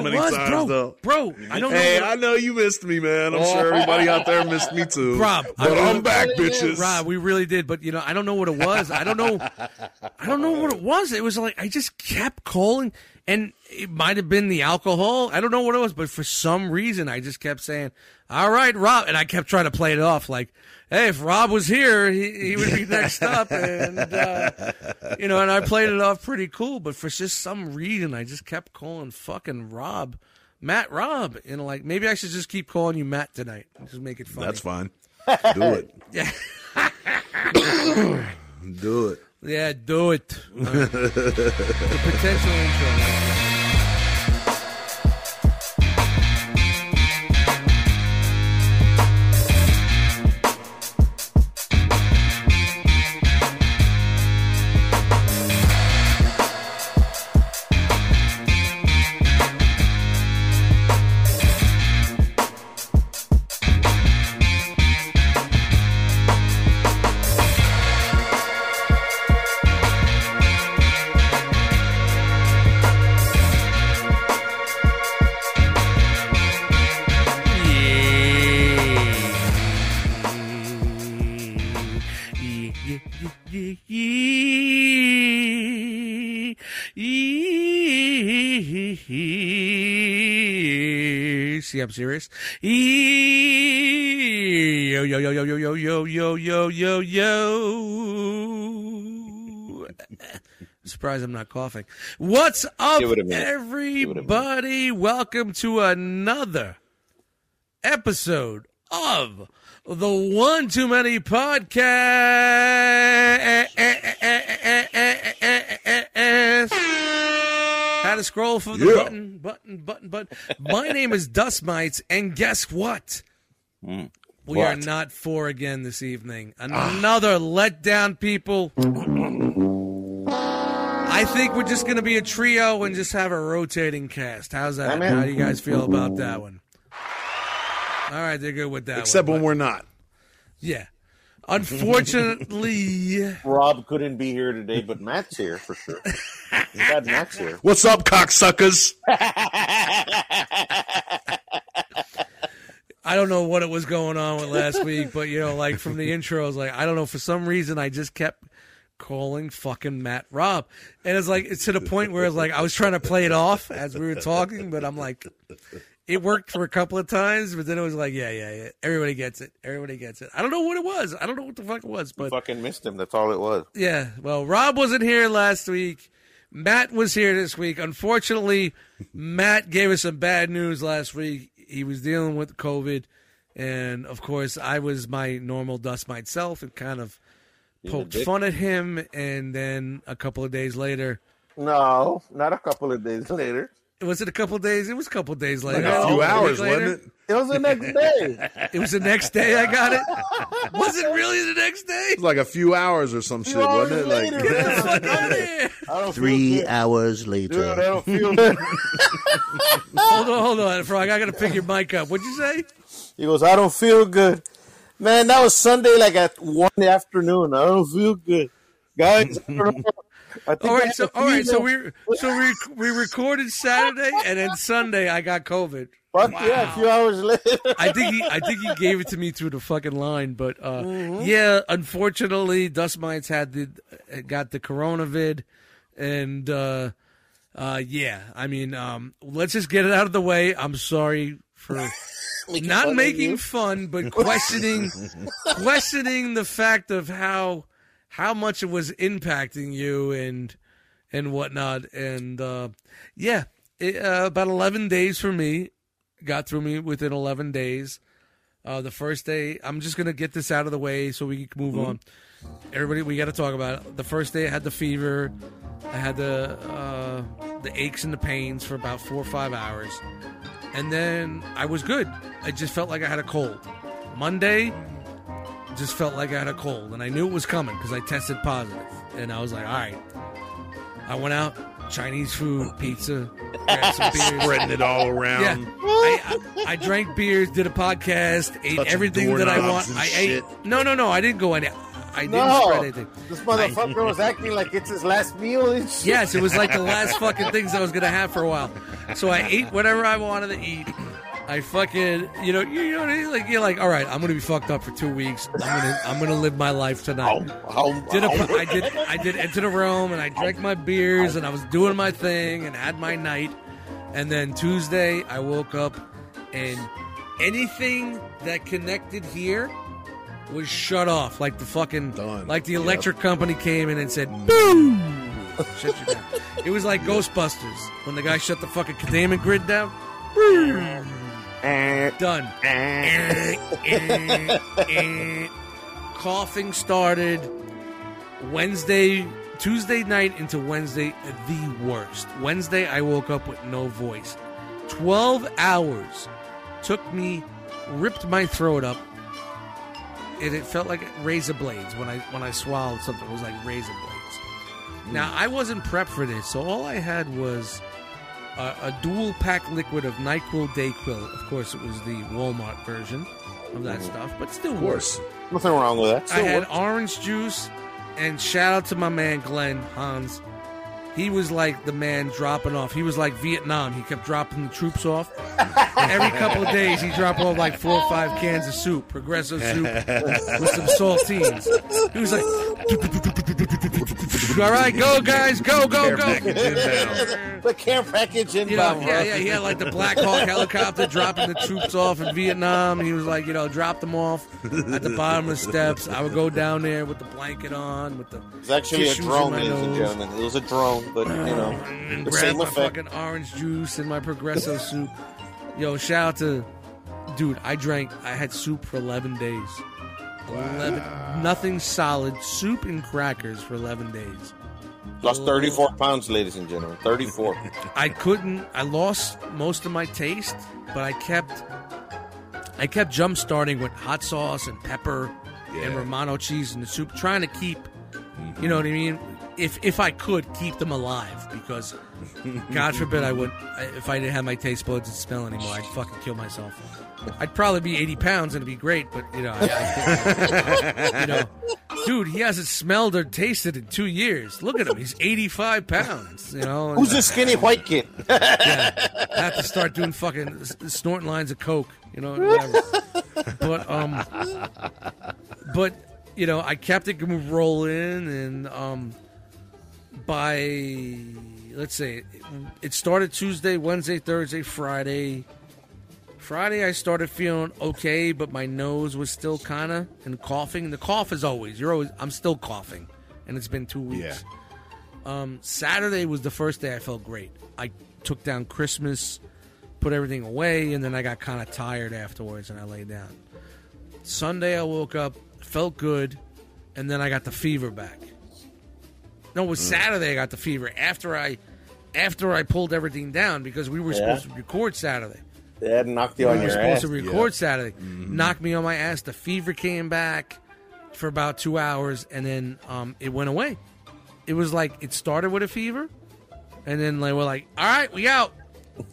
so many was, times bro. though. Bro, I don't Hey, know. I know you missed me, man. I'm sure everybody out there missed me too. Rob, but I- I'm back, bitches. Rob, we really did, but you know, I don't know what it was. I don't know. I don't know what it was. It was like I just kept calling, and it might have been the alcohol. I don't know what it was, but for some reason, I just kept saying, "All right, Rob," and I kept trying to play it off like, "Hey, if Rob was here, he, he would be next up," and uh, you know, and I played it off pretty cool. But for just some reason, I just kept calling fucking Rob. Matt Rob, And like maybe I should just keep calling you Matt tonight. Just make it funny. That's fine. Do it. Yeah. Do it. Yeah, do it. All right. the potential intro. See, I'm serious. Yo, yo, yo, yo, yo, yo, yo, yo, yo, yo, yo. Surprised I'm not coughing. What's up, Give it a minute. everybody? Welcome to another episode of the One Too Many Podcast. To scroll for the Yeah. button, button, button, button. My name is Dust Mites, and guess what? Hmm. We are not four again this evening. Ah. Another letdown, people. I think we're just going to be a trio and just have a rotating cast. How's that? I'm in. How do you guys feel about that one? All right, they're good with that Except one. when we're not. yeah. Unfortunately, Rob couldn't be here today, but Matt's here for sure. We got Matt's here. What's up, cocksuckers? I don't know what it was going on with last week, but you know, like from the intro, I was like, I don't know. For some reason, I just kept calling fucking Matt Rob, and it's like it's to the point where it's like I was trying to play it off as we were talking, but I'm like, it worked for a couple of times, but then it was like, yeah, yeah, yeah, everybody gets it, everybody gets it. I don't know what it was. I don't know what the fuck it was, but Fucking missed him. That's all it was. yeah, well, Rob wasn't here last week. Matt was here this week. Unfortunately, Matt gave us some bad news last week. He was dealing with COVID, and of course, I was my normal dust myself and kind of poked fun at him. And then a couple of days later, No, not a couple of days later. Was it a couple of days? It was a couple of days later. Like a few week hours, later. wasn't it? It was the next day. It was the next day I got it. was it really the next day? It was like a few hours or some shit, hours wasn't it? later, Like, Get the fuck out of here! I don't Three feel good. hours Dude, I later. don't feel good. Hold on, hold on, Frog. I got to pick your mic up. What'd you say? He goes, I don't feel good. Man, that was Sunday, like at one in the afternoon. I don't feel good, guys. I, don't know. I think All I right, had so all right, so we so we we recorded Saturday, and then Sunday I got COVID. Fuck yeah, a few hours later. I think he I think he gave it to me through the fucking line, but uh, yeah, unfortunately, Dust Mites had the got the coronavid, and uh, uh, yeah, I mean, um, let's just get it out of the way. I'm sorry for not fun making fun, but questioning questioning the fact of how how much it was impacting you and and whatnot. And uh, yeah, it, uh, about eleven days for me got through me within eleven days. Uh, the first day, I'm just gonna get this out of the way so we can move on. Everybody, we got to talk about it. The first day, I had the fever. I had the uh, the aches and the pains for about four or five hours, and then I was good. I just felt like I had a cold. Monday, just felt like I had a cold, and I knew it was coming because I tested positive. And I was like, all right. I went out, Chinese food, pizza, grabbed some beers. spreading it all Yeah, around. I, I, I drank beers, did a podcast, ate Touching everything that I doorknobs want. and I shit. ate. No, no, no. I didn't go any. I didn't No, spread anything. this motherfucker was acting like it's his last meal and shit. Yes, it was like the last fucking things I was gonna have for a while. So I ate whatever I wanted to eat. I fucking, you know, you know, what I mean? like you're like, all right, I'm gonna be fucked up for two weeks. I'm gonna, I'm gonna live my life tonight. How, Did a, how- I did, I did enter the room and I drank my beers and I was doing my thing and had my night. And then Tuesday I woke up and anything that connected here was shut off, like the fucking, Done. like the electric company came in and said, boom, shut you down. It was like Ghostbusters when the guy shut the fucking containment grid down. Eh, Eh, Done. Eh. Eh, Coughing started Wednesday, Tuesday night into Wednesday, the worst. Wednesday, I woke up with no voice. 12 hours took me, ripped my throat up, and it felt like razor blades when I when I swallowed something. It was like razor blades. Hmm. Now I wasn't prepped for this, so all I had was a, a dual pack liquid of Nyquil Dayquil. Of course, it was the Walmart version of that mm-hmm. stuff, but still Of course. nothing wrong with that. I Still had orange juice, and shout out to my man Glenn Hans. He was like the man dropping off. He was like Vietnam. He kept dropping the troops off. Every couple of days, he dropped off like four or five cans of soup, Progresso soup, with some saltines. He was like, "All right, go guys, go, go, go." the care package in You know, inbound. yeah, yeah, he had like the Black Hawk helicopter dropping the troops off in Vietnam. He was like, you know, drop them off at the bottom of the steps. I would go down there with the blanket on, with the It's actually a drone, ladies and gentlemen. It was a drone, but you know, and the grab same my effect. fucking orange juice and my Progresso soup. Yo, shout out to, dude. I drank. I had soup for eleven days. Eleven, nothing solid. Soup and crackers for eleven days. Lost 34 pounds, ladies and gentlemen. 34. I couldn't. I lost most of my taste, but I kept. I kept jump starting with hot sauce and pepper and Romano cheese in the soup, trying to keep. You know what I mean? If if I could keep them alive, because God forbid I would. If I didn't have my taste buds and smell anymore, I'd fucking kill myself. I'd probably be eighty pounds and it'd be great, but you know, I, I, you know, dude, he hasn't smelled or tasted in two years. Look at him; he's eighty-five pounds. You know, Who's this skinny white kid? yeah, I have to start doing fucking snorting lines of coke, you know. Whatever. But um, but you know, I kept it rolling, and um, by let's say it started Tuesday, Wednesday, Thursday, Friday. Friday, I started feeling okay, but my nose was still kind of and coughing. The cough is always you're always. I'm still coughing, and it's been two weeks. Um, Saturday was the first day I felt great. I took down Christmas, put everything away, and then I got kind of tired afterwards and I lay down. Sunday I woke up, felt good, and then I got the fever back. No, it was Saturday I got the fever after I after I pulled everything down because we were Yeah. supposed to record Saturday. Dad knocked you We on were your supposed ass. to record Saturday. Knocked me on my ass. The fever came back for about two hours, and then um, it went away. It was like it started with a fever, and then like we're like, "All right, we out."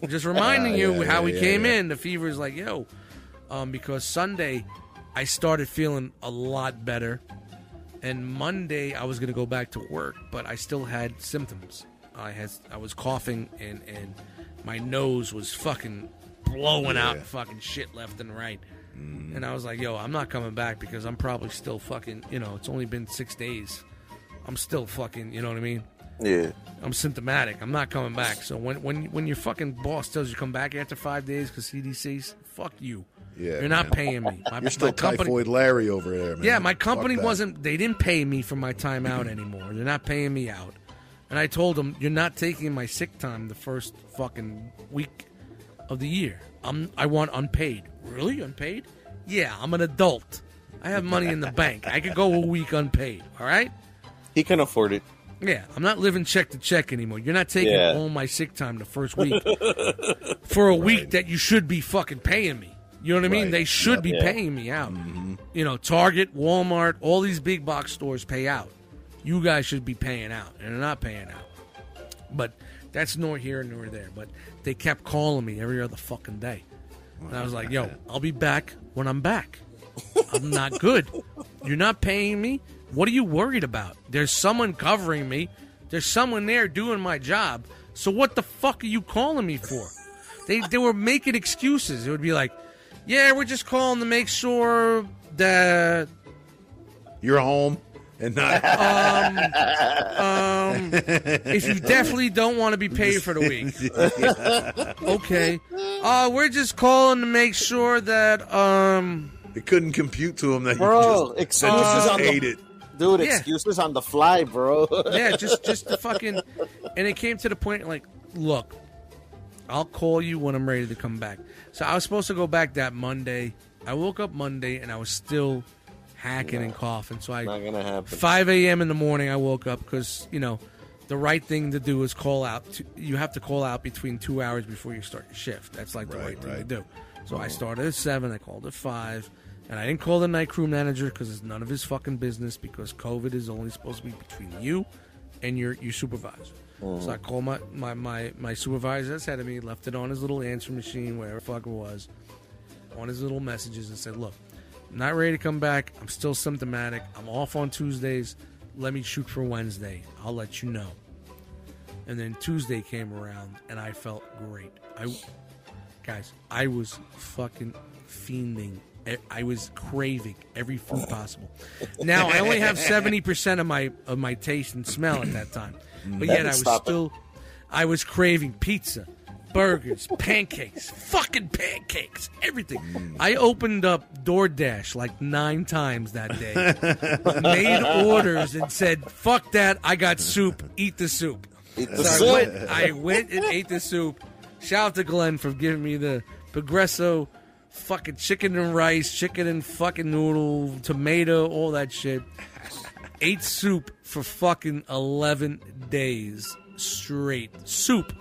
Just reminding Ah, you yeah, how yeah, we yeah, came yeah. in. The fever is like, "Yo," um, because Sunday I started feeling a lot better, and Monday I was gonna go back to work, but I still had symptoms. I had I was coughing and and my nose was fucking blowing out fucking shit left and right. Mm. And I was like, yo, I'm not coming back because I'm probably still fucking, you know, it's only been six days. I'm still fucking, you know what I mean? Yeah. I'm symptomatic. I'm not coming back. So when when when your fucking boss tells you to come back after five days because CDC's, fuck you. Yeah, You're not man. paying me. My, You're still my company, typhoid Larry over there, man. yeah, my company wasn't. They didn't pay me for my time out anymore. They're not paying me out. And I told them, you're not taking my sick time the first fucking week of the year. I'm. I want unpaid. Really, unpaid? Yeah, I'm an adult. I have money in the bank. I could go a week unpaid. All right. He can afford it. Yeah, I'm not living check to check anymore. You're not taking Yeah. all my sick time the first week for a week that you should be fucking paying me. You know what I mean? Right. They should be Yeah. paying me out. Mm-hmm. You know, Target, Walmart, all these big box stores pay out. You guys should be paying out, and they're not paying out. But that's nor here nor there. But they kept calling me every other fucking day, and I was like, "Yo, I'll be back when I'm back. I'm not good. You're not paying me. What are you worried about? There's someone covering me. There's someone there doing my job. So what the fuck are you calling me for? They they were making excuses. It would be like, yeah, we're just calling to make sure that You're home and not. um, um, if you definitely don't want to be paid for the week, okay. Uh, we're just calling to make sure that um, it couldn't compute to him that Bro, you just, excuses just on the- it. Dude, Yeah. excuses on the fly, bro. yeah, just just the fucking. And it came to the point like, look, I'll call you when I'm ready to come back. So I was supposed to go back that Monday. I woke up Monday and I was still hacking and coughing. So I Not gonna happen. 5 a.m. in the morning, I woke up because, you know, the right thing to do is call out. You have to call out between two hours before you start your shift. That's like the Right, right, thing to do. So I uh-huh. started at 7, I called at 5, and I didn't call the night crew manager because it's none of his fucking business because COVID is only supposed to be between you and your, your supervisor. Uh-huh. So I called my, my, my, my supervisor that's of me, left it on his little answer machine, wherever the fuck it was, on his little messages, and said, Look, I'm not ready to come back. I'm still symptomatic. I'm off on Tuesdays. Let me shoot for Wednesday. I'll let you know. And then Tuesday came around, and I felt great. I, guys, I was fucking fiending. I- I was craving every food possible. Now I only have seventy percent of my of my taste and smell at that time, but mm. yet I was Stop it. still, I was craving pizza, burgers, pancakes, fucking pancakes, everything. Mm. I opened up DoorDash like nine times that day, made orders, and said, "Fuck that! I got soup. Eat the soup." Eat the So I went, I went and ate the soup. Shout out to Glenn for giving me the Progresso fucking chicken and rice, chicken and fucking noodle, tomato, all that shit. Ate soup for fucking 11 days straight. Soup.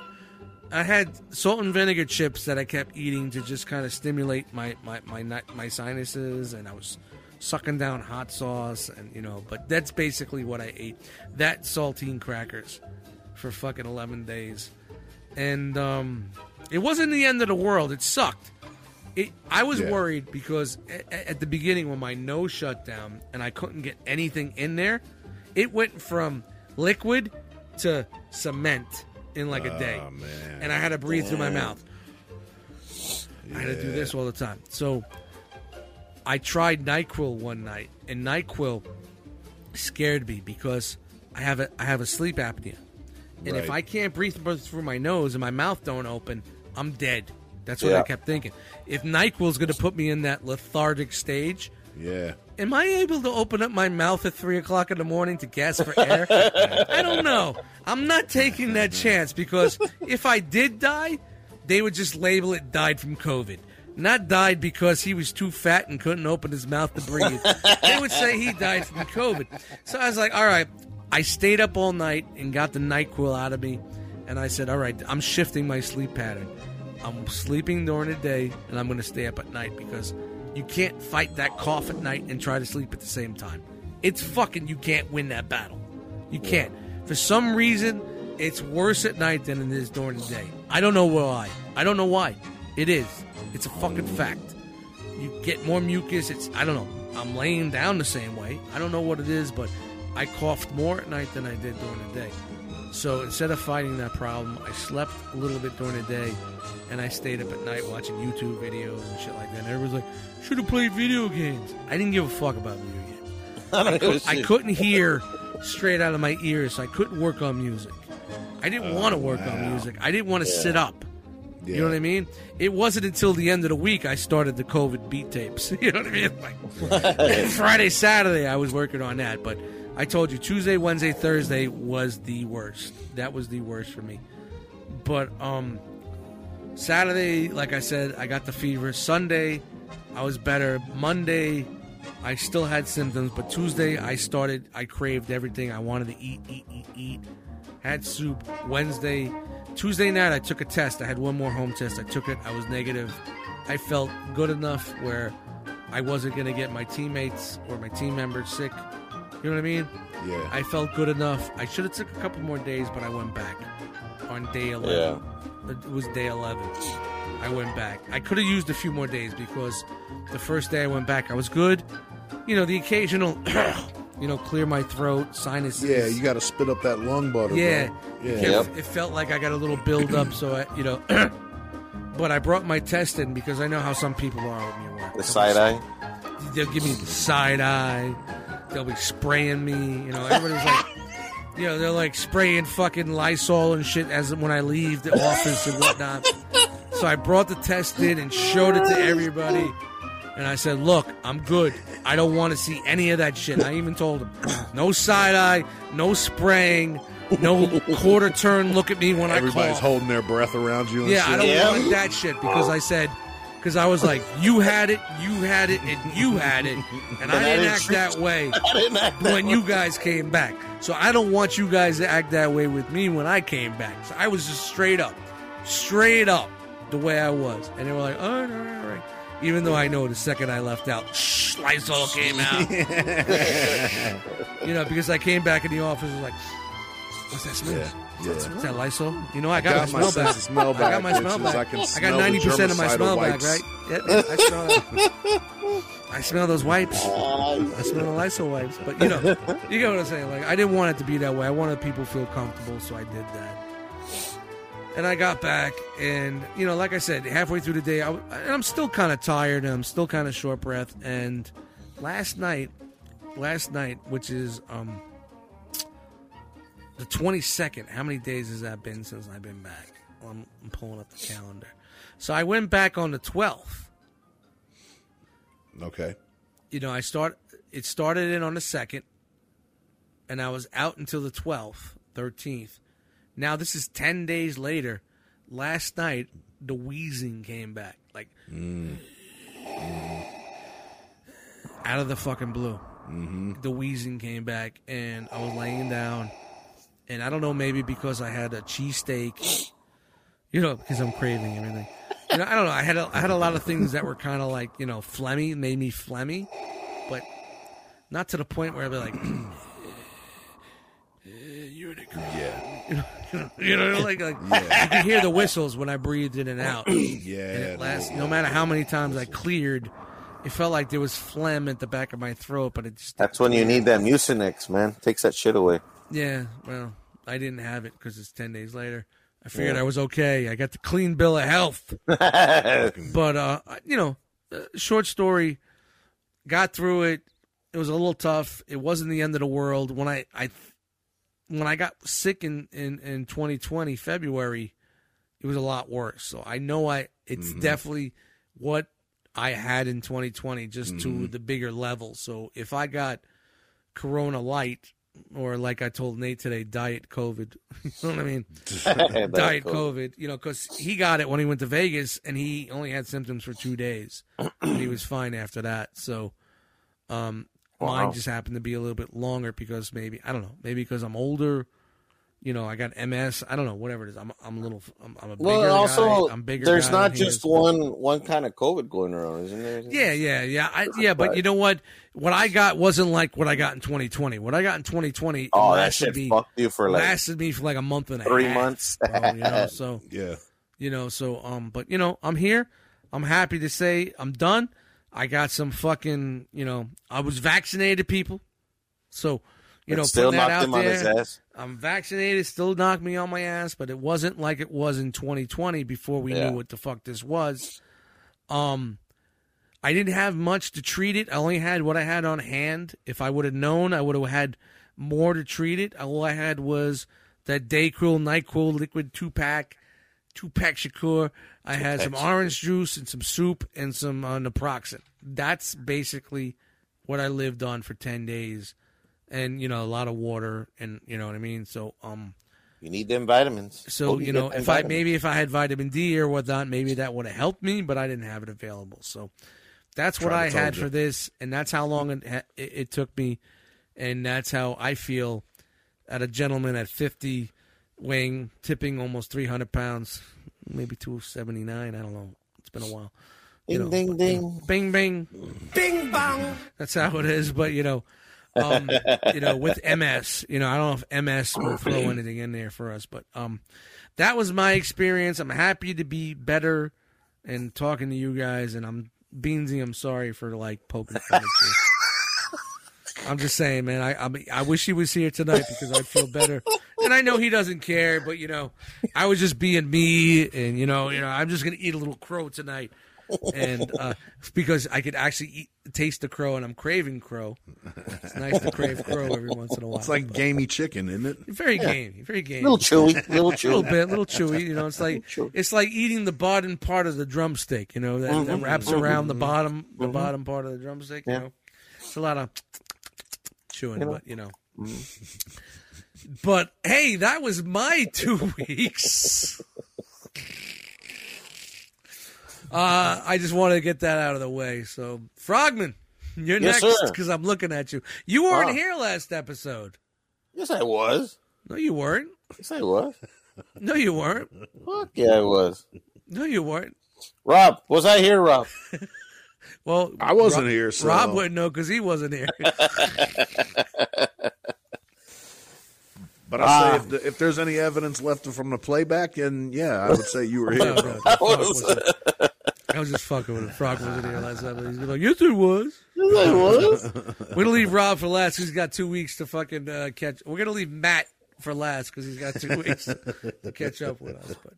I had salt and vinegar chips that I kept eating to just kind of stimulate my my my my sinuses, and I was sucking down hot sauce, and you know. But that's basically what I ate. That saltine crackers for fucking eleven days, and um, it wasn't the end of the world. It sucked. It, I was Yeah. worried because at, at the beginning when my nose shut down and I couldn't get anything in there, it went from liquid to cement in like a ah, day Oh, man. and I had to breathe through my mouth. I had to do this all the time. So I tried Nyquil one night, and Nyquil scared me because I have a I have a sleep apnea, and if I can't breathe through my nose and my mouth don't open, I'm dead. That's what I kept thinking. If Nyquil's going to put me in that lethargic stage, Yeah. Am I able to open up my mouth at three o'clock in the morning to gasp for air? I don't know. I'm not taking that mm-hmm. chance because if I did die, they would just label it died from COVID. Not died because he was too fat and couldn't open his mouth to breathe. they would say he died from COVID. So I was like, all right. I stayed up all night and got the NyQuil out of me. And I said, all right, I'm shifting my sleep pattern. I'm sleeping during the day and I'm going to stay up at night because you can't fight that cough at night and try to sleep at the same time. It's fucking, you can't win that battle. You can't. For some reason, it's worse at night than it is during the day. I don't know why. I don't know why. It is. It's a fucking fact. You get more mucus. It's, I don't know. I'm laying down the same way. I don't know what it is, but I coughed more at night than I did during the day. So instead of fighting that problem, I slept a little bit during the day, and I stayed up at night watching YouTube videos and shit like that. And everyone's like, "Should have played video games." I didn't give a fuck about video games. I don't give a I shit. couldn't hear straight out of my ears, so I couldn't work on music. I didn't want to work on music. I didn't want to sit up. You know what I mean? It wasn't until the end of the week I started the COVID beat tapes. You know what I mean? Like Friday, Saturday, I was working on that. But I told you, Tuesday, Wednesday, Thursday was the worst. That was the worst for me. But um, Saturday, like I said, I got the fever. Sunday, I was better. Monday, I still had symptoms. But Tuesday, I started, I craved everything. I wanted to eat, eat, eat, eat. Had soup. Wednesday, Tuesday night, I took a test. I had one more home test. I took it. I was negative. I felt good enough where I wasn't going to get my teammates or my team members sick. You know what I mean? Yeah. I felt good enough. I should have took a couple more days, but I went back on day 11. It was day 11. I went back. I could have used a few more days because the first day I went back, I was good. You know, the occasional you know, clear my throat, sinuses. Yeah, you got to spit up that lung butter. Yeah, bro. It, yeah. kept- it felt like I got a little build up, so I, you know. but I brought my test in because I know how some people are with me. at work. The side eye. They'll give me the side eye. They'll be spraying me. You know, everybody's like, you know, they're like spraying fucking Lysol and shit as when I leave the office and whatnot. So I brought the test in and showed it to everybody. And I said, look, I'm good. I don't want to see any of that shit. I even told them, no side eye, no spraying, no quarter turn look at me when I Everybody's holding their breath around you. And Yeah, I shit. don't Yeah. want that shit because I said, because I was like, you had it, you had it, and you had it, and I didn't act that way act that when way. you guys came back. So I don't want you guys to act that way with me when I came back. So I was just straight up, straight up the way I was, and they were like, oh, no, no, no. Even though I know the second I left out, shh, Lysol came out. you know, because I came back in the office, and was like, what's that smell? Yeah, yeah. What's that Lysol? You know, I got, got my my smell back. smell I got back, my smell back. I can I got ninety percent of my smell back, right? Yep, I smell that. I smell those wipes. I smell the Lysol wipes. But you know, you get what I'm saying. Like I didn't want it to be that way. I wanted people to feel comfortable, so I did that. And I got back, and you know, like I said, halfway through the day, I, and I'm still kind of tired, and I'm still kind of short breath. And last night, last night, which is um the 22nd. How many days has that been since I've been back? Well, I'm, I'm pulling up the calendar. So I went back on the 12th. Okay. You know, I start. It started in on the second, and I was out until the 12th, 13th. Now this is 10 days later. Last night, the wheezing came back, like out of the fucking blue. Mm-hmm. The wheezing came back, and I was laying down, and I don't know, maybe because I had a cheesesteak, you know, because I'm craving everything. You know, I don't know. I had a, I had a lot of things that were kind of like you know phlegmy, made me phlegmy, but not to the point where I'd be like, "You're the girl." Yeah. You know, you know, like like you could hear the whistles when I breathed in and out. Yeah. And it last, no matter how many times I cleared, it felt like there was phlegm at the back of my throat, but it just That's when you need that Mucinex, man. Takes that shit away. Yeah, well, I didn't have it because it's ten days later. I figured I was okay. I got the clean bill of health, but uh, you know, uh, short story. Got through it. It was a little tough. It wasn't the end of the world. When I, I when I got sick in, in, in 2020 February, it was a lot worse. So I know I it's definitely what I had in 2020, just to the bigger level. So if I got Corona Light, or like I told Nate today, Diet COVID, you know what I mean? Diet COVID, you know, because he got it when he went to Vegas and he only had symptoms for two days. and he was fine after that. So, um, mine just happened to be a little bit longer because maybe I don't know, maybe because I'm older. You know, I got MS. I don't know, whatever it is. I'm I'm a little. I'm, I'm a bigger Well, also, guy. I'm bigger. there's guy not just is. one one kind of COVID going around, isn't there? Yeah, yeah, yeah, I, yeah. But you know what? What I got wasn't like what I got in 2020. What I got in 2020 Oh, that lasted shit me fucked you for like lasted me for like a month and a three half, months. bro, you know, so Yeah. you know, so um, but you know, I'm here. I'm happy to say I'm done. I got some fucking, you know, I was vaccinated, people. So, you know, still knocked out him on his there. ass. I'm vaccinated, still knocked me on my ass, but it wasn't like it was in 2020 before we Yeah. knew what the fuck this was. Um, I didn't have much to treat it. I only had what I had on hand. If I would have known, I would have had more to treat it. All I had was that Dayquil, Nyquil liquid two pack, two pack Shakur. I had some orange juice and some soup and some uh, naproxen. That's basically what I lived on for 10 days. And, you know, a lot of water and, you know what I mean? So, um, You need them vitamins. so Hope you get know, them if I maybe if I had vitamin D or whatnot, maybe that would have helped me. But I didn't have it available, so that's what I had you. for this, and that's how long it, ha- it, it took me, and that's how I feel at a gentleman at fifty, weighing tipping almost three hundred pounds, maybe two seventy nine. I don't know. It's been a while. You ding know, ding but, you ding. know, bing bing, bing bong. That's how it is. But you know, um, you know, with MS, you know, I don't know if MS will throw anything in there for us, but um, that was my experience. I'm happy to be better and talking to you guys, and I'm Beansy. I'm sorry for like poking fun at you. I'm just saying, man. I I, I wish he was here tonight because I'd feel better. And I know he doesn't care, but you know, I was just being me, and you know, you know, I'm just gonna eat a little crow tonight, and uh, because I could actually eat, taste the crow, and I'm craving crow. It's nice to crave crow every once in a while. It's like gamey chicken, isn't it? very gamey, very gamey. little chewy, little a little chewy. bit, little chewy. You know, it's like Chewy. it's like eating the bottom part of the drumstick. You know, that, Mm-hmm. that wraps around the bottom, the bottom part of the drumstick. You Yeah. know, it's a lot of chewing, know? but you know. Mm-hmm. But hey, that was my two weeks. Uh, I just wanted to get that out of the way. So, Frogman, you're Yes, next because I'm looking at you. You weren't Wow. here last episode. Yes, I was. No, you weren't. Yes, I was. No, you weren't. Fuck yeah, I was. No, you weren't. Rob, was I here, Rob? Well, I wasn't Rob- here, so Rob wouldn't know because he wasn't here. But I Ah. say if, the, if there's any evidence left from the playback, then yeah, I would say you were here. No, bro. no, wasn't. I was just fucking with him. Frog wasn't here last episode. He's like, yes, it was. Yes, I was. We're gonna leave Rob for last. He's got two weeks to fucking uh, catch. We're gonna leave Matt for last because he's got two weeks to catch up with us. But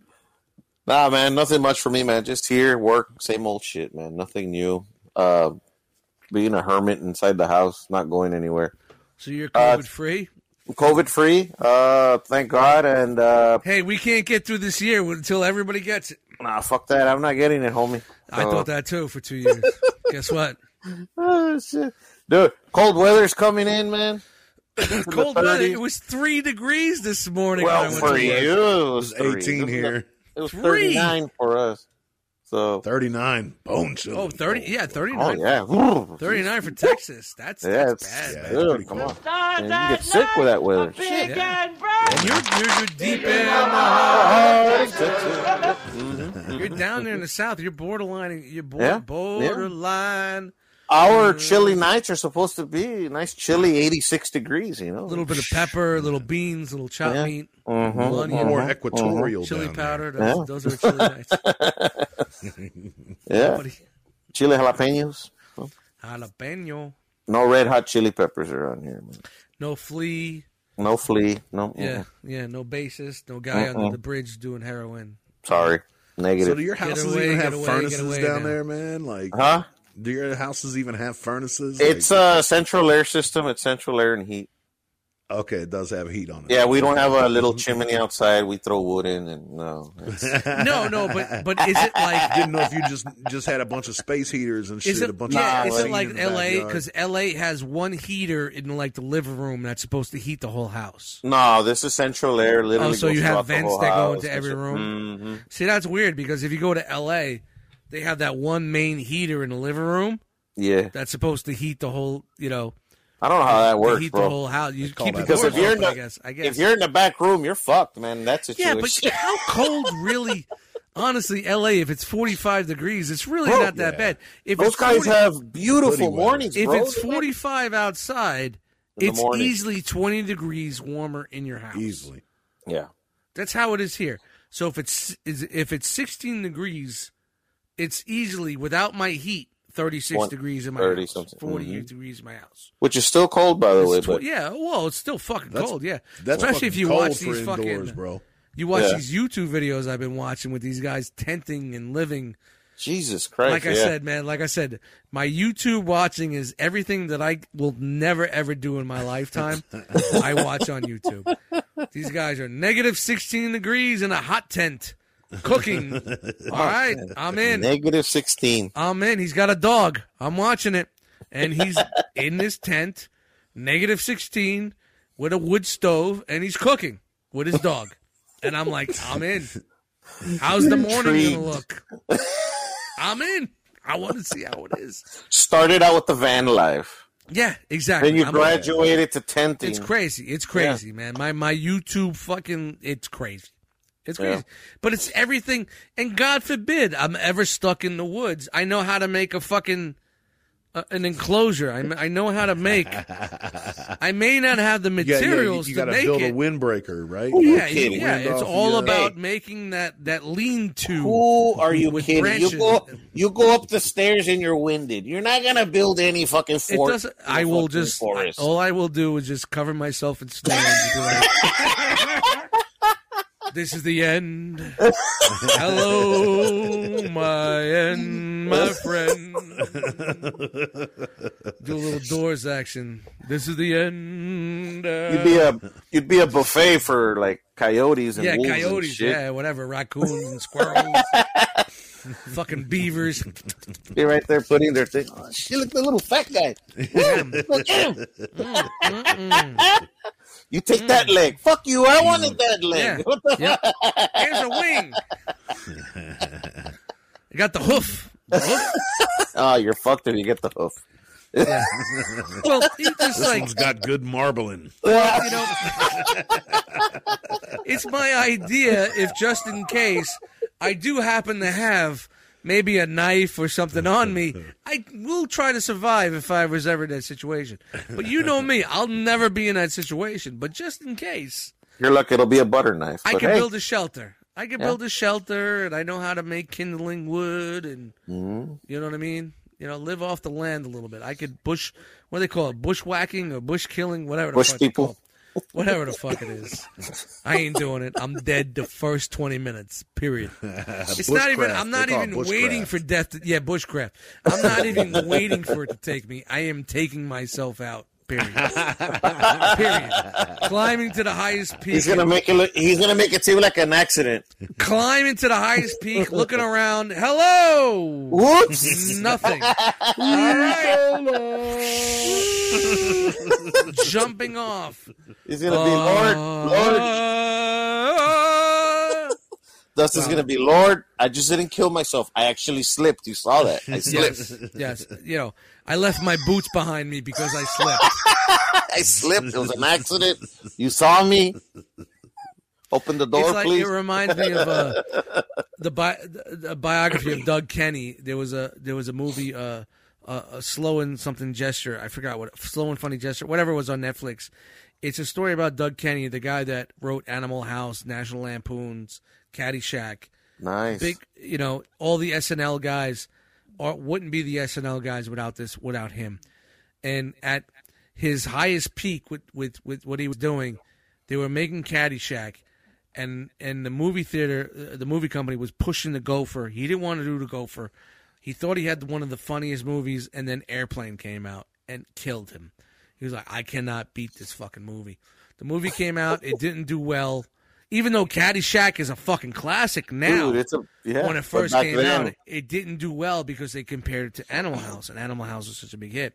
Nah, man, nothing much for me, man. Just here, work, same old shit, man. Nothing new. Uh, being a hermit inside the house, not going anywhere. so you're Uh, COVID free. COVID free, uh, thank God. And uh, Hey, we can't get through this year until everybody gets it. Nah, fuck that. I'm not getting it, homie. I So- thought that too for two years. Guess what? Oh, shit. Dude, cold weather's coming in, man. Cold weather. It was three degrees this morning. when I Well, went for to you, work. it It was was three. 18 here, It was Three. 39 for us. So, 39 bone chill. Oh, 30. Yeah, oh 39. yeah, 39 for Texas. That's, yeah, that's bad, Yeah, man. dude, pretty come on. Man, you get sick with that weather. Shit. Yeah. And you're, you're, you're deep in oh, the heart. You're down there in the south. You're borderline. You're bor- Yeah, yeah. borderline. Our chilly nights are supposed to be nice, chilly, 86 degrees. You know, A little bit of pepper, a little beans, a little chopped Yeah. meat, Mhm, little onion, More mhm, equatorial chili down there. powder. Those, Yeah. those are chilly nights. Yeah, Buddy. chili jalapenos. Jalapeno. No red hot chili peppers around here. Man. No flea. No flea. No. Yeah, yeah. No bassist. No guy under Uh-uh. the bridge doing heroin. Sorry. So do your houses away, even have away, furnaces away down now. there, man? Like, huh? do your houses even have furnaces? It's Like- a central air system. It's central air and heat. Okay. It does have heat on it. Yeah, we don't have a little chimney outside. We throw wood in, and no. it's- No, no, but but is it like Didn't know if you just just had a bunch of space heaters and shit. Is it, a bunch yeah, of is it like L.A. Because L.A. has one heater in like the living room that's supposed to heat the whole house. No, this is central air. Literally, Oh, so goes you have vents that go into every room? Mhm. See, that's weird because if you go to L.A., they have that one main heater in the living room Yeah, that's supposed to heat the whole, you know, I don't know how that to works, heat the whole house. You keep the Because if you're open, in I the- guess. I guess. If you're in the back room, you're fucked, man. That yeah, situation. but how cold really? Honestly, L.A. If it's 45 degrees, it's really Bro, not that yeah. bad. If those it's guys 40 have beautiful Hoodie weather. mornings, if bro. it's 45 outside, it's morning. easily 20 degrees warmer in your house. easily. yeah, That's how it is here. So if it's is if it's 16 degrees, it's easily without my heat 36 One- degrees in my 30 house, something. 40 Mhm. degrees in my house. which is still cold, by the way. It's tw- But yeah, well, it's still fucking That's- cold. Yeah, That's especially if you cold watch for these indoors, fucking bro. you watch Yeah. these YouTube videos I've been watching with these guys tenting and living. Jesus Christ, Like I yeah. said, man, like I said, my YouTube watching is everything that I will never ever do in my lifetime. I watch on YouTube. These guys are negative 16 degrees in a hot tent cooking. All right, I'm in. negative sixteen. I'm in. He's got a dog. I'm watching it. And he's in this tent, negative 16, with a wood stove, and he's cooking with his dog. And I'm like, I'm in. How's the morning going to look? I'm in. I want to see how it is. Started out with the van life, Yeah, exactly. then you I'm- graduated to tenting. It's crazy. It's crazy, man. My my YouTube fucking it's crazy. It's crazy. Yeah. But it's everything and God forbid I'm ever stuck in the woods. I know how to make a fucking uh, an enclosure. I, I know how to make. I may not have the Yeah, yeah, you, materials you to make build it. a windbreaker, right? yeah, kidding. yeah. It's all uh, about Hey. making that that lean to. Who are you kidding? branches. You go, you go up the stairs and you're winded. You're not gonna build any fucking It fort. doesn't. in will just. forest. All I will do is just cover myself in snow. and be like, this is the end. Hello, my end, my friend. Do a little doors action. This is the end. You'd be a you'd be a buffet for like coyotes and yeah, wolves and coyotes. shit. Yeah, whatever. Raccoons and squirrels. fucking beavers. Be right there putting their thing. Oh, shit, look at the little fat guy. Look at him. You take that mm. leg. Fuck you. I wanted mm. that leg. Yeah. What the Yep. Here's a wing. You got the hoof. The hoof. Oh, you're fucked if you get the hoof. Yeah. Well, he just This like one's got good marbling. well, you know, it's my idea. If just in case I do happen to have maybe a knife or something on me, I will try to survive if I was ever in that situation. But you know me, I'll never be in that situation. But just in case, You're lucky it'll be a butter knife. I can hey, build a shelter. I can Yeah. build a shelter, and I know how to make kindling wood, and Mhm. you know what I mean. You know, live off the land a little bit. I could bush, what do they call it, bushwhacking or bush killing, whatever. The Bush fuck people. Called. Whatever the fuck it is, I ain't doing it. I'm dead the first twenty minutes. Period. It's not even. I'm not call it even waiting for death. To, yeah, bushcraft. I'm not even waiting for it to take me. I am taking myself out. Period. Period. Climbing to the highest peak. He's gonna make it. Look, he's gonna make it seem like an accident. climbing to the highest peak, looking around. Hello. Whoops! Nothing. All right. Jumping off. He's gonna be Lord. Lord. Uh, Dustin's gonna be Lord. I just didn't kill myself. I actually slipped. You saw that. I slipped. yes, yes. You know, I left my boots behind me because I slipped. I slipped. It was an accident. You saw me. Open the door, it's like please. it reminds me of uh, the, bi- the biography of Doug Kenney. There was a there was a movie, uh, uh, a slow and something gesture. I forgot what slow and funny gesture, whatever was on Netflix. It's a story about Doug Kenney, the guy that wrote Animal House, National Lampoons, Caddyshack. nice. Big, you know, all the SNL guys are, wouldn't be the SNL guys without this, without him. And at his highest peak with, with, with what he was doing, they were making Caddyshack, and and the movie theater, uh, the movie company was pushing the Gopher. He didn't want to do the Gopher. He thought he had one of the funniest movies, and then Airplane came out and killed him. He was like, I cannot beat this fucking movie. The movie came out, it didn't do well. Even though Caddyshack is a fucking classic now, Dude, it's a yeah. when it first came then- out, it didn't do well because they compared it to Animal House, and Animal House was such a big hit.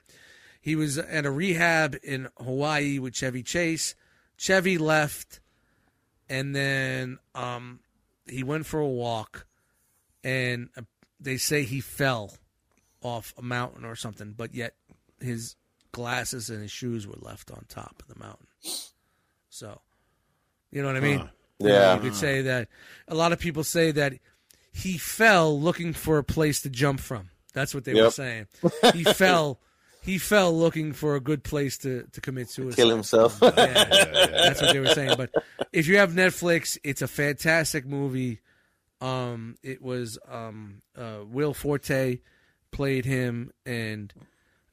He was at a rehab in Hawaii with Chevy Chase. Chevy left, and then um, he went for a walk, and they say he fell off a mountain or something, but yet his glasses and his shoes were left on top of the mountain. So, you know what I mean? Huh. Yeah. you could say that. A lot of people say that he fell looking for a place to jump from. That's what they were saying. He fell. He fell looking for a good place to, to commit suicide. kill himself. Yeah, that's what they were saying. But if you have Netflix, it's a fantastic movie. Um, it was um, uh, Will Forte played him, and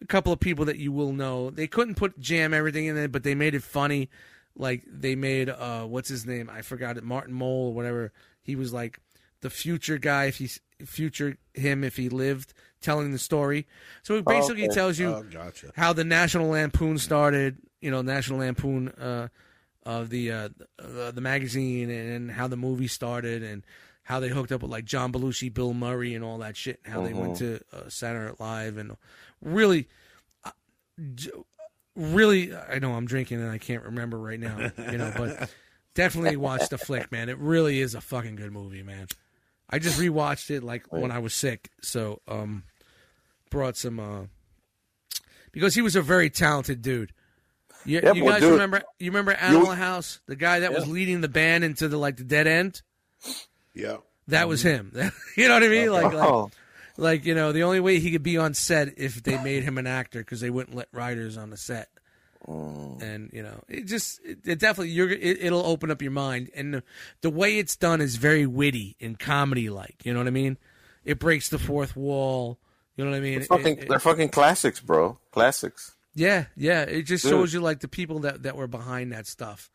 a couple of people that you will know. They couldn't put jam everything in it, but they made it funny. Like they made uh, what's his name? I forgot it. Martin Mull or whatever. He was like the future guy. If he's future him if he lived, telling the story. So it basically tells you Oh, gotcha. how the National Lampoon started. You know, National Lampoon uh, of the uh, the, the magazine, and how the movie started, and how they hooked up with like John Belushi, Bill Murray, and all that shit. And how they went to uh, Saturday Night Live, and really, uh, really, I know I'm drinking and I can't remember right now. You know, but definitely watch the flick, man. It really is a fucking good movie, man. I just rewatched it like when I was sick, so um, brought some uh, because he was a very talented dude. You, Yeah, you guys dude- remember? You remember Animal House, the guy that was leading the band into the like the dead end? Yeah. That was him. you know what I mean? Like, like Oh, like you know, the only way he could be on set if they made him an actor because they wouldn't let writers on the set. And you know, it just it, it definitely you're it, it'll open up your mind, and the, the way it's done is very witty and comedy like. You know what I mean? It breaks the fourth wall. You know what I mean? They're It- fucking, it- they're fucking classics, bro. Classics. yeah, yeah. It just Dude. shows you like the people that, that were behind that stuff.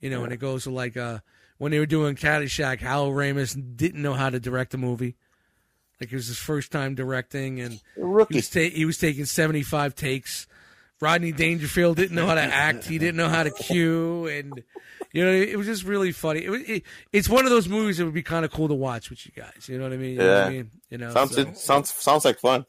You know, and it goes to like uh when they were doing Caddyshack, Hal Ramis didn't know how to direct a movie. Like it was his first time directing, and he was, ta- he was taking seventy five takes. Rodney Dangerfield didn't know how to act. He didn't know how to cue, and you know it was just really funny. It, was- it, it's one of those movies that would be kind of cool to watch with you guys. You know what I mean? You know I Yeah. mean? You know, Sounds so, sounds sounds like fun.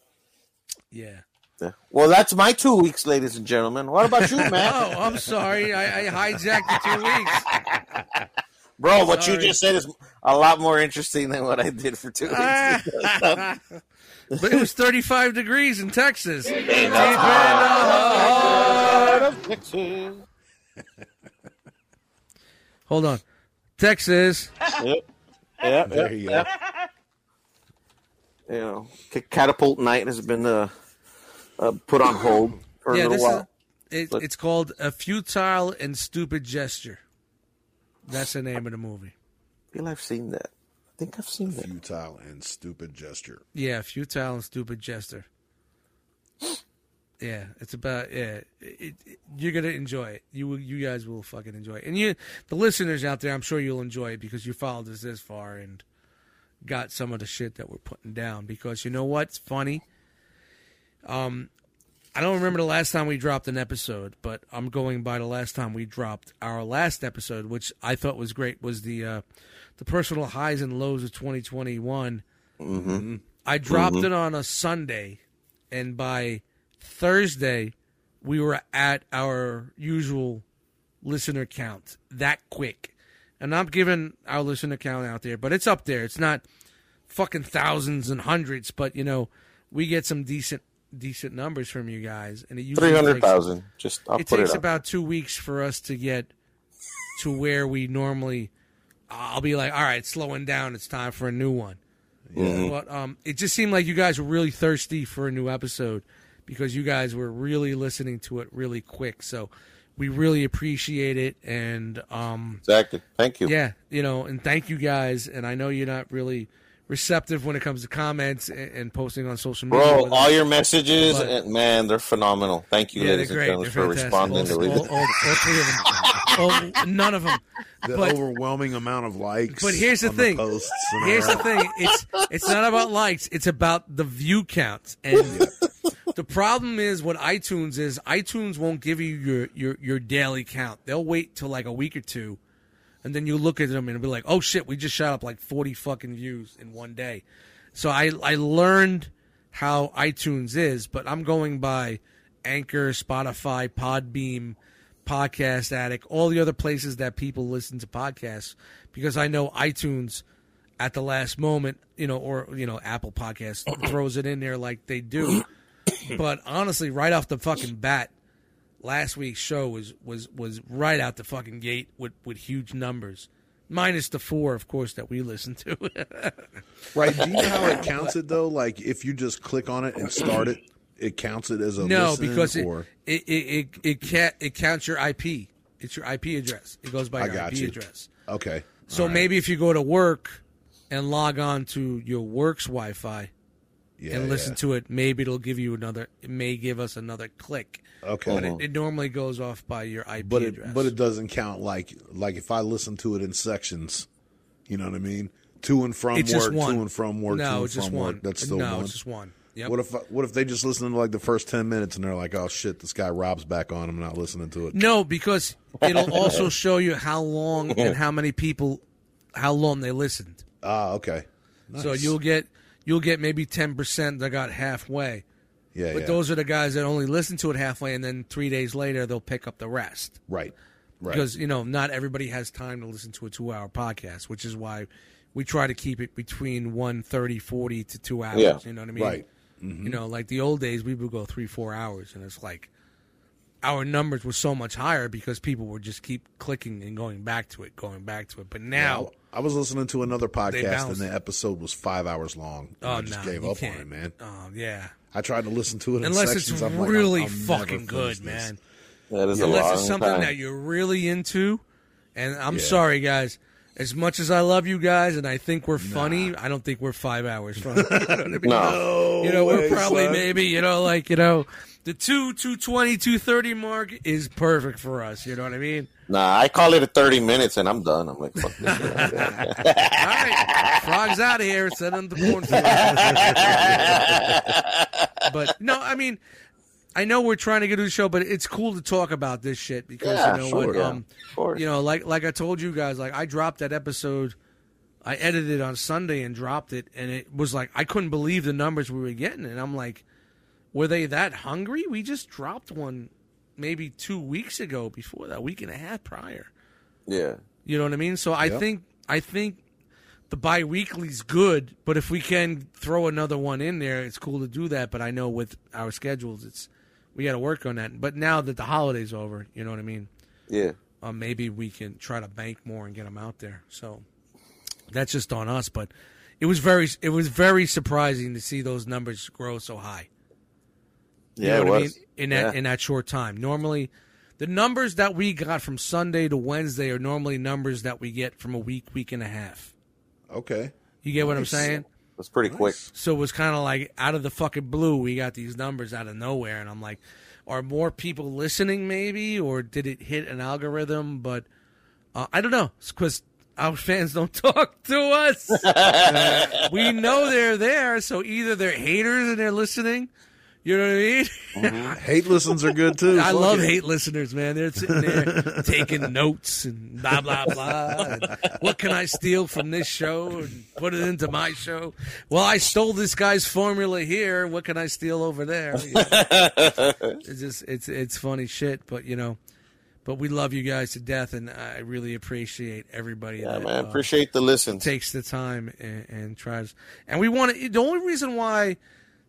yeah. Yeah. Well, that's my two weeks, ladies and gentlemen. What about you, man? Oh, I'm sorry. I, I hijacked the two weeks. Bro, what you just said is a lot more interesting than what I did for two weeks. but it was 35 degrees in Texas. Hold on. Texas. Yep. Yeah, There you go. You know, catapult night has been uh, uh, put on hold for Yeah, a little this is while. it, But- it's called A Futile and Stupid Gesture. That's the name of the movie. I feel I've seen that. I think I've seen that. Futile and stupid gesture. Yeah, Futile and Stupid Gesture. Yeah, it's about yeah. It, it, you're gonna enjoy it. You you guys will fucking enjoy it, and you, the listeners out there, I'm sure you'll enjoy it because you followed us this far and got some of the shit that we're putting down. Because you know what's funny? Um, I don't remember the last time we dropped an episode, but I'm going by the last time we dropped our last episode, which I thought was great. Was the uh, the personal highs and lows of 2021. I dropped it on a Sunday, and by Thursday, we were at our usual listener count that quick. And I'm giving our listener count out there, but it's up there. It's not fucking thousands and hundreds, but you know, we get some decent decent numbers from you guys, and it usually Three hundred takes- Just I'll it takes it about two weeks for us to get to where we normally i'll be like all right slowing down. It's time for a new one. But um, it just seemed like you guys were really thirsty for a new episode because you guys were really listening to it really quick. So we really appreciate it and um, exactly. Thank you. yeah you know and thank you guys. And i know you're not really receptive when it comes to comments and, and posting on social media Bro, all your messages, But- and man, they're phenomenal. Thank you, yeah, they're ladies and great. gentlemen, for responding to all, it. all, all, all three of them. Oh, none of them. The But- overwhelming amount of likes. But here's the on thing. posts Here's the thing. It's it's not about likes. It's about the view counts. And the problem is what iTunes is. iTunes won't give you your your your daily count. They'll wait till like a week or two, and then you look at them and be like, "Oh shit, we just shot up like forty fucking views in one day." So I I learned how iTunes is, but I'm going by Anchor, Spotify, Podbean, Podcast Addict, all the other places that people listen to podcasts because I know iTunes at the last moment, you know, or you know, Apple Podcasts throws it in there like they do. but honestly, right off the fucking bat, last week's show was was was right out the fucking gate with with huge numbers. Minus the four, of course, that we listened to. Right. Do you know how it counts it though? Like if you just click on it and start it, it counts it as a no, listen, because it, or it it it it can't it counts your IP. It's your IP address. It goes by I your got IP you. address. okay. So right. maybe if you go to work and log on to your work's Wi-Fi yeah, and listen yeah. to it, maybe it'll give you another. It may give us another click. Okay. But it, it normally goes off by your IP but it address. but it doesn't count like like if I listen to it in sections. You know what I mean? To and from it's work, one. to and from work, to No, and it's just from one. work. That's still no, one. it's just one. Yep. What if what if they just listen to like the first ten minutes and they're like, oh shit, this guy Rob's back on. I'm not listening to it. No, because it'll also show you how long and how many people, how long they listened. Ah, okay. So Nice. you'll get you'll get maybe ten percent that got halfway. Yeah, But yeah. those are the guys that only listen to it halfway, and then three days later they'll pick up the rest. right, right. Because you know not everybody has time to listen to a two-hour podcast, which is why we try to keep it between 130, 40 to two hours. Yeah. You know what I mean? Right. You mm-hmm. know, like the old days, we would go three, four hours, and it's like our numbers were so much higher because people would just keep clicking and going back to it, going back to it. But now, I was listening to another podcast and the episode was five hours long. and oh I just no, gave up can't. on it, man. Oh yeah, I tried to listen to it in unless it's. I'm like, really I'll- I'll never fucking good, this. man. That is Unless long it's something time. that you're really into. And I'm Yeah. sorry, guys. As much as I love you guys, and I think we're funny, I don't think we're five hours funny. You know what I mean? No. You know, we're way, probably son. maybe, you know, like, you know, the 2, 220, 230 mark is perfect for us. You know what I mean? Nah, I call it a 30 minutes and I'm done. I'm like, fuck this. All right. Frog's out of here. Send him to cornfield. but no, I mean, I know we're trying to get to the show, but it's cool to talk about this shit because Yeah, you know sure, what, yeah. um, you know, like like I told you guys, like I dropped that episode. I edited it on Sunday and dropped it, and it was like I couldn't believe the numbers we were getting, and I'm like, were they that hungry? We just dropped one maybe two weeks ago, before that week and a half prior. yeah. You know what I mean? So I Yep. think I think the bi-weekly's good, but if we can throw another one in there, it's cool to do that. But I know with our schedules, it's we got to work on that. But now that the holiday's over, you know what I mean? Yeah. Uh, maybe we can try to bank more and get them out there. So that's just on us. But it was very it was very surprising to see those numbers grow so high. You Yeah, know it what was. I mean? In that Yeah. in that short time. Normally, the numbers that we got from Sunday to Wednesday are normally numbers that we get from a week, week and a half. Okay. You get what I'm Nice. saying? It's pretty quick. So it was kind of like out of the fucking blue, we got these numbers out of nowhere, and I'm like, are more people listening, maybe, or did it hit an algorithm? But uh, I don't know, because our fans don't talk to us. we know they're there, so either they're haters and they're listening. You know what I mean? Hate listens are good too. I Fuck love it. hate listeners, man. They're sitting there taking notes and blah blah blah. What can I steal from this show and put it into my show? Well, I stole this guy's formula here. What can I steal over there? You know? it's just it's it's funny shit, but you know, but we love you guys to death, and I really appreciate everybody. Yeah, that, man. uh, Appreciate the listen. takes the time and, and tries. And we want to. The only reason why,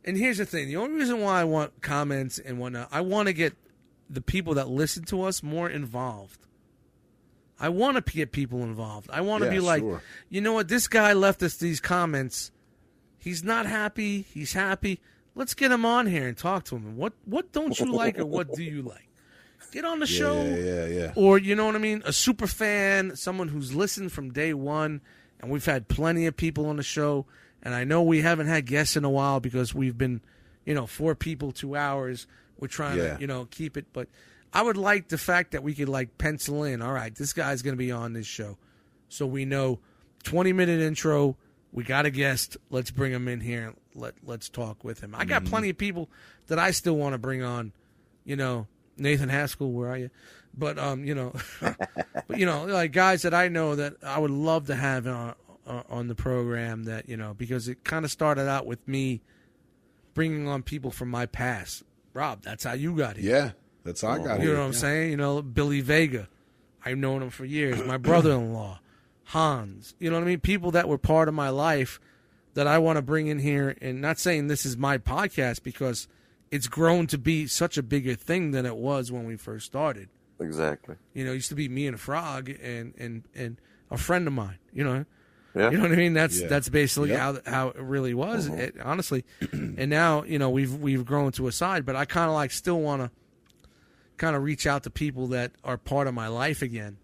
and here's the thing: the only reason why I want comments and whatnot, I want to get the people that listen to us more involved. I want to get people involved. I want to Yeah, be like, sure. you know what? This guy left us these comments. He's not happy. He's happy. Let's get him on here and talk to him. What what don't you like or what do you like? Get on the Yeah, show yeah, yeah, yeah. or you know what I mean, a super fan, someone who's listened from day one, and we've had plenty of people on the show, and I know we haven't had guests in a while because we've been, you know, four people, two hours. We're trying Yeah. to, you know, keep it, but I would like the fact that we could like pencil in. All right, this guy's going to be on this show, so we know, twenty minute intro. We got a guest. Let's bring him in here. Let Let's talk with him. I got Mm-hmm. plenty of people that I still want to bring on. You know, Nathan Haskell, where are you? But um, you know, but you know, like guys that I know that I would love to have on uh, on the program. That you know, because it kind of started out with me bringing on people from my past. Rob, that's how you got here. Yeah, that's how I got You here. know what I'm saying? You know, Billy Vega. I've known him for years. My brother in law, Hans. You know what I mean? People that were part of my life that I want to bring in here and not saying this is my podcast because it's grown to be such a bigger thing than it was when we first started. Exactly. You know, it used to be me and a Frog and and and a friend of mine, you know. Yeah. You know what I mean? That's Yeah. that's basically Yep. how how it really was, uh-huh. it, honestly. and now you know we've we've grown to a side, but I kind of like still want to kind of reach out to people that are part of my life again,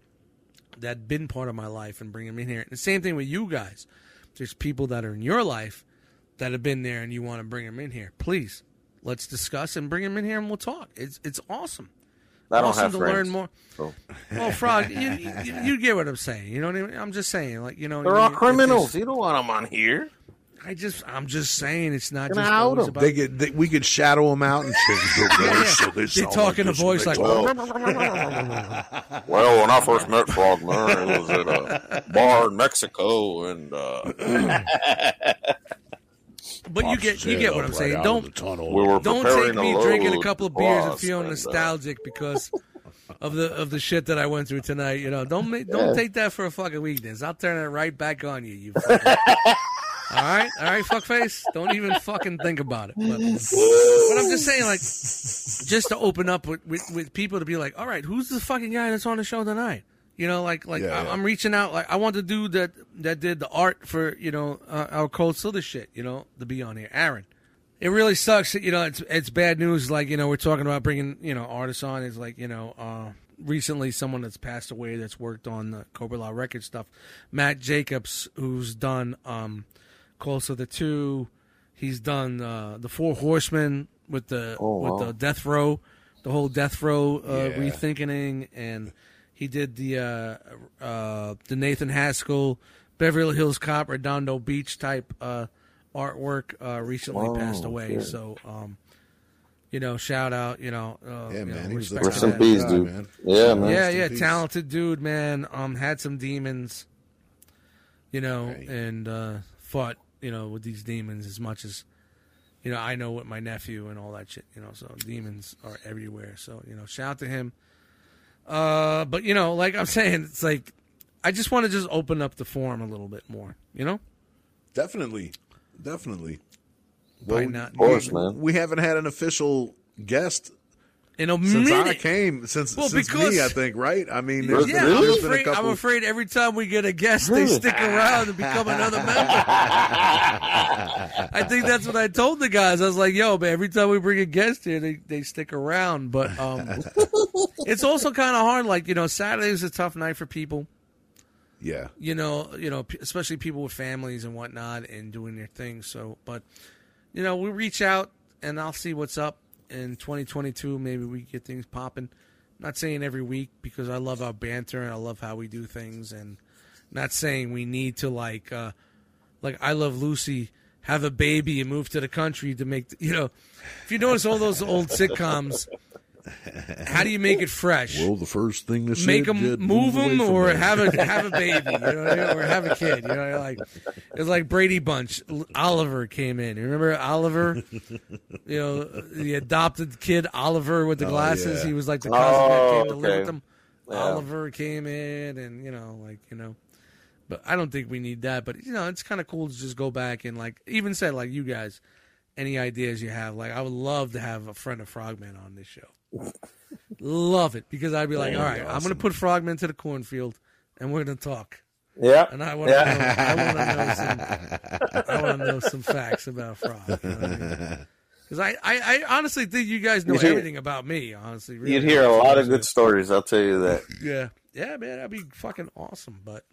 that been part of my life, and bring them in here. And the same thing with you guys. There's people that are in your life that have been there, and you want to bring them in here. Please, let's discuss and bring them in here, and we'll talk. It's it's awesome. I don't awesome have to friends. learn more. so. Well, Frog, you, you, you get what I'm saying. You know what I mean? I'm just saying, like you know, They're you- all criminals. You don't want them on here. I just, I'm just saying, it's not just out always of- about. They get, they, we could shadow them out and shit. yeah. They talk in a voice like, Well, well, when I first met Frog Frogman, it was at a bar in Mexico, and uh, but you get, you get what I'm saying. Don't, we were don't take me drinking a couple of beers and cross, feeling uh, nostalgic because of the of the shit that I went through tonight. You know, don't make, don't take that for a fucking weakness. I'll turn it right back on you. You. fucking- All right, all right, fuckface. Don't even fucking think about it. But, but I'm just saying, like, just to open up with, with, with people to be like, all right, who's the fucking guy that's on the show tonight? You know, like, like Yeah, I, yeah. I'm reaching out. Like, I want the dude that that did the art for you know uh, our cold silver shit. You know, to be on here, Aaron. It really sucks. that, You know, it's it's bad news. Like, you know, we're talking about bringing you know artists on. It's like you know, uh, recently someone that's passed away that's worked on the Cobra Law record stuff, Matt Jacobs, who's done um, Closer the Two. He's done uh, the Four Horsemen with the Oh, with wow. the Death Row, the whole Death Row uh, Yeah. rethinking, and he did the uh, uh, the Nathan Haskell, Beverly Hills Cop, Redondo Beach type uh, artwork. Uh, recently Wow, passed away, shit. so um, you know, shout out, you know, uh, Yeah, you man. know, He was a Rest in peace, dude. man. Yeah, man. Yeah, yeah, peace. talented dude, man. Um, had some demons, you know, Right. and uh, fought, you know, with these demons as much as, you know, I know with my nephew and all that shit, you know. So demons are everywhere. So you know, shout out to him. Uh, but you know, like I'm saying, it's like I just want to just open up the forum a little bit more, you know. Definitely, definitely. Why Well, not? Of course, we, man. we haven't had an official guest In a since I came. Since Well, since because- me, I think. Right? I mean, there's, Yeah, there's I'm been a afraid, couple. I'm afraid every time we get a guest, they stick around and become another member. I think that's what I told the guys. I was like, yo, but every time we bring a guest here, they, they stick around. But um, it's also kind of hard. Like, you know, Saturday is a tough night for people. Yeah, You know, you know, especially people with families and whatnot and doing their thing. So, but, you know, we reach out and I'll see what's up in 2022. Maybe we get things popping. Not saying every week because I love our banter and I love how we do things, and not saying we need to like, uh, like I love Lucy, have a baby and move to the country to make, you know, if you notice all those old sitcoms, how do you make it fresh? well, the first thing to make them move them or have a have a baby, you know, or have a kid. You know, like it's like Brady Bunch. Oliver came in. You remember Oliver? You know, the adopted kid Oliver with the oh, glasses. yeah. He was like the cousin that came to Oh, live with him. Yeah. Oliver came in, and you know, like you know. But I don't think we need that. But you know, it's kind of cool to just go back and like even said like you guys, any ideas you have. Like I would love to have a friend of Frogman on this show. Love it because I'd be like, all right, I'm going to put Frogman to the cornfield and we're going to talk. Yeah. And I want to Yeah. know, I want to know some, I want to know some facts about Frog. Because I, I, I honestly think you guys know You'd hear- everything about me. Honestly, really. You'd hear a lot of good stories, I'll tell you that. Yeah, yeah, man, that'd be fucking awesome. But,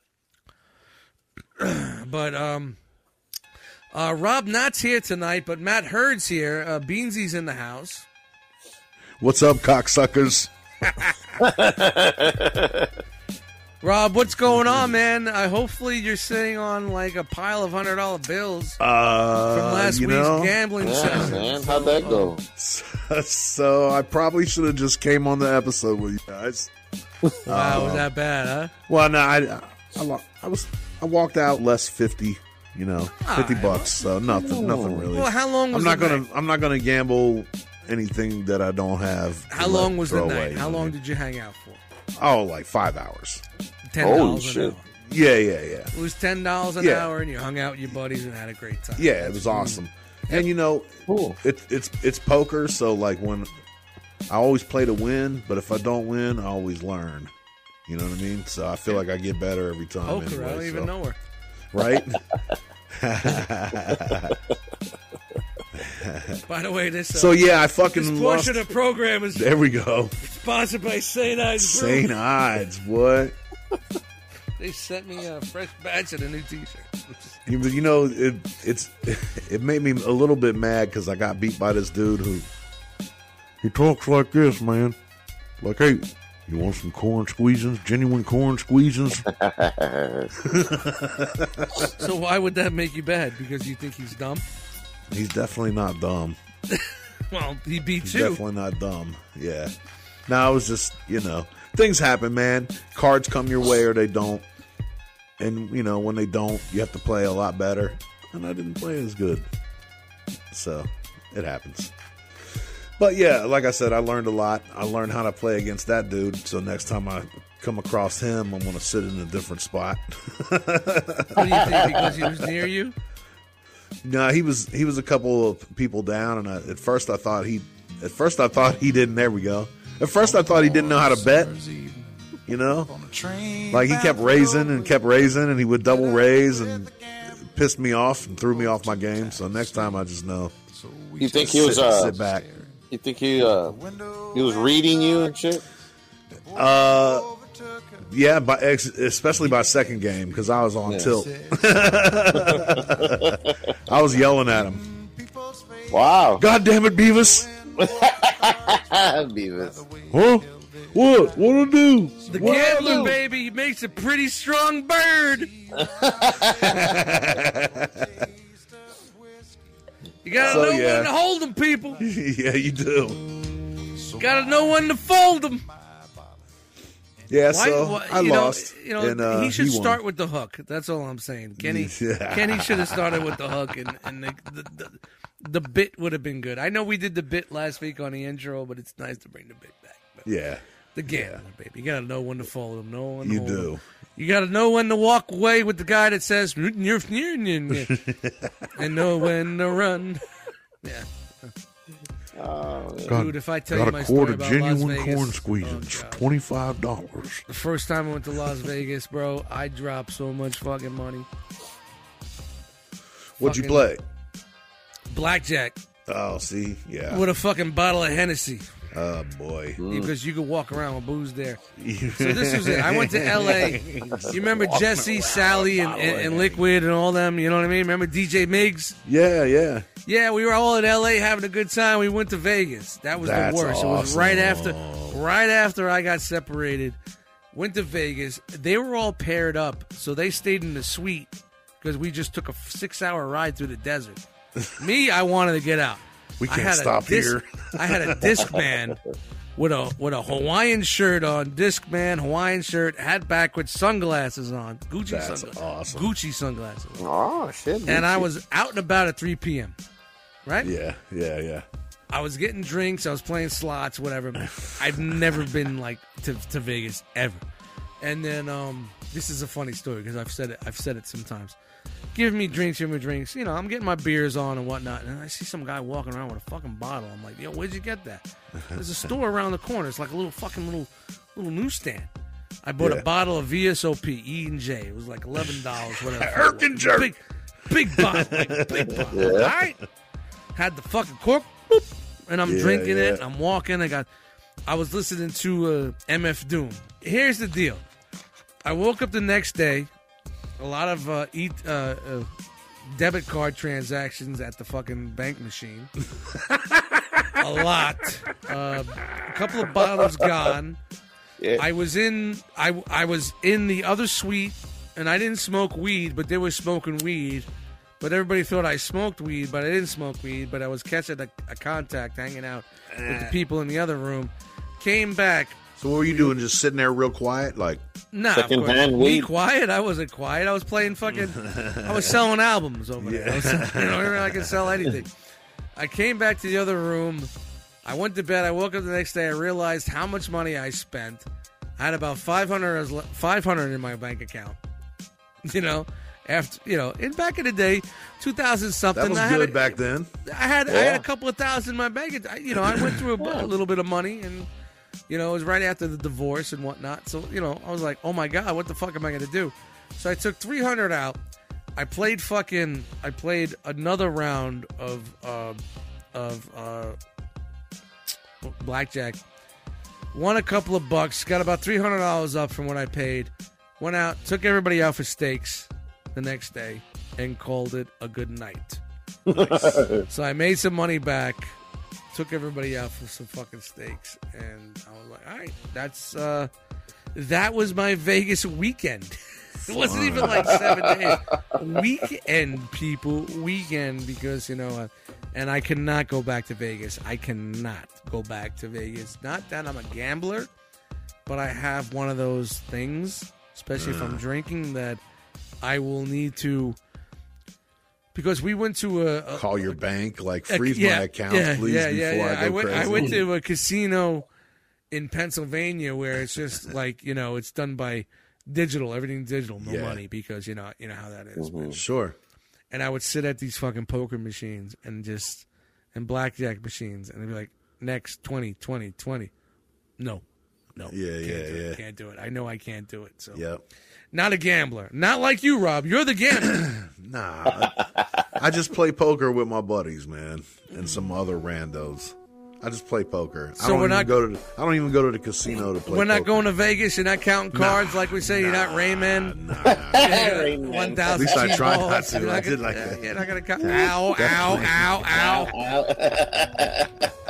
but um, uh, Rob Knott's here tonight, but Matt Hurd's here. Uh, Beansy's in the house. What's up, cocksuckers? Rob, what's going on, man? I hopefully you're sitting on like a pile of hundred dollar bills Uh, from last week's know, gambling Yeah, session. man. How'd that go? so I probably should have just came on the episode with you guys. Wow, was that bad, huh? Well, no, I, I, I was, I walked out less fifty, you know, fifty right. bucks. So nothing, nothing really. Well, how long was I'm not the gonna, night? I'm not gonna gamble anything that I don't have. How let long was the night? How long did you hang out for? Oh, like five hours. Ten Holy dollars an shit. hour. Yeah, yeah, yeah. It was ten dollars an Yeah. hour, and you hung out with your buddies and had a great time. Yeah, it was awesome. Mm. And you know, Cool. it, it's it's poker, so like when I always play to win, but if I don't win, I always learn. You know what I mean? So I feel like I get better every time. Poker, I don't even so- know her. Right? By the way, this uh, so yeah, I this fucking lost. portion of the program is There we go. sponsored by St. Ives Brew. St. Ides, what? They sent me a fresh batch of the new T-shirt. You, you know, it it's it made me a little bit mad because I got beat by this dude who he talks like this, man. Like, hey, you want some corn squeezins? Genuine corn squeezins? So why would that make you bad? Because you think he's dumb? He's definitely not dumb. Well, he beat He's you. definitely not dumb. Yeah. Now it was just you know things happen, man. Cards come your way or they don't, and you know when they don't, you have to play a lot better. And I didn't play as good, so it happens. But yeah, like I said, I learned a lot. I learned how to play against that dude. So next time I come across him, I'm going to sit in a different spot. What do you think? Because he was near you? No, he was he was a couple of people down, and I, at first I thought he, at first I thought he didn't. There we go. At first I thought he didn't know how to bet. You know, like he kept raising and kept raising, and he would double raise and pissed me off and threw me off my game. So next time I just know. You think he was sit, uh? sit back. You think he uh? He was reading you and shit. Uh, yeah, by ex- especially by second game because I was on Yeah. tilt. I was yelling at him. Wow. God damn it, Beavis! Beavis. Huh? What? What I do? The What gambler, do? baby, makes a pretty strong bird. you gotta So, know yeah. when to hold them, people. yeah, you do. Gotta know when to fold them. Yeah, Why, so why- I you know, lost. you know, and, uh, he should won. start with the hook. That's all I'm saying. Kenny, Yeah. Kenny should have started with the hook, and, and the, the, the the bit would have been good. I know we did the bit last week on the intro, but it's nice to bring the bit back. But Yeah, the gambler, baby, you gotta know when to follow them. Know when to you hold 'em. do. You got to know when to walk away with the guy that says "Nyeh, nyeh, nyeh, nyeh," and know when to run. Yeah, Uh, dude. If I tell you my story about Las Vegas, oh, God. twenty five dollars. the first time I went to Las Vegas, bro, I dropped so much fucking money. What'd you play? Blackjack Oh, see, yeah. with a fucking bottle of Hennessy Oh boy. Mm. because you could walk around with booze there. So this was it. I went to L.A. You remember Jesse, Sally, and, and, and Liquid and all them? You know what I mean? Remember DJ Miggs? yeah, yeah. Yeah, we were all in LA having a good time. We went to Vegas. That was That's the worst. It was right after right after I got separated. Went to Vegas. They were all paired up, so they stayed in the suite because we just took a 6-hour ride through the desert. Me, I wanted to get out. We can't had stop a disc, here. I had a disc man with a with a Hawaiian shirt on, disc man Hawaiian shirt, hat back with sunglasses on, Gucci That's sunglasses, awesome. Gucci sunglasses, Oh shit. and I was out and about at 3 p.m. Right? Yeah, yeah, yeah. I was getting drinks. I was playing slots, whatever. I've never been like to, to Vegas ever. And then um, this is a funny story because I've said it. I've said it sometimes. Give me drinks, give me drinks. You know, I'm getting my beers on and whatnot, and I see some guy walking around with a fucking bottle. I'm like, yo, where'd you get that? There's a store around the corner. It's like a little fucking little little newsstand. I bought Yeah. a bottle of VSOP E and J. It was like eleven dollars, whatever. Irk and jerk. Big, big bottle, like big bottle. All right had the fucking cork, boop, and I'm Yeah, drinking it. I'm walking. I got, I was listening to uh, MF Doom. Here's the deal. I woke up the next day. A lot of uh, eat uh, uh, debit card transactions at the fucking bank machine. a lot. Uh, a couple of bottles gone. Yeah. I was in. I I was in the other suite, and I didn't smoke weed, but they were smoking weed. But everybody thought I smoked weed, but I didn't smoke weed. But I was catching a, a contact, hanging out with the people in the other room. Came back. So what were you doing? Just sitting there real quiet, like Nah, of Second hand Me weed. quiet? I wasn't quiet. I was playing fucking. I was selling albums over there. I, was, you know, I could sell anything. I came back to the other room. I went to bed. I woke up the next day. I realized how much money I spent. I had about 500, 500 in my bank account. You know, after you know, in back in the day, two thousand something. that was I had good a- back then. I had I had a couple of thousand in my bank. I- You know, I went through a, a little bit of money, and you know, it was right after the divorce and whatnot. So you know, I was like, oh my god, what the fuck am I gonna do? So I took three hundred out. I played fucking. I played another round of uh, of uh, blackjack. Won a couple of bucks. Got about three hundred dollars up from what I paid. Went out, took everybody out for steaks the next day, and called it a good night. So I made some money back, took everybody out for some fucking steaks, and I was like, all right, that's uh that was my Vegas weekend. it wasn't even like seven days. Weekend, people, weekend, because you know, uh, and I cannot go back to Vegas. I cannot go back to Vegas. Not that I'm a gambler, but I have one of those things, especially if I'm drinking, that I will need to. Because we went to a, a Call your bank, like a- freeze my account, yeah, please, yeah, before yeah, yeah. I go went, crazy. I went to a casino in Pennsylvania where it's just like you know it's done by digital, everything digital, no Yeah. money because you know you know how that is. Mm-hmm. Sure. and I would sit at these fucking poker machines and just and blackjack machines, and I'd be like, next 20, 20, 20. No, no, Yeah, can't yeah, do it, yeah. can't do it. I know I can't do it. So Yep. Not a gambler, not like you, Rob. You're the gambler. Nah. I, I just play poker with my buddies, man, and some other randos. I just play poker. I So don't we're even not- go to. The, I don't even go to the casino to play. We're not poker. going to Vegas. You're not counting cards like we say. You're not Raymond. Nah, nah. Rain Man. At least I try not to. You're I not did gonna, like that. You're not gonna count. Ow! Ow! Ow! Ow!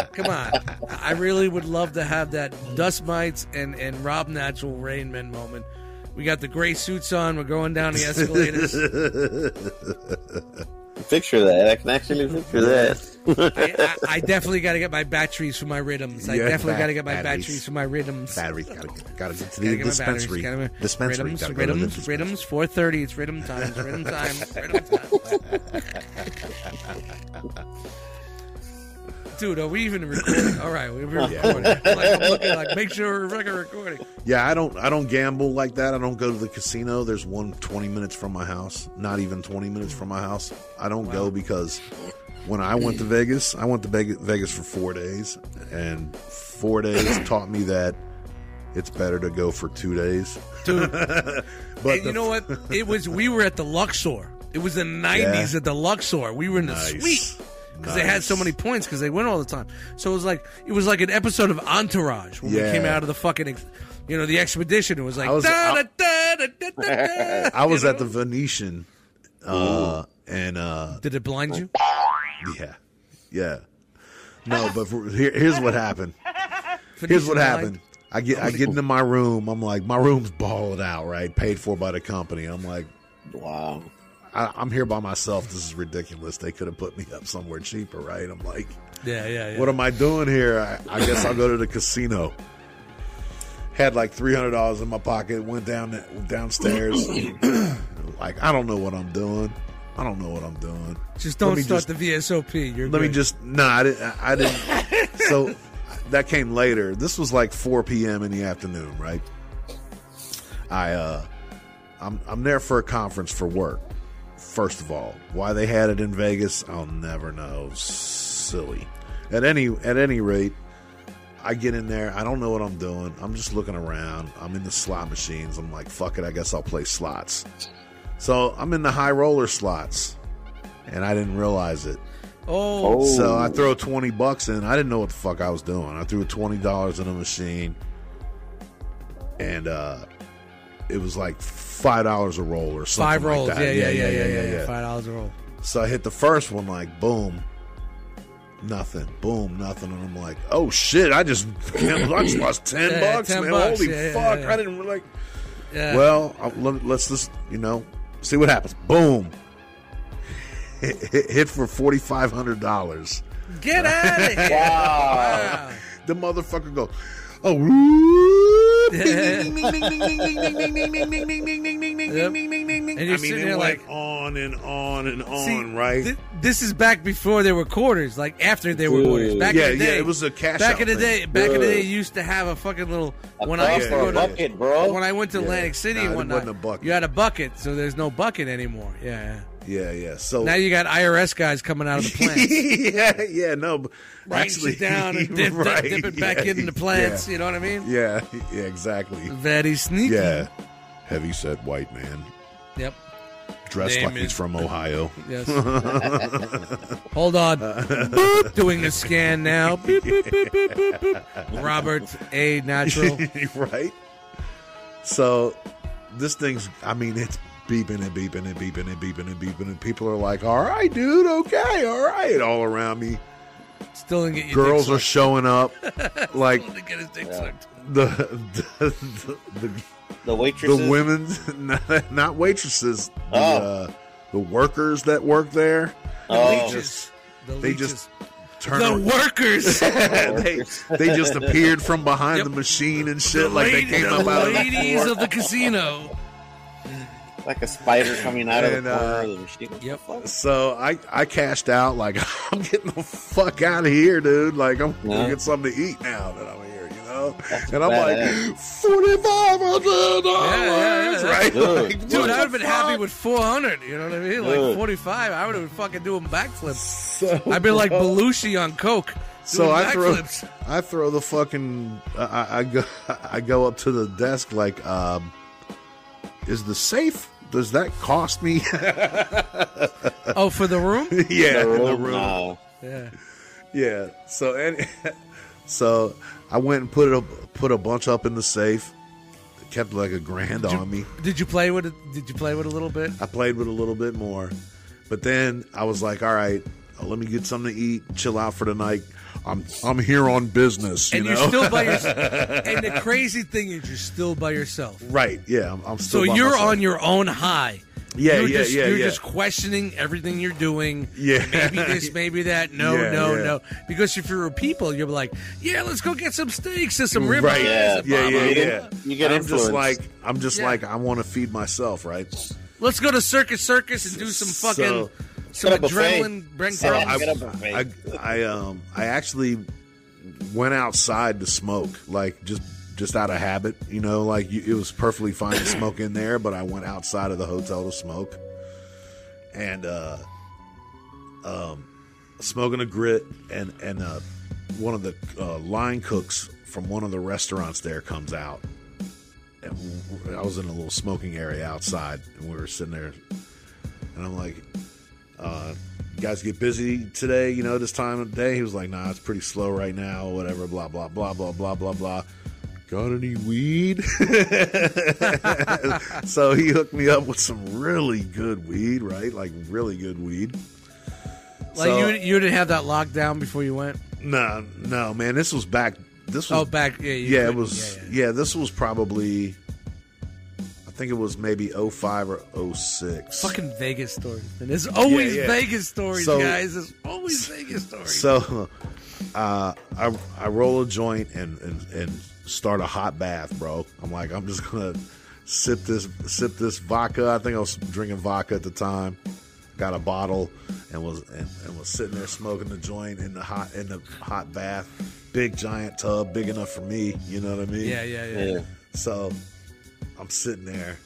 Come on. I really would love to have that Dust Mites and, and Rob Natural Rainman moment. We got the gray suits on. We're going down the escalators. Picture that. I can actually picture that. I, I, I definitely got to get my batteries for my rhythms. I Yeah, definitely got to get my batteries. batteries for my rhythms. Batteries gotta get, gotta get to Gotta the get my batteries, dispensary. gotta- Dispensary. Rhythms, gotta go rhythms, dispensary. rhythms. Four thirty. It's rhythm time. It's rhythm time. Rhythm time. Dude, are we even recording? All right, we're recording. Like I'm looking, like make sure we're recording. Yeah, I don't. I don't gamble like that. I don't go to the casino. There's one 20 minutes from my house. Not even 20 minutes from my house. I don't go because when I went to Vegas, I went to Vegas, for four days, and four days taught me that it's better to go for two days. Dude, But and you the- know what? It was we were at the Luxor. It was the '90s Yeah. at the Luxor. We were in the Nice. suite because they had so many points because they win all the time. So it was like it was like an episode of Entourage when Yeah. we came out of the fucking, ex- you know, the expedition. It was like I was- I- was at the? Venetian, uh, and uh, Did it blind you? yeah, yeah. No, but for, here, here's what happened. Here's what happened. I get I get into my room. I'm like, my room's balled out, right? Paid for by the company. I'm like, Wow. I, I'm here by myself. This is ridiculous. They could have put me up somewhere cheaper, right? I'm like, Yeah, yeah, yeah. what am I doing here? I, I guess I'll go to the casino. Had like three hundred dollars in my pocket. Went down downstairs. like I don't know what I'm doing. I don't know what I'm doing. Just don't start just- the VSOP. You're Let me just no, I didn't. I didn't. so that came later. This was like 4 p.m. in the afternoon, right? I uh, I'm I'm there for a conference for work. First of all, why they had it in Vegas, I'll never know. Silly. At any at any rate, I get in there. I don't know what I'm doing. I'm just looking around. I'm in the slot machines. I'm like, fuck it. I guess I'll play slots. So I'm in the high roller slots, and I didn't realize it. oh. So I throw twenty bucks in. I didn't know what the fuck I was doing. I threw twenty dollars in a machine, and uh, it was like five dollars a roll or something. five like rolls. that. Yeah, yeah, yeah, yeah, yeah, yeah. Five dollars a roll. So I hit the first one like boom, nothing. Boom, nothing, and I'm like, oh shit! I just I just lost ten Yeah, bucks, 10 man. bucks. Holy Yeah, yeah, fuck! yeah. I didn't like. Yeah. Well, I, let, let's just you know see what happens. Boom. Hit, hit, hit for forty five hundred dollars. get out of here! Wow. Wow. the motherfucker go, Oh, and you're I mean, sitting there like on and on and on, See, right? Th- this is back before there were quarters, like after there were quarters. Back yeah, in the day, yeah, it was a cash. Back in the thing. day, back yeah. in the day, you used to have a fucking little. A when I used to go to bucket, bro. when I went to yeah. Atlantic City nah, and whatnot, you had a bucket, so there's no bucket anymore. Yeah. Yeah, yeah. So. Now you got IRS guys coming out of the plants. yeah, yeah, no, but Writing actually, down and dip, right, dip, dip it back yeah, into the plants. Yeah, You know what I mean? yeah, yeah, exactly. Very sneaky. Yeah, heavy set white man Yep. dressed Name like he's from Ohio. Yes. Hold on. Boop. Doing a scan now. Boop, boop, boop, boop, boop, boop. Robert A. Natural. right? So this thing's I mean it's beeping and beeping and beeping and beeping and beeping and people are like, All right, dude, okay, all right, all around me. Still didn't get your Girls are showing up like sucked. Still didn't get his dick sucked. the the, the, the, The the women not, not waitresses, the Oh. uh, the workers that work there The Oh. leeches. The they leeches. just turn the around- workers. they, they just appeared from behind Yep. the machine and shit the like they came the up out of the ladies of the casino. Like a spider coming out And, of the corner uh, of the machine. Yep. So I I cashed out like I'm getting the fuck out of here, dude. Like I'm Yeah. gonna get something to eat now that I'm here, you know. know. And I'm like, forty five hundred dollars, right? Dude. Like, Dude, what Dude, the I'd have been happy with 400. You know what I mean? Like Dude. 45, I would have been fucking doing backflips. So, I'd be like. Belushi on coke. So I throw, backflips. I throw the fucking, I, I go, I go up to the desk like, um, is the safe? Does that cost me? Oh, for the room? yeah, The in the room, room. nah. Yeah. Yeah. So and so I went and put it up, put a bunch up in the safe. Kept like a grand on me. Did you play with it? Did you play with a little bit? I played with a little bit more, but then I was like, all right, let me get something to eat, chill out for the night. I'm I'm here on business, you and know. you're still by yourself. and the crazy thing is, you're still by yourself. right? Yeah, I'm, I'm So still. by you're myself. on your own high. Yeah, you're yeah, just, yeah, You're yeah. just questioning everything you're doing. Yeah. maybe this, maybe that. No, Yeah, no, yeah. no. Because if you're a people, you're like, yeah, let's go get some steaks and some mm, ribeyes. Right. Yeah, and Yeah, yeah, yeah. You get I'm just like I'm just Yeah. like I want to feed myself, right? Let's go to Circus Circus and do some fucking So- some Get a buffet. adrenaline. Bring Sit down girls. and get a buffet. I, I um I actually went outside to smoke, like just just out of habit, you know, like you, it was perfectly fine to smoke in there, but I went outside of the hotel to smoke, and uh, um, smoking a grit, and and uh, one of the uh, line cooks from one of the restaurants there comes out. And I was in a little smoking area outside, and we were sitting there, and I'm like, uh, you guys get busy today, you know, this time of day? He was like, nah, it's pretty slow right now, whatever, blah, blah, blah, blah, blah, blah, blah. Got any weed? so he hooked me up with some really good weed, right? Like really good weed. Like So- you, you didn't have that lockdown before you went. No, no, man, this was back. This was Oh, back yeah, yeah, it was yeah, yeah, yeah. this was probably think it was maybe 05 or 06. Fucking Vegas stories. And it's always Yeah, yeah. Vegas stories, So- guys. It's always Vegas stories. So uh, I I roll a joint and, and and start a hot bath, bro. I'm like, I'm just gonna sip this sip this vodka. I think I was drinking vodka at the time. Got a bottle and was and, and was sitting there smoking the joint in the hot in the hot bath. Big giant tub, big enough for me. You know what I mean? yeah, yeah, yeah. yeah. So I'm sitting there.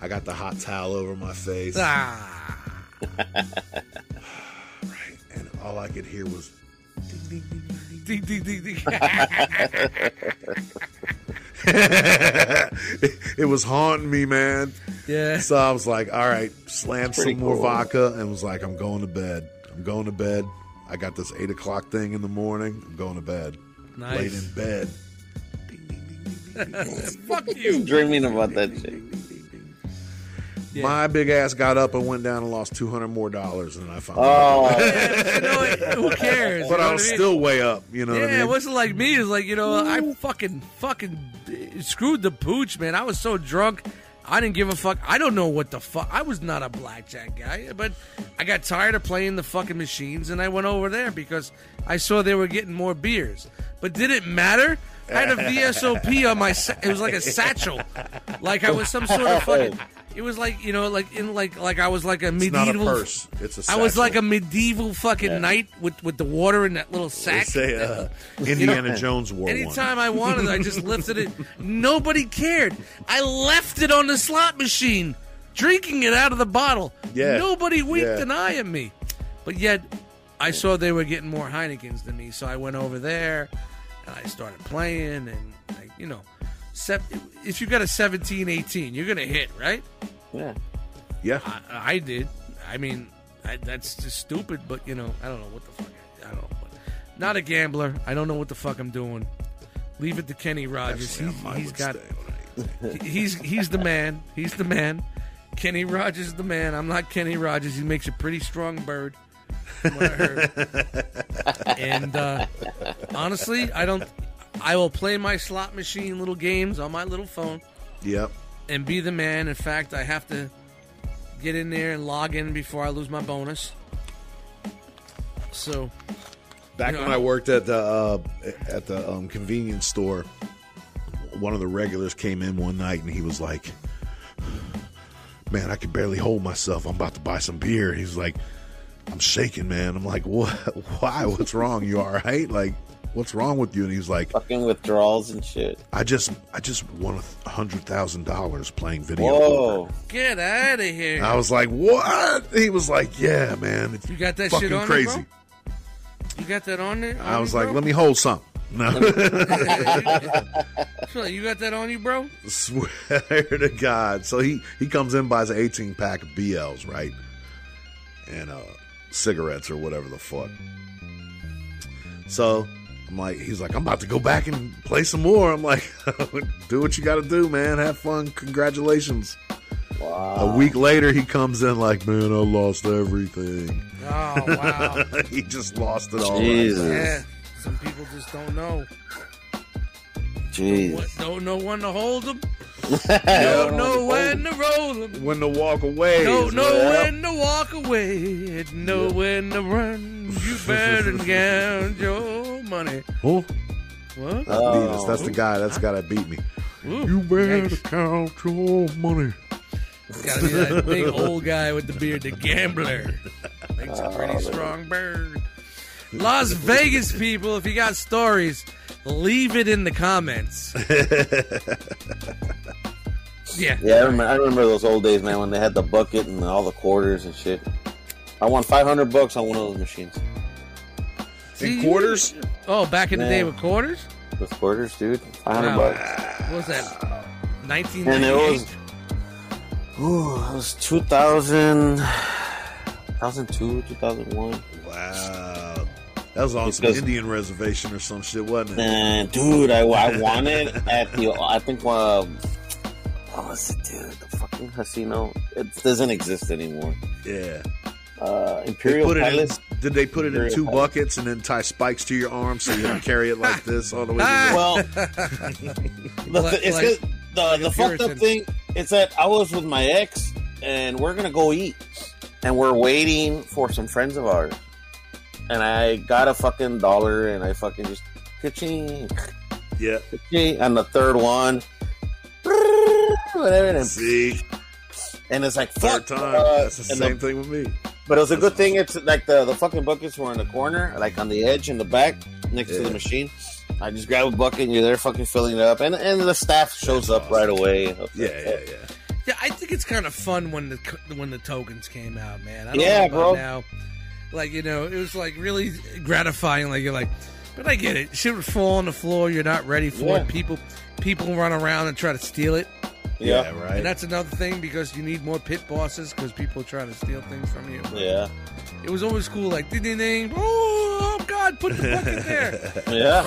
I got the hot towel over my face. Ah. Right, and all I could hear was Ding, ding, ding, ding. ding, ding, ding. it was haunting me, man. yeah. So I was like, all right, slam some more cool. vodka and was like, I'm going to bed. I'm going to bed. I got this eight o'clock thing in the morning. I'm going to bed. Nice. Laid in bed. Fuck you. Dreaming about that shit. Yeah. My big ass got up and went down and lost two hundred more dollars than I found. Oh, you know what? Who cares? but You know I what was mean? still way up. You know Yeah, what I mean? it wasn't like me. It's like you know, I fucking fucking screwed the pooch, man. I was so drunk, I didn't give a fuck. I don't know what the fuck. I was not a blackjack guy, but I got tired of playing the fucking machines, and I went over there because I saw they were getting more beers. But did it matter? I had a VSOP on my. Sa- it was like a satchel, like I was some sort of fucking. It was like you know, like in like like I was like a medieval. it's not a medieval. purse. It's a. I was like a medieval fucking knight with with the water in that little sack. They say uh, Indiana Jones wore one. Anytime I wanted, I just lifted it. Nobody cared. I left it on the slot machine, drinking it out of the bottle. Yeah. Nobody winked Yeah. an eye at me. But yet, I saw they were getting more Heinekens than me, so I went over there and I started playing. And, I, you know, sep- if you got a 17, 18, you're going to hit, right? yeah. Yeah. I, I did. I mean, I, that's just stupid, but, you know, I don't know what the fuck. I, I don't know. But not a gambler. I don't know what the fuck I'm doing. Leave it to Kenny Rogers. he, he's got. I- he- He's he's the man. He's the man. Kenny Rogers is the man. I'm not Kenny Rogers. He makes a pretty strong bird. From what I heard. and uh, honestly, I don't. I will play my slot machine little games on my little phone Yep. and be the man. In fact, I have to get in there and log in before I lose my bonus. So Back You know, when I worked at the uh, at the um, convenience store, one of the regulars came in one night and he was like, "Man, I can barely hold myself. I'm about to buy some beer." He's like, "I'm shaking, man." I'm like, "What? Why? What's wrong? You all right? Like, what's wrong with you?" And he's like, Fucking withdrawals and shit. "I just, I just won a hundred thousand dollars playing video." Whoa. poker." Get out of here. I was like, "What?" He was like, "Yeah, man, it's you got that fucking shit on crazy." there, bro? You got that on there? I was you, like, bro? "Let me hold some." No, So, you got that on you, bro? swear to God. So he he comes in buys an eighteen pack of BLs, right, and uh, cigarettes or whatever the fuck. So I'm like, he's like, I'm about to go back and play some more. I'm like, do what you got to do, man. Have fun. Congratulations. Wow. A week later, he comes in like, man, I lost everything. Oh, wow. he just lost it all. Jesus. yeah. Some people just don't know. Jeez. What, don't know when to hold them. Don't know when to roll them. When to walk away. Don't know what- when to walk away. and Know when to run. You better count your money. Oh, What? Venus, that's the guy. That's the guy that beat me. Ooh, You better yikes. count your money. It's gotta be that big old guy with the beard, the gambler. Makes a pretty oh, strong bird. Las Vegas people, if you got stories, leave it in the comments. yeah. Yeah, I remember, I remember those old days, man, when they had the bucket and all the quarters and shit. I won 500 bucks on one of those machines. In quarters? Oh, back in the day with quarters? With quarters, dude. 500 Wow. bucks. What was that? And it 1998? was, ooh, it was 2000, 2002, 2001. Wow. That was on some Indian reservation or some shit, wasn't it? And dude, I, I won it at the, I think, uh, what was it, dude? The fucking casino. It doesn't exist anymore. Yeah. Uh, Imperial put it in, Palace. did they put it in two Palace. buckets and then tie spikes to your arm so you have to carry it like this all the way to the Well, the, Like- it's like- good- the, the fucked up thing is that I was with my ex and we're gonna go eat, and we're waiting for some friends of ours, and I got a fucking dollar and I fucking just ka-ching, Yeah. ka-ching, and the third one, whatever, and, See? and it's like Third fuck. time. uh, That's the and same thing with me. But it was a good thing. It's like the the fucking buckets were in the corner, like on the edge in the back, next to the machine. I just grab a bucket and you're there fucking filling it up, and and the staff shows up right away. Yeah, yeah, yeah. Yeah, I think it's kind of fun when the when the tokens came out, man. I don't Yeah, know about bro. Now, like you know, it was like really gratifying. Like you're like, but I get it. Shit would fall on the floor. You're not ready for Yeah. it. People people run around and try to steal it, Yeah, right. and that's another thing because you need more pit bosses because people try to steal things from you. yeah, It was always cool. Like ding ding ding. Oh, oh God, put the bucket there. yeah.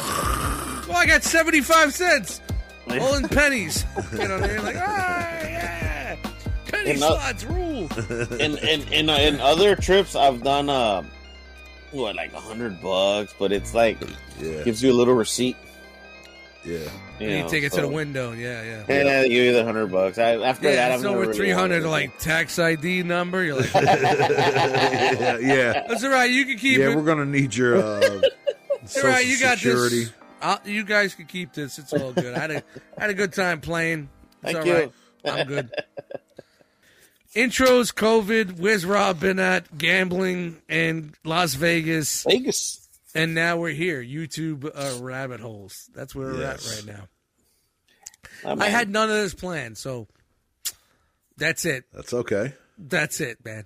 Well, I got seventy five cents. All in pennies. You know, they're like, ah, yeah. Penny And not- slots rule. in in in, uh, in other trips, I've done uh, what like a hundred bucks, but it's like Yeah, gives you a little receipt. yeah. You, You take it so- to the window. Yeah, yeah. And they give you the hundred bucks. I, after Yeah, that, it's I've never over really three hundred. Like tax ID number. You're like, yeah, yeah. that's all right. You can keep Yeah, it. we're gonna need your uh, It's all social right. You got security. this. I'll, you guys can keep this. It's all good. I had a I had a good time playing. It's Thank all you. right. I'm good. Intros, COVID. Where's Rob been at? Gambling and Las Vegas, Vegas. and now we're here. YouTube uh, rabbit holes. That's where we're at right now. I, I had none of this planned, so that's it. That's okay. That's it, man.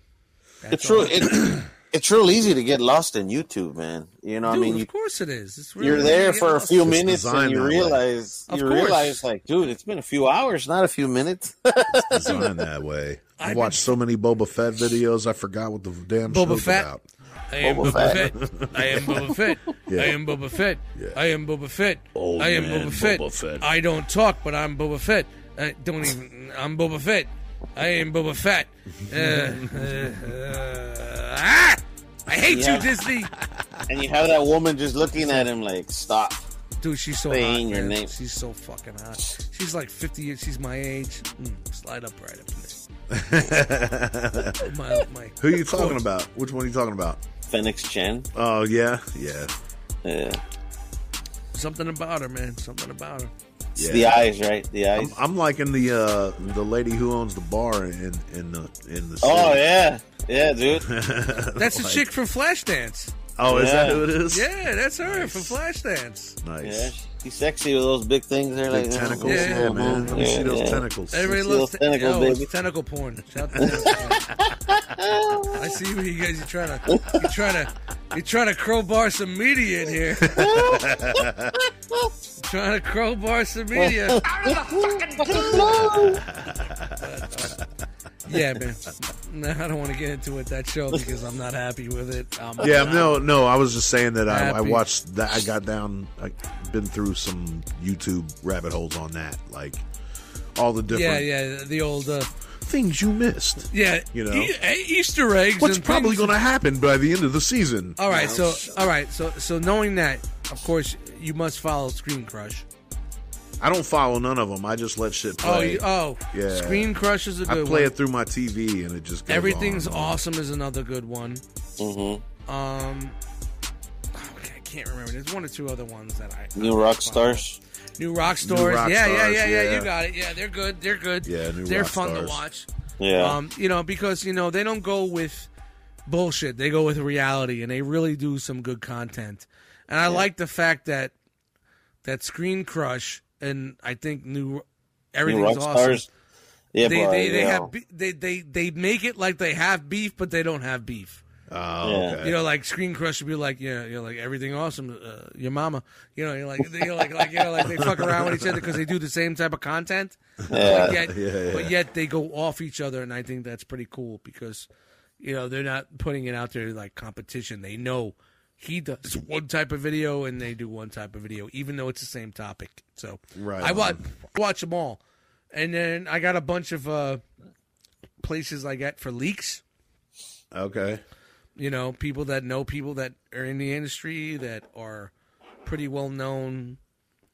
That's It's true. It, it's real easy to get lost in YouTube, man. You know, Dude, I mean, you, of course it is. It's really you're there for a few It's minutes and you realize you course. realize like, dude, it's been a few hours, not a few minutes. Designed that way. I've I've been- watched so many Boba Fett videos. I forgot what the damn Boba show's Fett? about. I am Boba Boba Fett. Fett. I am Boba Fett. Yeah. I am Boba Fett. Yeah. I am Boba Fett. Old I am man Boba Fett. Boba Fett. I don't talk, but I'm Boba Fett. I don't even. I'm Boba Fett. I am Boba Fett. Uh, uh, uh, ah! I hate Yeah. you, Disney. and you have that woman just looking at him like, stop. Dude, she's so Saying hot. your name. She's so fucking hot. She's like 50 years. She's my age. Mm, slide up right up to me. My, my, Who are you talking about? Which one are you talking about? Fennec Shand. Oh yeah, yeah, Yeah. Something about her, man. Something about her. It's Yeah. the eyes, right? The eyes. I'm, I'm liking the uh, the lady who owns the bar in in the in the. oh yeah, yeah, dude. That's the Like, chick from Flashdance. Oh, is that who it is? Yeah, that's her from Flashdance. Nice. Yeah, she's sexy with those big things. There, like tentacles. Yeah. Yeah, man. Let me see those yeah. tentacles. Everybody See loves those tentacles, oh, baby. tentacle porn. Tentacle porn. I see what you guys are trying to you're trying to you're trying to crowbar some media in here. trying to crowbar some media. Yeah, man. No, I don't want to get into it that show because I'm not happy with it. Um, Yeah, no, no. I was just saying that I, I watched that. I got down. I been through some YouTube rabbit holes on that, like all the different. yeah, yeah. The old uh, things you missed. yeah, You know. e- Easter eggs. What's and probably going to happen by the end of the season? All right, so all right, so so knowing that, of course, you must follow Screen Crush. I don't follow none of them. I just let shit Oh, play. you, oh, Yeah. Screen Crush is a good one. I play one. it through my TV, and it just goes Everything's on and on. awesome is another good one. hmm Um, oh, okay, I can't remember. There's one or two other ones that I New rock stars. New rock stars. Rock yeah, yeah, Stars, yeah, yeah, yeah. You got it. Yeah, they're good. They're good. Yeah, New they're Rock fun Stars. to watch. Yeah. Um, you know, because you know they don't go with bullshit. They go with reality, and they really do some good content. And I like the fact that that Screen Crush and I think new New everything's rock awesome. stars. Yeah, They but, they, they yeah. have be- they they they make it like they have beef, but they don't have beef. Oh, Yeah. okay. You know, like Screen Crush would be like, yeah, you know, like Emergency Awesome. Uh, your mama, you know, you're like, you're like, like, you know, like they fuck around with each other because they do the same type of content. Yeah. But yet, Yeah, yeah. but yet they go off each other, and I think that's pretty cool because, you know, they're not putting it out there like competition. They know he does one type of video, and they do one type of video, even though it's the same topic. So Right I watch watch them all, and then I got a bunch of uh, places I get for leaks okay. You know, people that know people that are in the industry that are pretty well known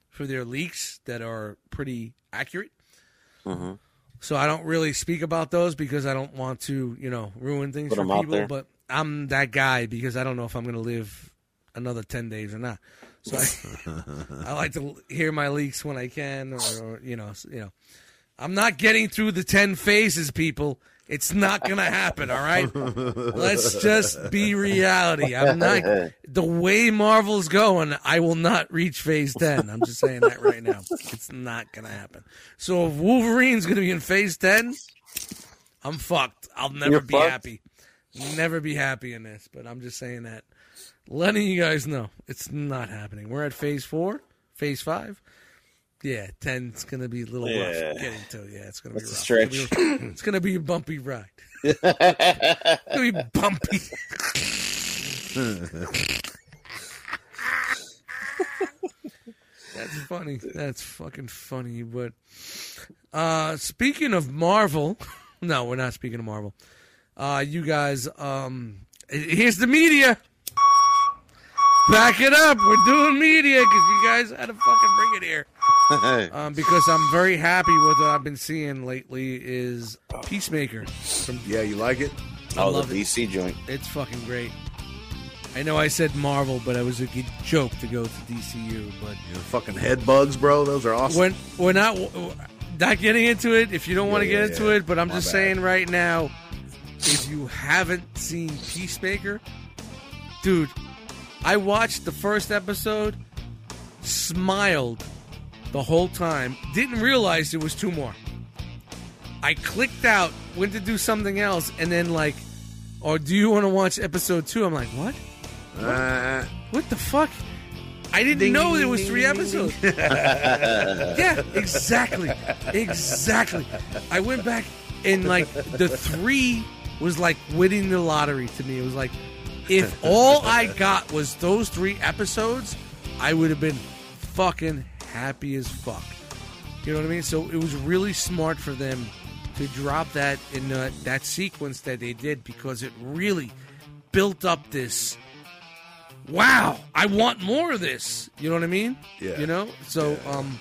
for their leaks that are pretty accurate. Mm-hmm. So I don't really speak about those because I don't want to, you know, ruin things Put for people. But I'm that guy because I don't know if I'm going to live another ten days or not. So I, I like to hear my leaks when I can, or, or you know, you know, I'm not getting through the ten phases, people. It's not gonna happen. All right, let's just be reality. I'm not the way Marvel's going. I will not reach phase ten. I'm just saying that right now. It's not gonna happen. So if Wolverine's gonna be in phase ten, I'm fucked. I'll never You're be fucked? happy. Never be happy in this. But I'm just saying that, letting you guys know it's not happening. We're at phase four, phase five. Yeah, ten. ten's gonna be a little Yeah. rough getting to. Yeah, it's gonna That's be a rough. It's gonna be- It's gonna be a bumpy ride. it's gonna be bumpy. That's funny. That's fucking funny. But uh speaking of Marvel, no, we're not speaking of Marvel. Uh you guys, um here's the media. Back it up. We're doing media because you guys had to fucking bring it here. Um, because I'm very happy with what I've been seeing lately is Peacemaker. From Yeah, you like it? I oh, love the it. DC joint. It's fucking great. I know I said Marvel, but it was a good joke to go to DCU. But You know, fucking head bugs, bro. Those are awesome. when we're not not getting into it, if you don't want to Yeah, get yeah, into yeah. it, but I'm My just bad. saying right now, if you haven't seen Peacemaker, dude, I watched the first episode, smiled the whole time, didn't realize there was two more. I clicked out, went to do something else, and then like, or do you want to watch episode two? I'm like, what? Uh, What the fuck? I didn't Ding, know there was three episodes. yeah, exactly. Exactly. I went back and like the three was like winning the lottery to me. It was like if all I got was those three episodes, I would have been fucking happy as fuck. You know what I mean? So it was really smart for them to drop that in the, that sequence that they did because it really built up this wow, I want more of this. You know what I mean? Yeah. You know? So, um,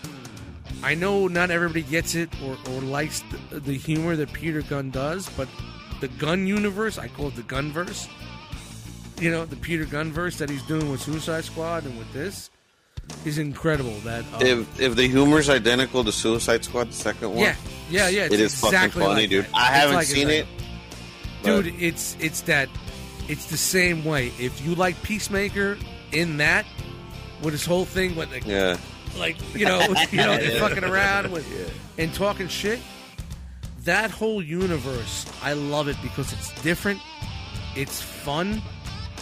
I know not everybody gets it or, or likes the, the humor that Peter Gunn does, but the Gun universe, I call it the Gunverse. You know, the Peter Gunn verse that he's doing with Suicide Squad and with this is incredible. That um, If if the humor's identical to Suicide Squad, the second one, yeah, yeah, yeah, it's it is exactly fucking funny, like dude. that. I It's haven't like seen it, dude. It's it's that it's the same way. If you like Peacemaker in that, with his whole thing, with like, Yeah. like you know, you know, fucking around with and talking shit. That whole universe, I love it because it's different, it's fun,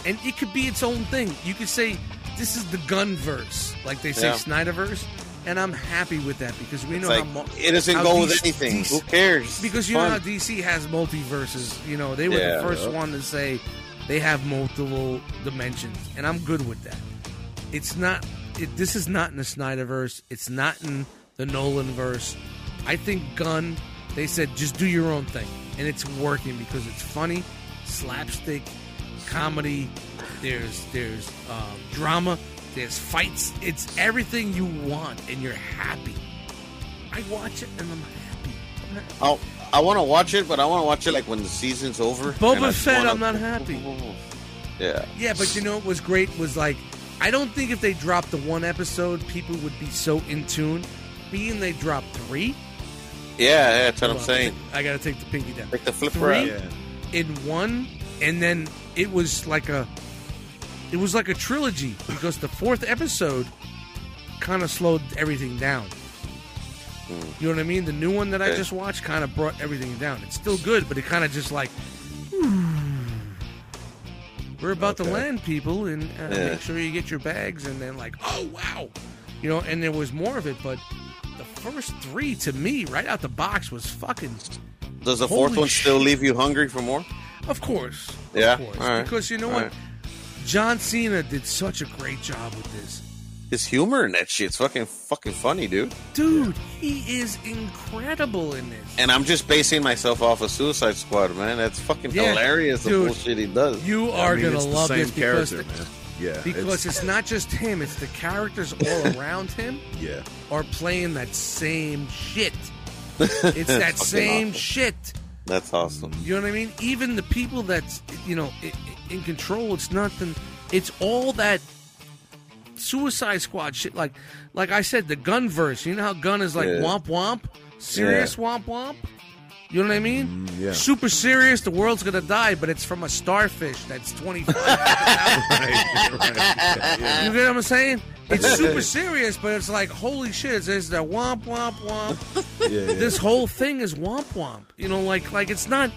and it could be its own thing. You could say this is the Gunverse, like they say Yeah. Snyderverse, and I'm happy with that because we It's know like, how it doesn't how go with DC anything. Who cares? because you know how DC has multiverses. You know, they were Yeah. the first one to say they have multiple dimensions, and I'm good with that. It's not. It, this is not in the Snyderverse. It's not in the Nolan verse. I think Gunn. They said just do your own thing, and it's working because it's funny, slapstick, comedy. There's there's um, drama. There's fights. It's everything you want, and you're happy. I watch it and I'm happy. I'm ha- I'll, I want to watch it, but I want to watch it like when the season's over. Boba and I just Fett, wanna- I'm not happy. Yeah. Yeah, but you know what was great was like I don't think if they dropped the one episode, people would be so in tune. Being they dropped three, Yeah, yeah, that's what I'm on, saying. I gotta take the pinky down. Like the flipper Three? Yeah. In one, and then it was like a, it was like a trilogy because the fourth episode kind of slowed everything down. You know what I mean? The new one that I Hmm. Just watched kind of brought everything down. It's still good, but it kind of just like. We're about to land, people, and uh, Yeah. make sure you get your bags. And then, like, oh wow, you know. And there was more of it, but the first three to me, right out the box, was fucking. Does the fourth one still leave you hungry for more? Of course, Yeah? of course, All right. because you know All what, right. John Cena did such a great job with this. His humor in that shit's fucking fucking funny, dude. Dude, he is incredible in this. And I'm just basing myself off of Suicide Squad, man. That's fucking Yeah, hilarious. The dude. bullshit he does. You I are mean, gonna it's the love same this because character, man. Yeah, because it's, not just him; it's the characters all around him yeah. are playing that same shit. It's that Fucking same awesome. shit. That's awesome. You know what I mean? Even the people that's you know in control, it's nothing. It's all that Suicide Squad shit. Like, like I said, the Gunn verse. You know how Gunn is like Yeah. womp womp, serious womp womp. You know what I mean? Mm, yeah. Super serious. The world's gonna die, but it's from a starfish that's twenty five. right, right. Yeah. You get what I'm saying? It's super serious, but it's like holy shit! It's, it's the womp womp womp. Yeah, yeah. this whole thing is womp womp. You know, like like it's not.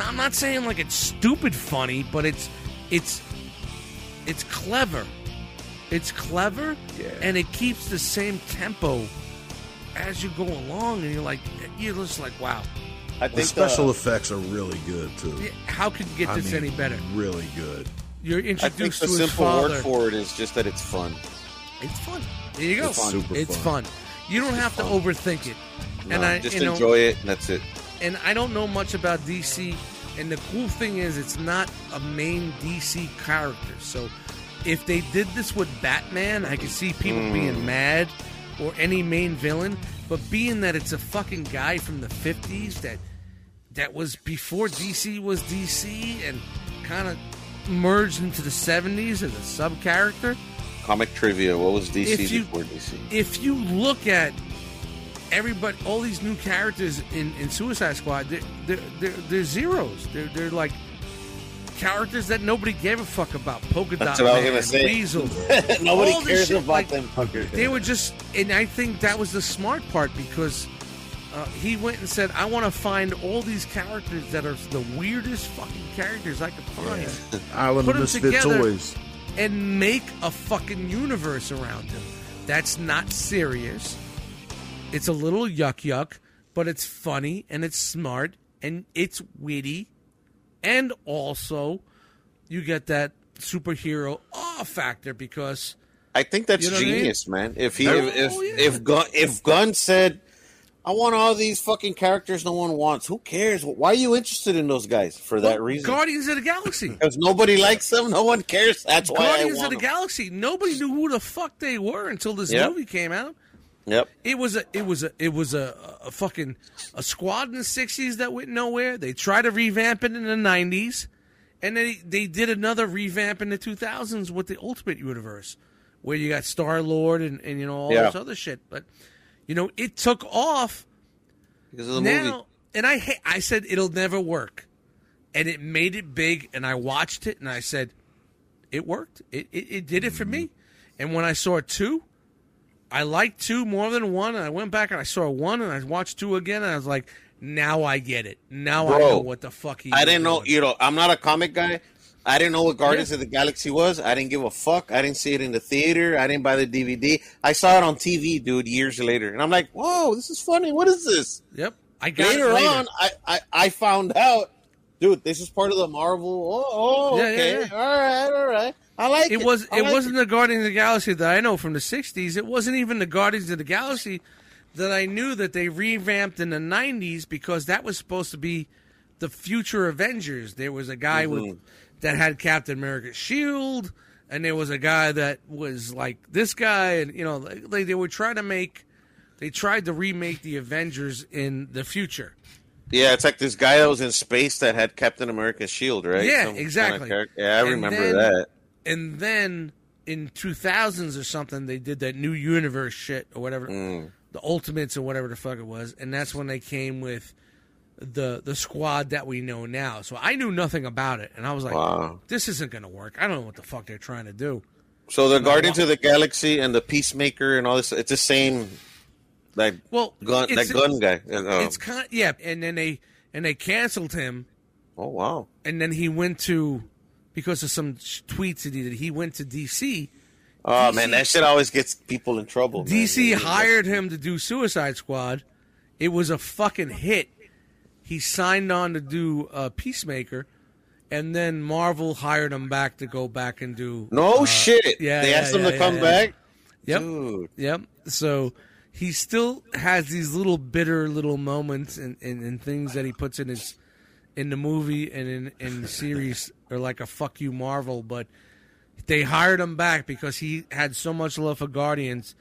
I'm not saying like it's stupid funny, but it's it's it's clever. It's clever, Yeah. and it keeps the same tempo as you go along, and you're like you're just like wow, I the think special uh, effects are really good too. How could you get I this mean, any better? Really good. You're introduced I think introduced the to his simple word for it is just that it's fun. It's fun. There you go. It's fun. Super It's fun. fun. You don't have to overthink it. and No, I just you know, enjoy it, and that's it. and I don't know much about DC. And the cool thing is, it's not a main DC character. So, if they did this with Batman, I could see people Hmm. being mad, or any main villain. But being that it's a fucking guy from the '50s that that was before DC was DC and kind of merged into the '70s as a sub character. Comic trivia. What was DC If you- before DC? if you look at everybody, all these new characters in, in Suicide Squad, they're, they're, they're, they're zeros. They're, they're like characters that nobody gave a fuck about. Polka That's Dot what I was Man, gonna say. Weasel. Nobody all cares shit, about like, them fuckers. They were just, and I think that was the smart part because uh, he went and said, I want to find all these characters that are the weirdest fucking characters I could find Island Put of 'em Misfit together. Toys. And make a fucking universe around him. That's not serious. It's a little yuck yuck, but it's funny and it's smart and it's witty. And also, you get that superhero awe factor because I think that's You know what I mean? genius, man. If he, Oh, if if, yeah. if Gunn, if Gunn said, "I want all these fucking characters no one wants," who cares? Why are you interested in those guys for that reason? Guardians of the Galaxy. Because nobody likes them, no one cares. That's why I Guardians of the them. Galaxy. Nobody knew who the fuck they were until this Yep. movie came out. Yep. It was a it was a it was a, a fucking a squad in the sixties that went nowhere. They tried to revamp it in the nineties, and they they did another revamp in the two thousands with the Ultimate Universe, where you got Star Lord and, and you know all Yeah. this other shit. But you know it took off Because of the now, movie. and I ha- I said it'll never work, and it made it big. And I watched it, and I said, "It worked. It it, it did it for me." Mm-hmm. And when I saw two, I liked two more than one. And I went back and I saw one, and I watched two again, and I was like, "Now I get it. Now I know what the fuck he." I didn't know. doing." You know, I'm not a comic guy. I didn't know what Guardians Yeah. of the Galaxy was. I didn't give a fuck. I didn't see it in the theater. I didn't buy the DVD. I saw it on TV, dude, years later, and I'm like, "Whoa, this is funny. What is this?" Yep. I got Later, it later. on, I, I I found out, dude, this is part of the Marvel. Oh, oh Yeah, okay, yeah. all right, all right. I like it. it was I it like wasn't the Guardians of the Galaxy that I know from the '60s. It wasn't even the Guardians of the Galaxy that I knew that they revamped in the '90s because that was supposed to be the future Avengers. There was a guy Mm-hmm. with that had Captain America's shield, and there was a guy that was like this guy, and you know, like they were trying to make. They tried to remake the Avengers in the future. Yeah, it's like this guy that was in space that had Captain America's shield, right? Yeah, Some exactly. yeah, I And remember then- that. and then in 2000s or something they did that new universe shit or whatever Mm. the ultimates or whatever the fuck it was and that's when they came with the the squad that we know now so i knew nothing about it and i was like Wow. this isn't gonna work i don't know what the fuck they're trying to do So the Guardians of the Galaxy and the Peacemaker and all this, it's the same, like well Gunn, that Gunn guy. Uh, it's kind yeah and then they and they canceled him oh wow, and then he went to because of some tweets that he did he went to dc oh DC man, that shit always gets people in trouble. DC Yeah. hired him to do Suicide Squad. It was a fucking hit. He signed on to do uh, Peacemaker, and then Marvel hired him back to go back and do. No uh, shit. yeah, they yeah, asked him yeah, to come back. Yep. Dude, Yep. So he still has these little bitter little moments and, and, and things that he puts in his in the movie and in, in the series are like a fuck you Marvel, but they hired him back because he had so much love for Guardians.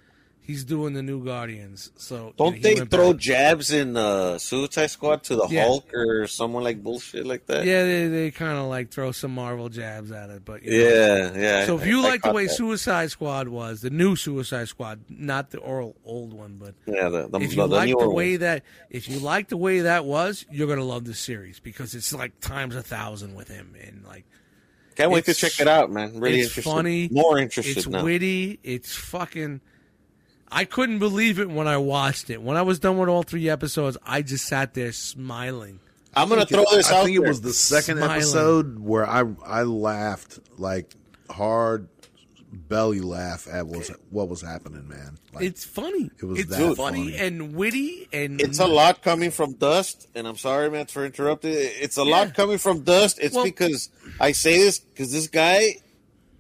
He's doing the new Guardians. So don't he they throw back. jabs in uh, Suicide Squad to the Yeah. Hulk or someone like bullshit like that? Yeah, they, they kind of like throw some Marvel jabs at it, but you know. yeah, yeah. So if you I like the way that. Suicide Squad was, the new Suicide Squad, not the old old one, but yeah, the, the, if you the like the one. way that if you like the way that was, you're gonna love this series because it's like times a thousand with him and like Can't wait to check it out, man. Really interesting. it's interested. funny, More interested it's now. witty, it's fucking. I couldn't believe it when I watched it. When I was done with all three episodes, I just sat there smiling. I'm gonna throw this I out I think there. it was the second Smiling. episode where I I laughed like hard belly laugh at was what was happening, man. Like, It's funny. It was it's that funny, funny. and witty and It's a lot coming from Dust, and I'm sorry, man, for interrupting. It's a lot coming from Dust. It's Well- because I say this because this guy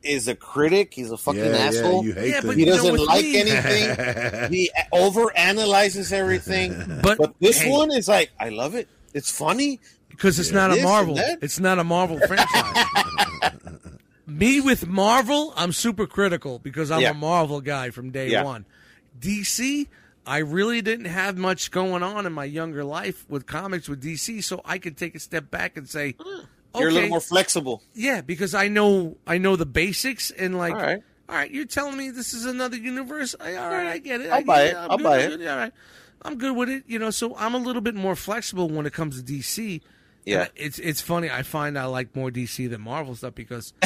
is a critic. He's a fucking yeah, yeah, asshole. you hate Yeah, but he you doesn't what's like me? anything. he over analyzes everything. But, But this hey, one is like, I love it. It's funny. because it's not a Marvel. It's not a Marvel franchise. Me with Marvel, I'm super critical because I'm Yeah. a Marvel guy from day Yeah. one. DC, I really didn't have much going on in my younger life with comics with DC, so I could take a step back and say, hmm. You're a little more flexible. yeah, because I know I know the basics and like, All right. all right, you're telling me this is another universe. I, all right, I get it. I'll I buy it. I'm I'll good, buy it. good, All right, I'm good with it. You know, so I'm a little bit more flexible when it comes to DC. Yeah. It's it's funny. I find I like more DC than Marvel stuff because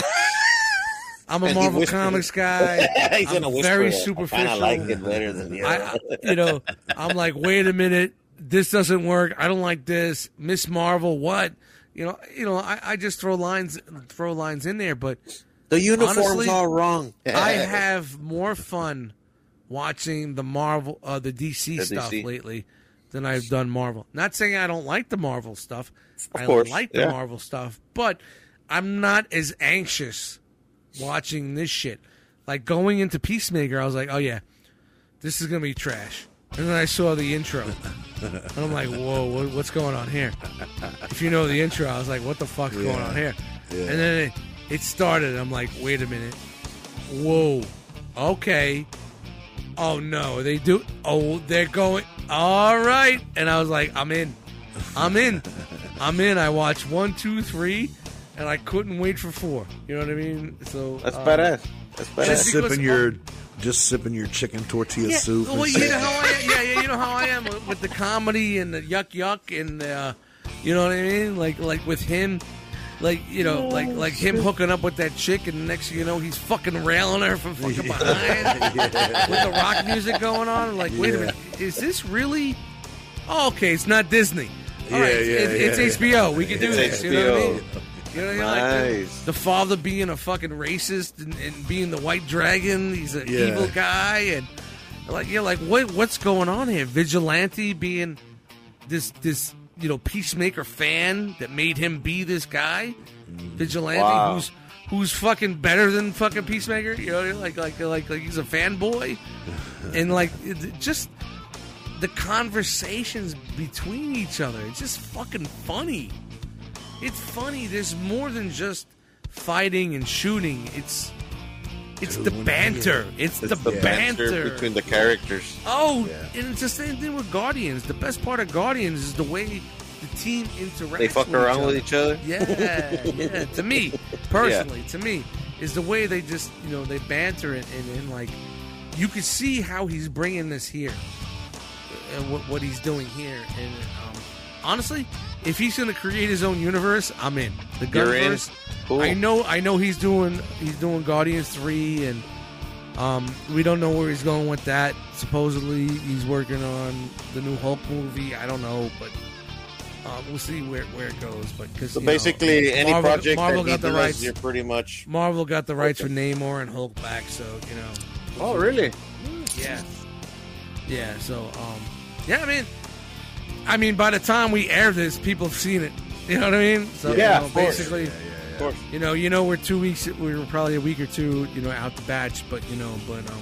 I'm a Marvel Comics guy. He's I'm gonna very it. I superficial. like it better than you. I- you know, I'm like, wait a minute, this doesn't work. I don't like this. Miss Marvel, what? You know, you know, I, I just throw lines, throw lines in there, but the uniform's honestly, all wrong. I have more fun watching the Marvel, uh, the DC The stuff DC. lately than I've done Marvel. Not saying I don't like the Marvel stuff. Of I course, like the yeah. Marvel stuff, but I'm not as anxious watching this shit. Like going into Peacemaker, I was like, oh yeah, this is gonna be trash. And then I saw the intro, and I'm like, whoa, what, what's going on here? If you know the intro, I was like, what the fuck's going on here? Yeah. And then it, it started. I'm like, wait a minute, whoa, okay. Oh no, they do. Oh, they're going. All right, and I was like, I'm in, I'm in, I'm in. I watched one, two, three, and I couldn't wait for four. You know what I mean? So That's uh, badass. That's just badass. because- sipping your just sipping your chicken tortilla Yeah, soup. well, you know how I am. Yeah, yeah, you know how I am with, with the comedy and the yuck yuck and the, uh, you know what I mean? Like like with him, like you know, like like him hooking up with that chick, and next thing you know, he's fucking railing her from fucking behind with the rock music going on. Like, wait a minute, is this really? Oh, okay, it's not Disney. All Yeah, right, yeah, it's, yeah, it's HBO. We can do It's this. You know what I mean? You know, you're like the, the father being a fucking racist and, and being the white dragon. He's an Yeah. evil guy, and like you're like, what what's going on here? Vigilante being this this you know peacemaker fan that made him be this guy. Mm. Vigilante Wow. who's who's fucking better than fucking peacemaker. You know, like like like like he's a fanboy, and like it- just the conversations between each other. It's just fucking funny. It's funny. There's more than just fighting and shooting. It's it's the banter. It's, the, The banter banter. between the characters. oh, Yeah. and it's the same thing with Guardians. The best part of Guardians is the way the team interacts. They fuck with around each with each other. Yeah, yeah. to me, personally, to me, is the way they just you know they banter and, and, and like you can see how he's bringing this here and what, what he's doing here. And um, honestly, if he's going to create his own universe, I'm in. The You're? Gunverse. Cool. I know, I know he's doing he's doing Guardians three, and um, we don't know where he's going with that. Supposedly, he's working on the new Hulk movie. I don't know, but. Um, we'll see where, where it goes, but because So basically, any Marvel, project Marvel that got he the does, rights. you're pretty much. Marvel got the rights for Namor and Hulk back, so you know, Oh, really? yeah, yeah. So, um, yeah, I mean, I mean, by the time we air this, people have seen it. You know what I mean? So, Yeah, you know, of course. basically, Of course. you know, you know, we're two weeks, we were probably a week or two, you know, out the batch, but you know, but um,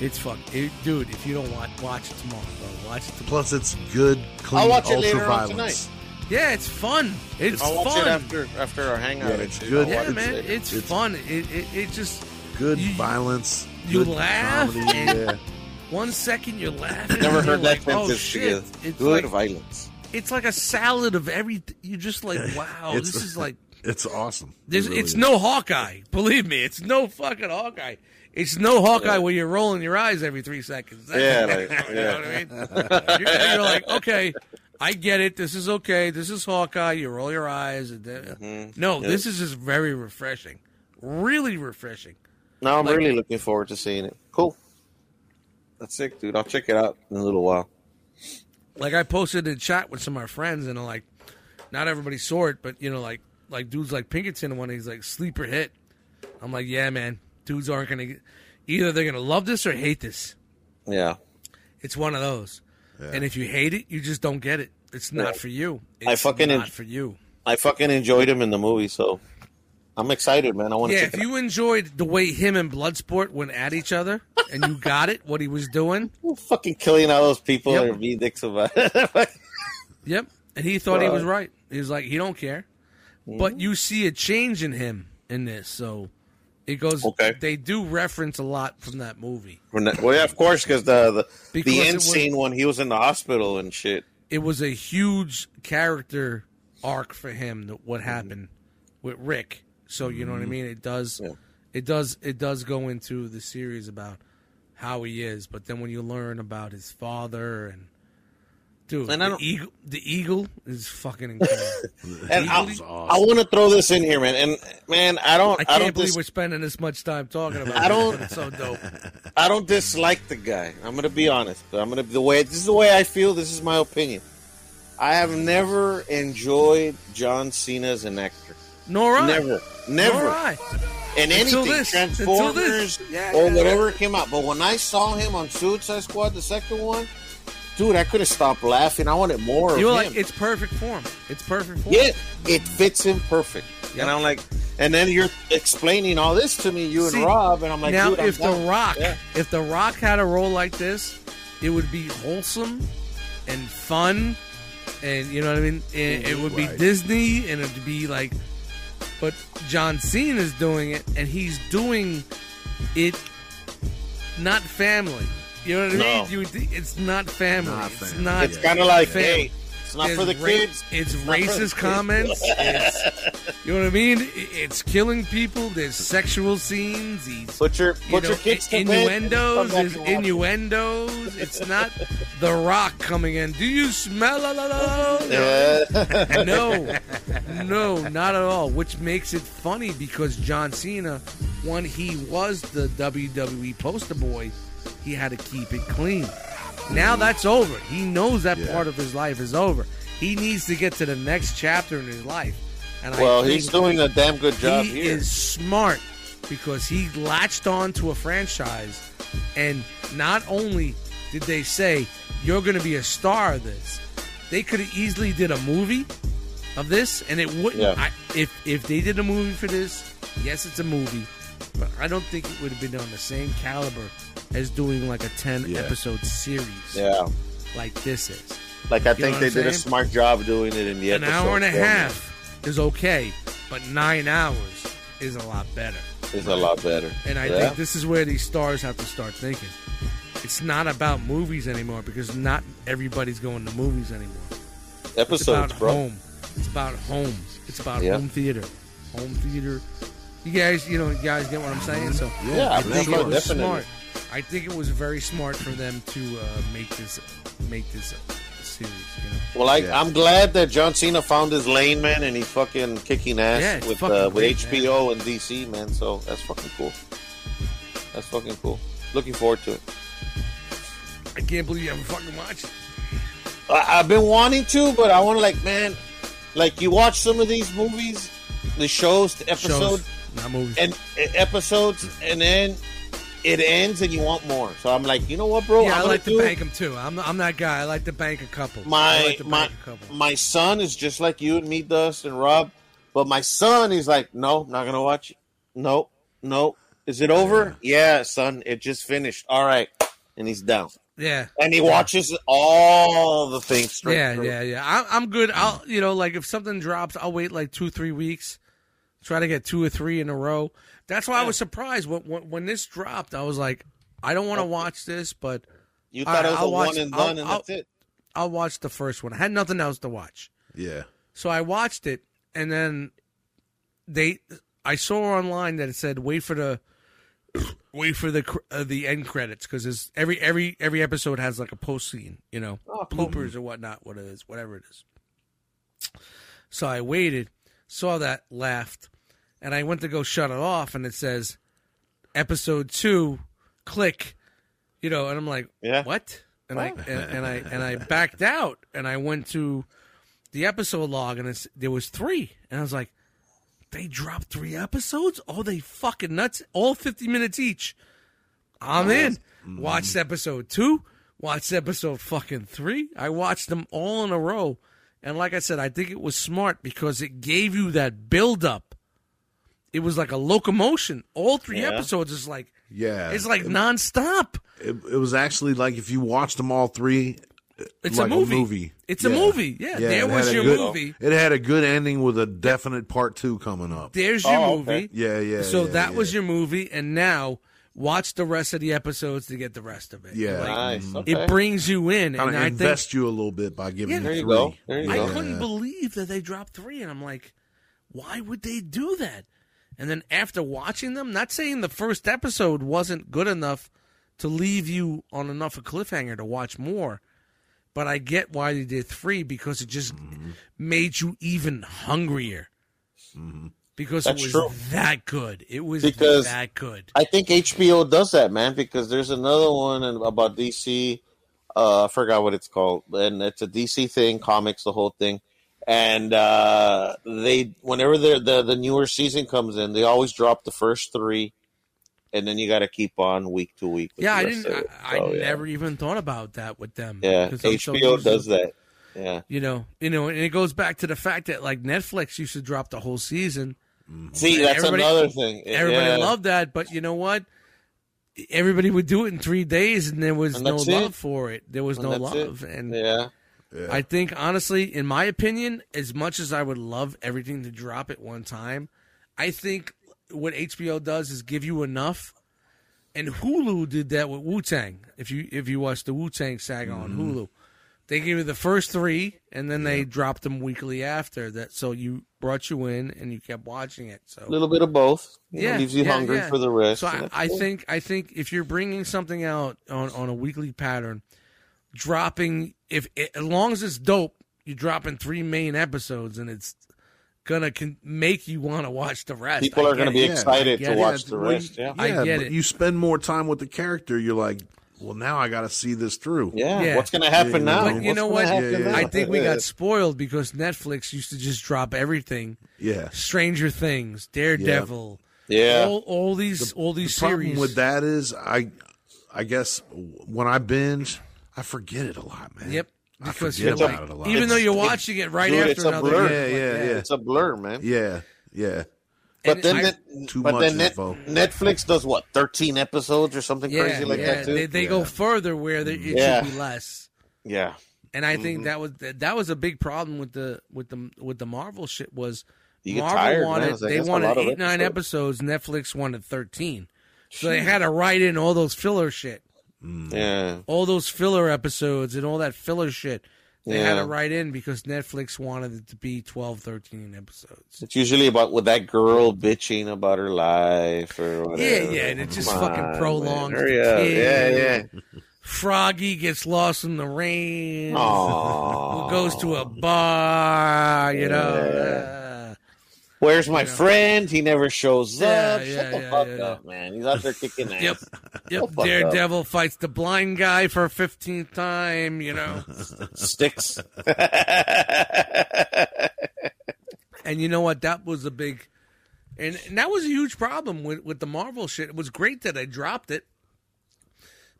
it's fuck, it, dude. If you don't watch, watch it tomorrow, bro. Watch it tomorrow. Plus, it's good, clean, I'll watch it ultra later on violence. Yeah, it's fun. It's I'll watch fun. it after after our hangout. Yeah, it's good. I'll yeah, it man, later. it's, It's- fun. It, it it just Good You- violence. you good laugh comedy, yeah. One second you're laughing. Never heard that like, oh, sentence shit. together. It's Good like violence. it's like a salad of every. You're just like wow. This is like It's awesome. It really it's is. no Hawkeye. Believe me, it's no fucking Hawkeye. It's no Hawkeye where you're rolling your eyes every three seconds. Yeah, like, you know what I mean. You're, you're like, okay, I get it. This is okay. This is Hawkeye. You roll your eyes. And then, Mm-hmm. No, this is just very refreshing. Really refreshing. No, I'm Like- really looking forward to seeing it. Cool. That's sick, dude. I'll check it out in a little while. like I posted a chat with some of my friends, and like, not everybody saw it, but you know, like, like dudes like Pinkerton when he's like sleeper hit. I'm like, yeah, man, dudes aren't gonna get, either they're gonna love this or hate this. Yeah. It's one of those, and if you hate it, you just don't get it. It's not Yeah. for you. I fucking not en- for you. I fucking enjoyed him in the movie, so I'm excited, man. I want to Yeah, if you enjoyed the way him and Bloodsport went at each other, and you got it, what he was doing, out. Fucking killing all those people Yep. are being dicks about it. Yep. And he thought he was Right. He was like, he don't care. But mm-hmm. you see a change in him in this. So it goes, Okay. they do reference a lot from that movie. When that- well, yeah, of course, because the the, Because the end was- scene when he was in the hospital and shit. It was a huge character arc for him, what mm-hmm. happened with Rick. So you know what I mm-hmm. mean? It does, Yeah. it does, it does go into the series about how he is. But then when you learn about his father and dude, And I the don't- eagle, the eagle is fucking incredible. And I, Eagly- I want to throw this in here, man. And man, I don't, I I, can't don't, believe dis- we're spending this much time talking about. I don't- It's so dope. I don't dislike the guy. I'm gonna be honest. I'm gonna the way this is the way I feel. This is my opinion. I have never enjoyed John Cena as an actor. Nor I. Never, Nor never. I. And Until anything, this. Transformers. Yeah. or whatever came out. But when I saw him on Suicide Squad, the second one, dude, I could have stopped laughing. I wanted more You were of like, him. it's perfect form. It's perfect form. yeah, it fits him perfect. Yep. And I'm like, and then you're explaining all this to me, you and Rob, and I'm like, now, dude, I'm if the down. Rock, Yeah. if the Rock had a role like this, it would be wholesome and fun, and you know what I mean. It, it would be Disney, and it'd be like, but John Cena is doing it, and he's doing it not family. You know what I No. mean? You, it's not family. Not it's family, not. It's kind of like, fam- hey, It's not for the ra- kids. It's the racist comments. It's, you know what I mean? It's killing people. There's sexual scenes. He's Put your you put know, your kids to bed. innuendos. There's and watch it. innuendos. It's not The Rock coming in. Do you smell? La, la, la, la? Yeah. No, no, not at all. Which makes it funny because John Cena, when he was the WWE poster boy, he had to keep it clean. Now that's over. He knows that Yeah. part of his life is over. He needs to get to the next chapter in his life. And well, I he's doing a damn good job he here. is smart because he latched on to a franchise, and not only did they say you're going to be a star of this, they could have easily did a movie of this, and it wouldn't. Yeah. I, if if they did a movie for this, yes, it's a movie, but I don't think it would have been on the same caliber as doing like a ten Yeah. episode series yeah. like this is. Like I know think they did a smart job doing it in the An hour and a format. half is okay, but nine hours is a lot better. is a lot better. And I yeah. think this is where these stars have to start thinking. It's not about movies anymore because not everybody's going to movies anymore. It's about bro. home. It's about homes. It's about Yeah. home theater. Home theater. You guys, you know, you guys get what I'm saying. So Yeah, I think it was definitely. smart. I think it was very smart for them to uh, make this make this uh, series. You know, Well, I, Yeah. I'm glad that John Cena found his lane, man, and he's fucking kicking ass Yeah, with fucking uh, with great, HBO and DC, man. So that's fucking cool. That's fucking cool. Looking forward to it. I can't believe you haven't fucking watched. I, I've been wanting to, but I want to like, man, like you watch some of these movies, the shows, the episodes, Shows, not movies. and episodes, and then it ends, and you want more. So I'm like, you know what, bro? yeah, I'm I like to bank them too. I'm I'm that guy. I like to bank a couple. My like my couple. my son is just like you and me, Dust and Rob. But my son, is like, no, not gonna watch it. No, no. Is it over? Yeah. son, it just finished. All right, and he's down, Yeah. and he watches all the things straight Yeah, through. yeah, yeah. I, I'm good. I'll, you know, like if something drops, I'll wait like two, three weeks. Try to get two or three in a row. That's why I was surprised when, when when this dropped. I was like, I don't want to oh. watch this, but You thought right, it was I'll a watch- one and I'll- done, and I'll- that's it. I'll watch the first one. I had nothing else to watch, Yeah. so I watched it, and then they, I saw online that it said wait for the, wait for the uh, the end credits because every every every episode has like a post scene, you know, Oh, cool. bloopers or whatnot, what it is, whatever it is. So I waited, saw that, laughed, and I went to go shut it off, and it says episode two, click, you know, and I'm like, Yeah. what? And I and, and I and I backed out, and I went to the episode log, and it's, there was three, and I was like, they dropped three episodes? Oh, they fucking nuts! All fifty minutes each. I'm oh, in. Mm-hmm. Watched episode two. Watched episode fucking three. I watched them all in a row, and like I said, I think it was smart because it gave you that build up. It was like a locomotion. All three Yeah. episodes is like Yeah. it's like nonstop. it, it was actually like if you watched them all three, It's like a movie. It's a movie. Yeah, there it was had a your good- movie. It had a good ending with a definite part two coming up. There's your Oh, movie. okay. Yeah, yeah. So yeah, that yeah. was your movie, and now watch the rest of the episodes to get the rest of it. Yeah. Like, Nice. Mm. Okay. it brings you in, kind and of I think invest you a little bit by giving Yeah, you there you three. go. There you I go. couldn't believe that they dropped three, and I'm like, why would they do that? And then after watching them, not saying the first episode wasn't good enough to leave you on enough a cliffhanger to watch more, but I get why they did three because it just Mm-hmm. made you even hungrier. Because That's it was true. that good. It was Because- that good. I think HBO does that, man, because there's another one about DC. Uh, I forgot what it's called, and it's a DC thing, comics, the whole thing. And uh, they, whenever the the the newer season comes in, they always drop the first three, and then you got to keep on week to week. with Yeah, the I didn't. of it. I, I yeah. never even thought about that with them. Yeah, I'm so HBO to- does that. Yeah. You know, you know, and it goes back to the fact that like Netflix used to drop the whole season. Mm-hmm. See, that's Everybody- another thing. Everybody yeah. loved that, but you know what? Everybody would do it in three days, and there was And no love it. for it. There was And no that's it. love, and Yeah. I think honestly, in my opinion, as much as I would love everything to drop at one time, I think what HBO does is give you enough. And Hulu did that with Wu Tang. If you if you watch the Wu Tang saga on Mm-hmm. Hulu, They gave you the first three, and then they dropped them weekly after that. So you brought you in, and you kept watching it. So A little bit of both. You know, Yeah, leaves you yeah, hungry yeah. for the rest. So I, I cool. think I think if you're bringing something out on, on a weekly pattern, dropping if it, as long as it's dope, you're dropping three main episodes, and it's gonna con- make you want to watch the rest. people I are going to get be it. Yeah, excited to it. watch the well, rest. Yeah. I Yeah, get but it. you spend more time with the character. You're like, well, now I got to see this through. Yeah. Yeah. What's going to happen Yeah, now? but But you What's know what? Yeah, yeah. I think we got spoiled because Netflix used to just drop everything. Yeah. Stranger Things, Daredevil, Yeah. all, all these all these The problem series. with that is, I, I guess when I binge, I forget it a lot, man. Yep. I Because you're about like, it a lot. even though you're watching it right dude, after it's a another, blur. Yeah, like, yeah, yeah. It's a blur, man. Yeah, yeah. But And then, I- net- Too but much then net, info. Netflix does what, 13 episodes or something Yeah, crazy like yeah. that, too? They, they go further where they, it Yeah. should be less. yeah. And I Mm-hmm. think that was that was a big problem with the with the with the Marvel shit was You Marvel tired, wanted like, they wanted lot of eight nine episodes. episodes. Netflix wanted thirteen, so they had to write in all those filler shit, Yeah. all those filler episodes, and all that filler shit. They had it right in because Netflix wanted it to be 12, 13 episodes. It's usually about with that girl bitching about her life or whatever. Yeah, yeah, and it just Come fucking on, prolongs man. The up. kid. Yeah, yeah. Froggy gets lost in the rain. Aww. Goes to a bar, you know. uh, Where's my friend? He never shows Yeah, up. yeah, Shut the yeah, fuck yeah. up, man. He's out there kicking ass. Yep. Yep. fuck up. Daredevil fights the blind guy for a 15th time, you know. Sticks. And you know what? That was a big, and, and that was a huge problem with, with the Marvel shit. It was great that I dropped it,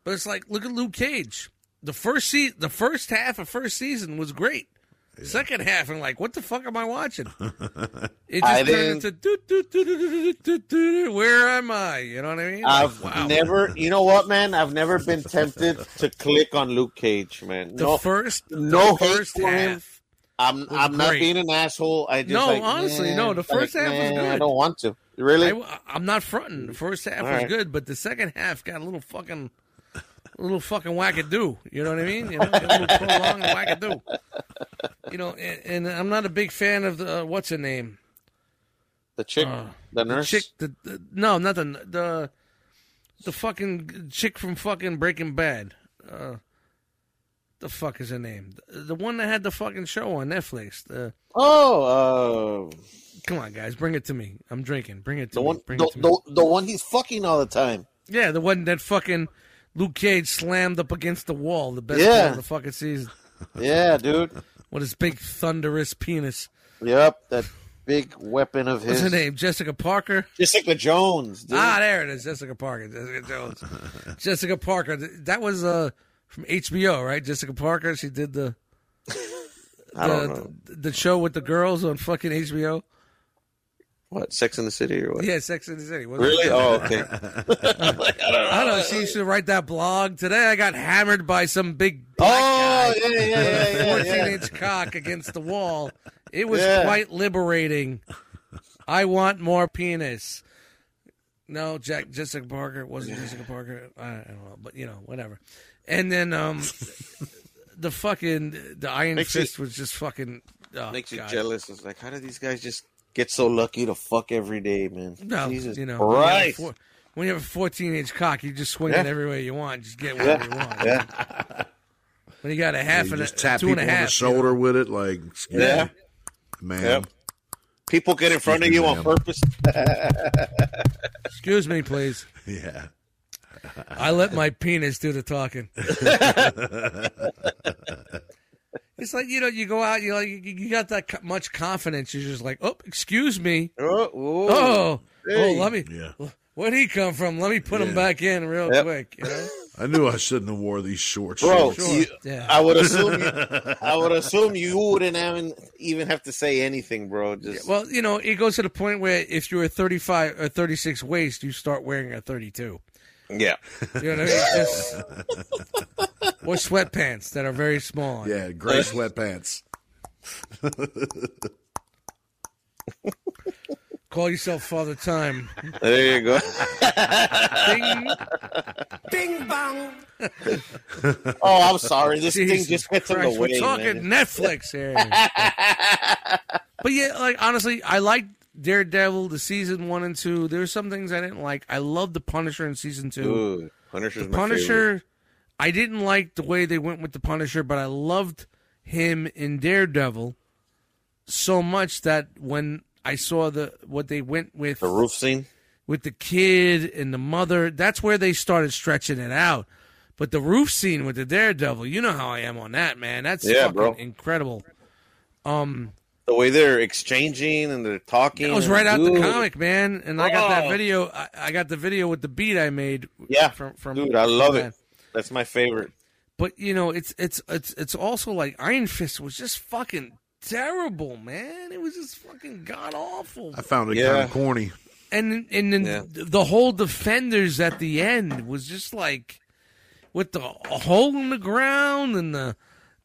but it's like look at Luke Cage. The first se- the first half of first season was great. Second half, I'm like, what the fuck am I watching? It just I turned into do, do, do, do, do, do, do, do, where am I? You know what I mean? I've Like, wow. never, you know what, man? I've never been tempted to click on Luke Cage, man. the no, first no the first for him. half. I'm, I'm not being an asshole. I just No, like, honestly, man, no, the first like, half was man, I don't want to. Really? I, am not fronting. The first half All was right. good, but the second half got a little fucking, a little fucking wackadoo. You know what I mean? You know, a little prolonged wackadoo. You know, and, and I'm not a big fan of the uh, what's her name, the chick, uh, the the nurse. chick. The, the no, not the the the fucking chick from fucking Breaking Bad. Uh, the fuck is her name? The, the one that had the fucking show on Netflix. The Oh, uh, come on, guys, bring it to me. I'm drinking. Bring it to the me. one, Bring the, it to me. the, the one he's fucking all the time. Yeah, the one that fucking Luke Cage slammed up against the wall, the best Yeah. part of the fucking season, Yeah, dude. with his big thunderous penis. Yep, that big weapon of What's his. her name? Jessica Parker. Jessica Jones. Dude. Ah, there it is, Jessica Parker. Jessica Jones. Jessica Parker. That was uh from HBO, right? Jessica Parker. She did the I don't know. the, the show with the girls on fucking HBO. What, Sex in the City or what? Yeah, Sex in the City. Really? it? Oh, okay. I don't know. She used to write that blog. Today I got hammered by some big oh, yeah, yeah, yeah, yeah, yeah, 14 yeah. inch cock against the wall. It was Yeah. quite liberating. I want more penis. No, Jack Jessica Parker wasn't Jessica Parker. I, I don't know, but you know, whatever. And then um, the fucking the Iron Makes Fist was just fucking oh, Makes you God. jealous. It's like, how do these guys just get so lucky to fuck every day, man? No, Jesus you know, when you have a four- when you have a 14 inch cock, you just swing it Yeah. every way you want. Just get whatever you want. Yeah. When you got a half You and a just tap two and people a on the shoulder with it, like, excuse Yeah. me, man. Yep. People get in front of you on Ma'am. purpose. excuse me, please. Yeah. I let my penis do the talking. it's like you know, you go out, you like, you you got that much confidence. You're just like, oh, excuse me, Oh, ooh. oh, Hey. oh, let me. Yeah. Where'd he come from? Let me put him back in real Yep. quick. You know? I knew I shouldn't have wore these shorts. Bro, shorts. You, Yeah. I would assume you, I would assume you wouldn't even even have to say anything, bro. Just Well, you know, it goes to the point where if you're a 35 or 36 waist, you start wearing a 32. yeah. You know what I mean? Just, or sweatpants that are very small. Yeah, gray sweatpants. Call yourself Father Time. There you go. Ding. Bing bong. Oh, I'm sorry. This thing just gets in the way. We're talking man. Netflix here. but yeah, like honestly, I like Daredevil, the season one and two. There were some things I didn't like. I love the Punisher in season two. Ooh, Punisher's my Punisher, favorite. I didn't like the way they went with the Punisher, but I loved him in Daredevil so much that when I saw the what they went with The roof scene. with the kid and the mother, that's where they started stretching it out. But the roof scene with the Daredevil, you know how I am on that, man. That's Yeah, fucking bro. incredible. Um, The way they're exchanging and they're talking. that was right out the comic, man. And I got that Oh. video. I, I got the video with the beat I made. Yeah, from from Dude, I love from it. That. That's my favorite. But you know, it's it's it's it's also like Iron Fist was just fucking terrible, man. It was just fucking god awful. I found it Yeah. kind of corny. And and then Yeah. the whole defenders at the end was just like with the hole in the ground and the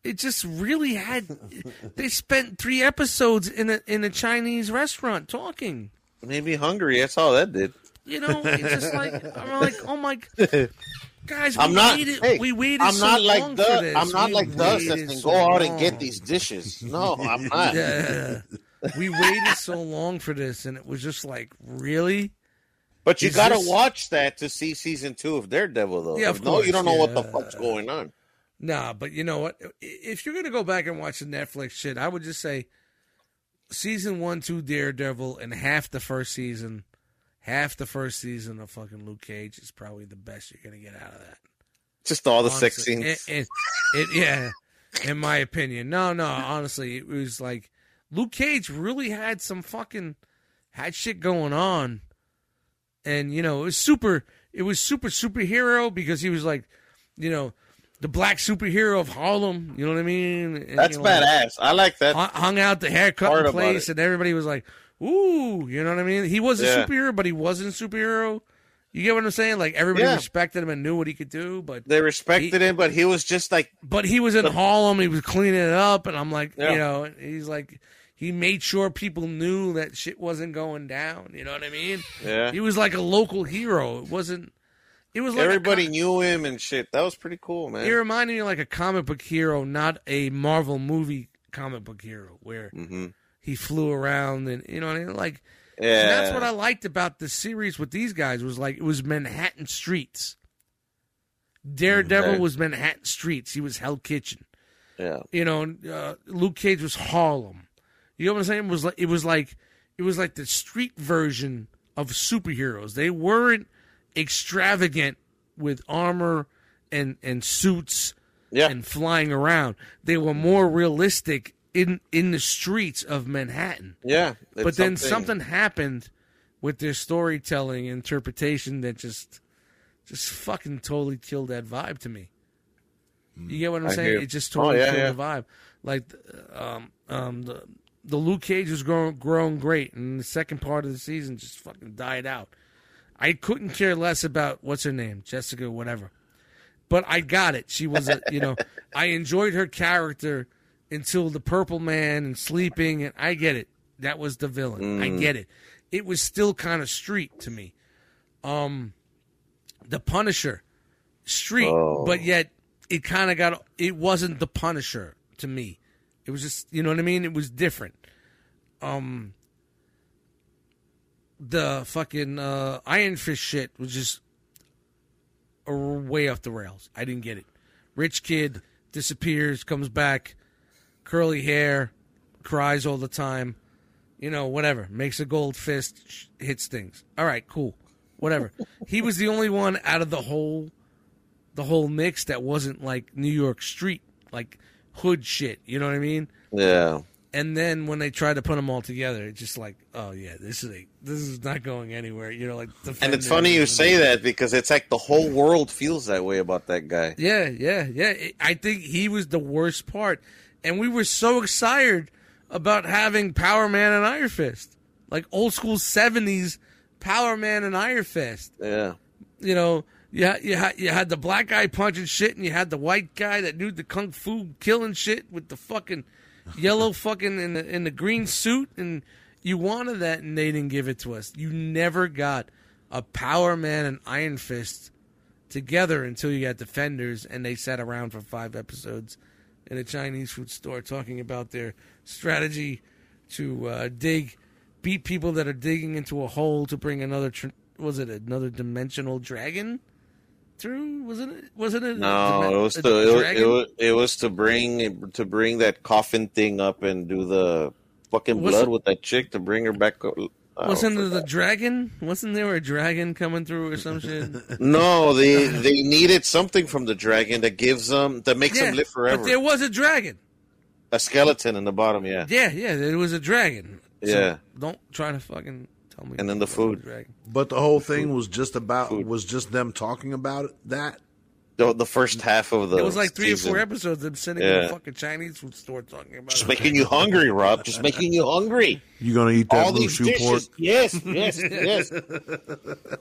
it just really had they spent three episodes in a in a Chinese restaurant talking. Maybe hungry. That's all that did. You know, it's just like I'm like, oh my guys, we I'm not. waited, hey, we waited I'm so not long like for the. this. I'm not We like Dust that can so go out and get these dishes. No, I'm not. Yeah. we waited so long for this, and it was just like, really? But you gotta this- watch that to see season two of Daredevil, though. Yeah, of If no, you don't know what the fuck's going on. Nah, but you know what? If you're gonna go back and watch the Netflix shit, I would just say season one, two, Daredevil, and half the first season, half the first season of fucking Luke Cage is probably the best you're gonna get out of that. Just all the sex scenes. It, it, it- yeah, in my opinion. No, no, honestly, it was like Luke Cage really had some fucking had shit going on, and you know it was super. It was super superhero because he was like, you know, the black superhero of Harlem. You know what I mean? And, That's you know, like, badass. I like that. hung- out the haircut Part in about place, and everybody was like, "Ooh," you know what I mean? He was a Yeah. superhero, but he wasn't a superhero. You get what I'm saying? Like everybody Yeah. respected him and knew what he could do, but They respected him, but he was just like but he was in Harlem. He was cleaning it up, and I'm like, Yeah. you know, he's like, he made sure people knew that shit wasn't going down. You know what I mean? yeah. He was like a local hero. It wasn't. It was like Everybody co- knew him and shit. That was pretty cool, man. He reminded me of like a comic book hero, not a Marvel movie comic book hero, where hmm he flew around and you know what I mean? Like Yeah, and that's what I liked about the series with these guys was like it was Manhattan streets. Daredevil Okay. was Manhattan streets. He was Hell Kitchen. Yeah, you know, uh, Luke Cage was Harlem. You know what I'm saying? It was like it was like it was like the street version of superheroes. They weren't extravagant with armor and and suits yeah, and flying around. They were more realistic in in the streets of Manhattan. yeah. But then something happened with their storytelling interpretation that just just fucking totally killed that vibe to me. You get what I'm I saying? hear. It just Oh, totally yeah, killed yeah. the vibe. Like um um the the Luke Cage was growing growing great and the second part of the season just fucking died out. I couldn't care less about what's her name, Jessica whatever. But I got it. She was a you know, I enjoyed her character until the purple man and sleeping and I get it. That was the villain. I get it. It was still kind of street to me. Um the Punisher street, Oh. but yet it kind of got it wasn't the Punisher to me. It was just, you know what I mean? It was different. Um the fucking uh Iron Fist shit was just way off the rails. I didn't get it. Rich kid disappears, comes back, curly hair, cries all the time. You know, whatever. Makes a gold fist, sh- hits things. All right, cool. Whatever. he was the only one out of the whole the whole mix that wasn't like New York street, like hood shit. You know what I mean? yeah, And then when they tried to put them all together, it's just like, oh yeah, this is a this is not going anywhere. You know, like and it's funny you say that because it's like the whole world feels that way about that guy. Yeah, yeah, yeah. It- I think he was the worst part, and we were so excited about having Power Man and Iron Fist, like old school '70s Power Man and Iron Fist. Yeah, You know, you had, you had you had the black guy punching shit, and you had the white guy that knew the kung fu killing shit with the fucking yellow fucking in the in the green suit, and You wanted that, and they didn't give it to us. You never got a Power Man and Iron Fist together until you got Defenders, and they sat around for five episodes in a Chinese food store talking about their strategy to uh, dig, beat people that are digging into a hole to bring another. Tr- was it another dimensional dragon? Through wasn't it? Wasn't it? No, dimen- it was to it, was- it was it was to bring to bring that coffin thing up and do the fucking Was blood it- with that chick to bring her back. O- I Wasn't it forgot. the dragon? Wasn't there a dragon coming through or some shit? No, they they needed something from the dragon that gives them that makes them live forever. But there was a dragon. a skeleton in the bottom, yeah. Yeah, yeah, there was a dragon. So Yeah. don't try to fucking tell me. And then the there was food. Dragon. But the whole thing was just about Food. was just them talking about it, that. The, the first half of the It was like three or four episodes of them sitting in a fucking Chinese food store talking about Just it. making you hungry, Rob. Just making you hungry. You gonna eat that All blue these shoe dishes. pork? Yes, yes, yes.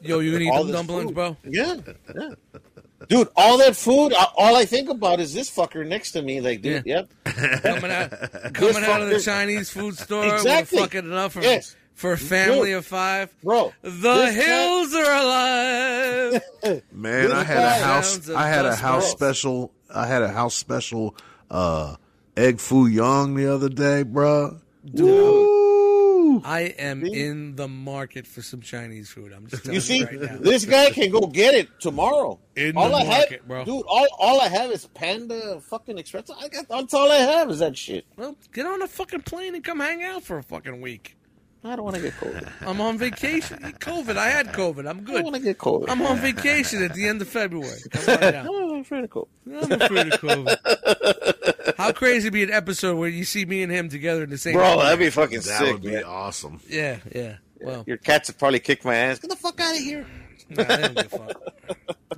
Yo, you gonna eat All them dumplings, food. bro? Yeah, yeah. Dude, all that food, all I think about is this fucker next to me. Like, dude, Yeah. yep. Coming out, coming out of the Chinese food store Exactly. with fucking enough for, Yes. For a family Dude. of five. Bro, The this guy- hills are alive. Man, I had a house. I had a house balls. special. I had a house special. Uh, egg foo young the other day, bruh. Woo! I am in the market for some Chinese food. I'm just telling You see, right now. this guy can go get it tomorrow. In all the I market, have, bro. dude. All, all I have is Panda fucking Express. I got that's all I have is that shit. Well, get on a fucking plane and come hang out for a fucking week. I don't want to get COVID. I'm on vacation. COVID. I had COVID. I'm good. I don't want to get COVID. I'm on vacation at the end of February. Come right out. I'm afraid of COVID. I'm afraid of COVID. How crazy would be an episode where you see me and him together in the same Bro, that'd be fucking That sick. would be man. awesome. Yeah, yeah. Well, Your cats would probably kick my ass. Get the fuck out of here. nah, they don't give a fuck.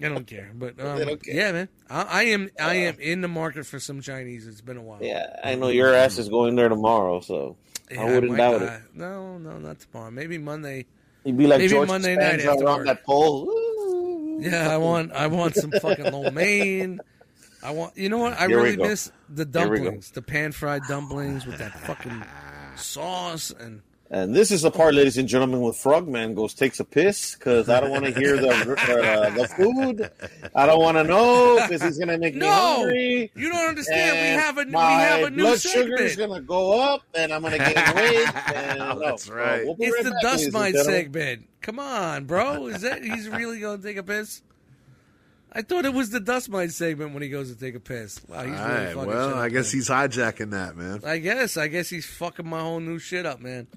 I don't care. But um, don't care. yeah, man. I, I am I am in the market for some Chinese. It's been a while. Yeah, I know your ass is going there tomorrow, so Yeah, I wouldn't doubt it. No, no, not tomorrow. Maybe Monday. You'd be like Maybe George Monday night after that pole. Yeah, I want I want some fucking lo mein. I want you know what I Here really miss the Here we go. dumplings, the pan fried dumplings with that fucking sauce and And this is the part, ladies and gentlemen, with Frogman goes takes a piss because I don't want to hear the uh, the food. I don't want to know because he's gonna make me No! hungry. you don't understand. And we have a we have a new blood sugar is gonna go up, and I'm gonna gain weight. And no, That's no, right. we'll be It's right the back, dust ladies mite segment. Come on, bro. Is that he's really going to take a piss? I thought it was the dust mite segment when he goes to take a piss. Wow, he's All really right. fucking Well, shit I guess man. he's hijacking that, man. I guess. I guess he's fucking my whole new shit up, man.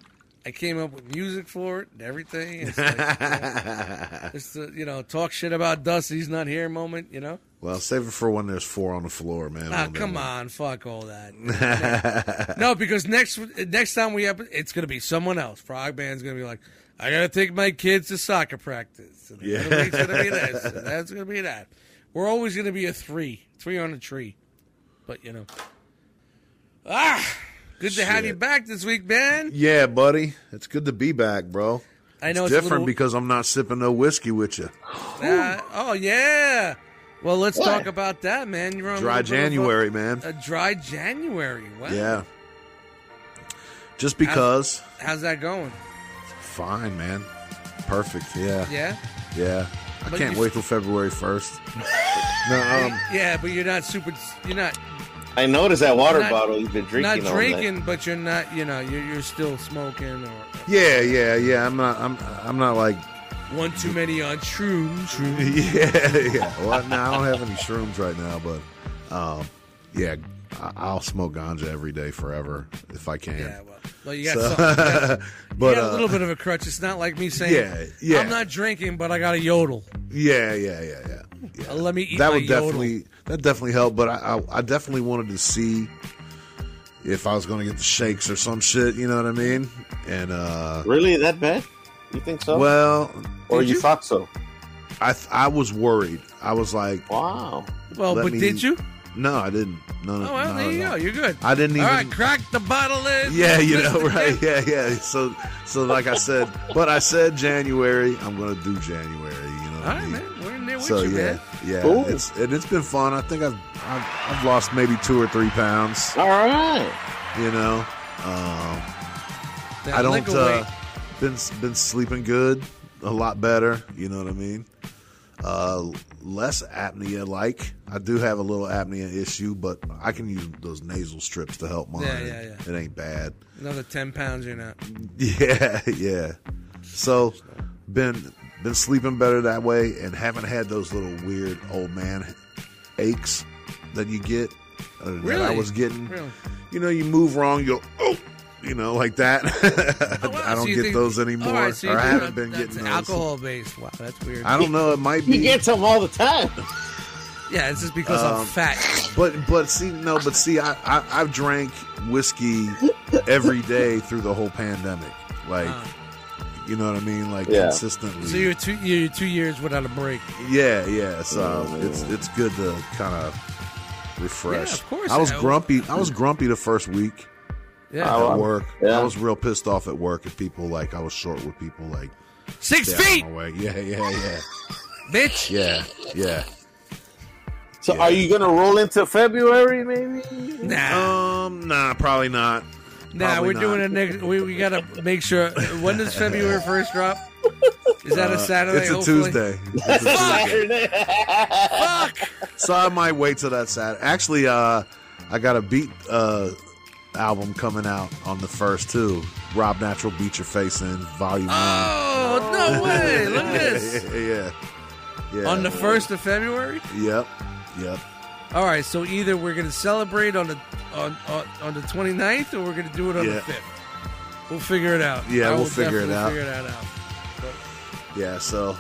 I came up with music for it and everything. It's like, you know, it's the, you know, talk shit about Dust. He's not here moment, you know? Well, save it for when there's four on the floor, man. Ah, come on. Fuck all that. no, because next next time we have, it's going to be someone else. Frogman's going to be like, I got to take my kids to soccer practice. And Yeah. week's going to be this. That's going to be that. We're always going to be a three. Three on a tree. But, you know. Ah! Good to have you back this week, man. Yeah, buddy. It's good to be back, bro. I know it's it's, different little, because I'm not sipping no whiskey with you. Uh, oh yeah. Well, let's What? talk about that, man. You're on Dry of a- January, man. A, dry January. Wow. Yeah. Just because. How's that going? Fine, man. Perfect. Yeah. Yeah. Yeah. I But can't wait till February 1st. no, um, yeah, but you're not super. You're not I noticed that water Not- bottle you've been drinking. not all drinking, but you're not. You know, you're, you're still smoking or yeah, yeah, yeah. I'm not. I'm. I'm not like. one too many on shrooms. shrooms. Yeah, yeah. Well, no, I don't have any shrooms right now, but, um, yeah, I- I'll smoke ganja every day forever if I can. Yeah, well, well, you got So- something. You got, but you got uh, a little bit of a crutch. It's not like me saying, Yeah, yeah. I'm not drinking, but I got a yodel. yeah, yeah, yeah, yeah. yeah. Uh, let me eat that my would yodel. definitely that definitely helped. But I, I I definitely wanted to see if I was going to get the shakes or some shit. You know what I mean? And uh, Really, that bad? You think so? well, or you, you? thought so? I I was worried. I was like, Wow. Well, but me- did you? no, I didn't. No, no. Oh well, there you go. You're good. I didn't even. All right, crack the bottle in. Yeah, you know, right? Yeah, yeah. So, so like I said, but I said January. I'm gonna do January. You know. What All I right, mean? man. We're in there with So you, yeah, man. yeah. Cool. It's and it's been fun. I think I've, I've I've lost maybe two or three pounds. All right. You know. Um, I don't uh, been been sleeping good, a lot better. You know what I mean? Uh, less apnea. Like I do have a little apnea issue, but I can use those nasal strips to help mine. Yeah, yeah, yeah. It ain't bad. Another ten pounds, you're not. Yeah, yeah. So been been sleeping better that way, and haven't had those little weird old man aches that you get. Uh, That I was getting. Really? You know, you move wrong, you go oh, you know, like that. Oh, wow, I don't so get think- those anymore, All right, so or I haven't been getting those. alcohol based. Wow, that's weird. I don't know. It might He be. gets them all the time. yeah, it's just because I'm Um, fat. But but see no but see I, I I've drank whiskey every day through the whole pandemic like Ah. You know what I mean like Yeah. consistently So you're two you're two years without a break. yeah yeah so it's it's good to kind of refresh Yeah, of course. I was I- grumpy I was grumpy the first week Yeah, Oh, at work yeah. I was real pissed off at work at people like I was short with people like six feet, of my yeah yeah yeah bitch. yeah yeah So Yeah. are you gonna roll into February maybe? Nah, um nah probably not nah. We're doing not. it next. We, we gotta make sure. When does February first drop? Is that a Uh, Saturday? it's a hopefully? Tuesday It's a Tuesday. Fuck. So I might wait till that Saturday. Actually, uh, I got a beat uh, album coming out on the first too. Rob Natural Beat Your Face In Volume Oh no way! Look at One. this. yeah, yeah. On the first of February. Yep, yep. All right, so either we're gonna celebrate on the on on, on the 29th or we're gonna do it on Yeah. the fifth. We'll figure it out. Yeah, I we'll figure it out. Figure that out. Yeah. So,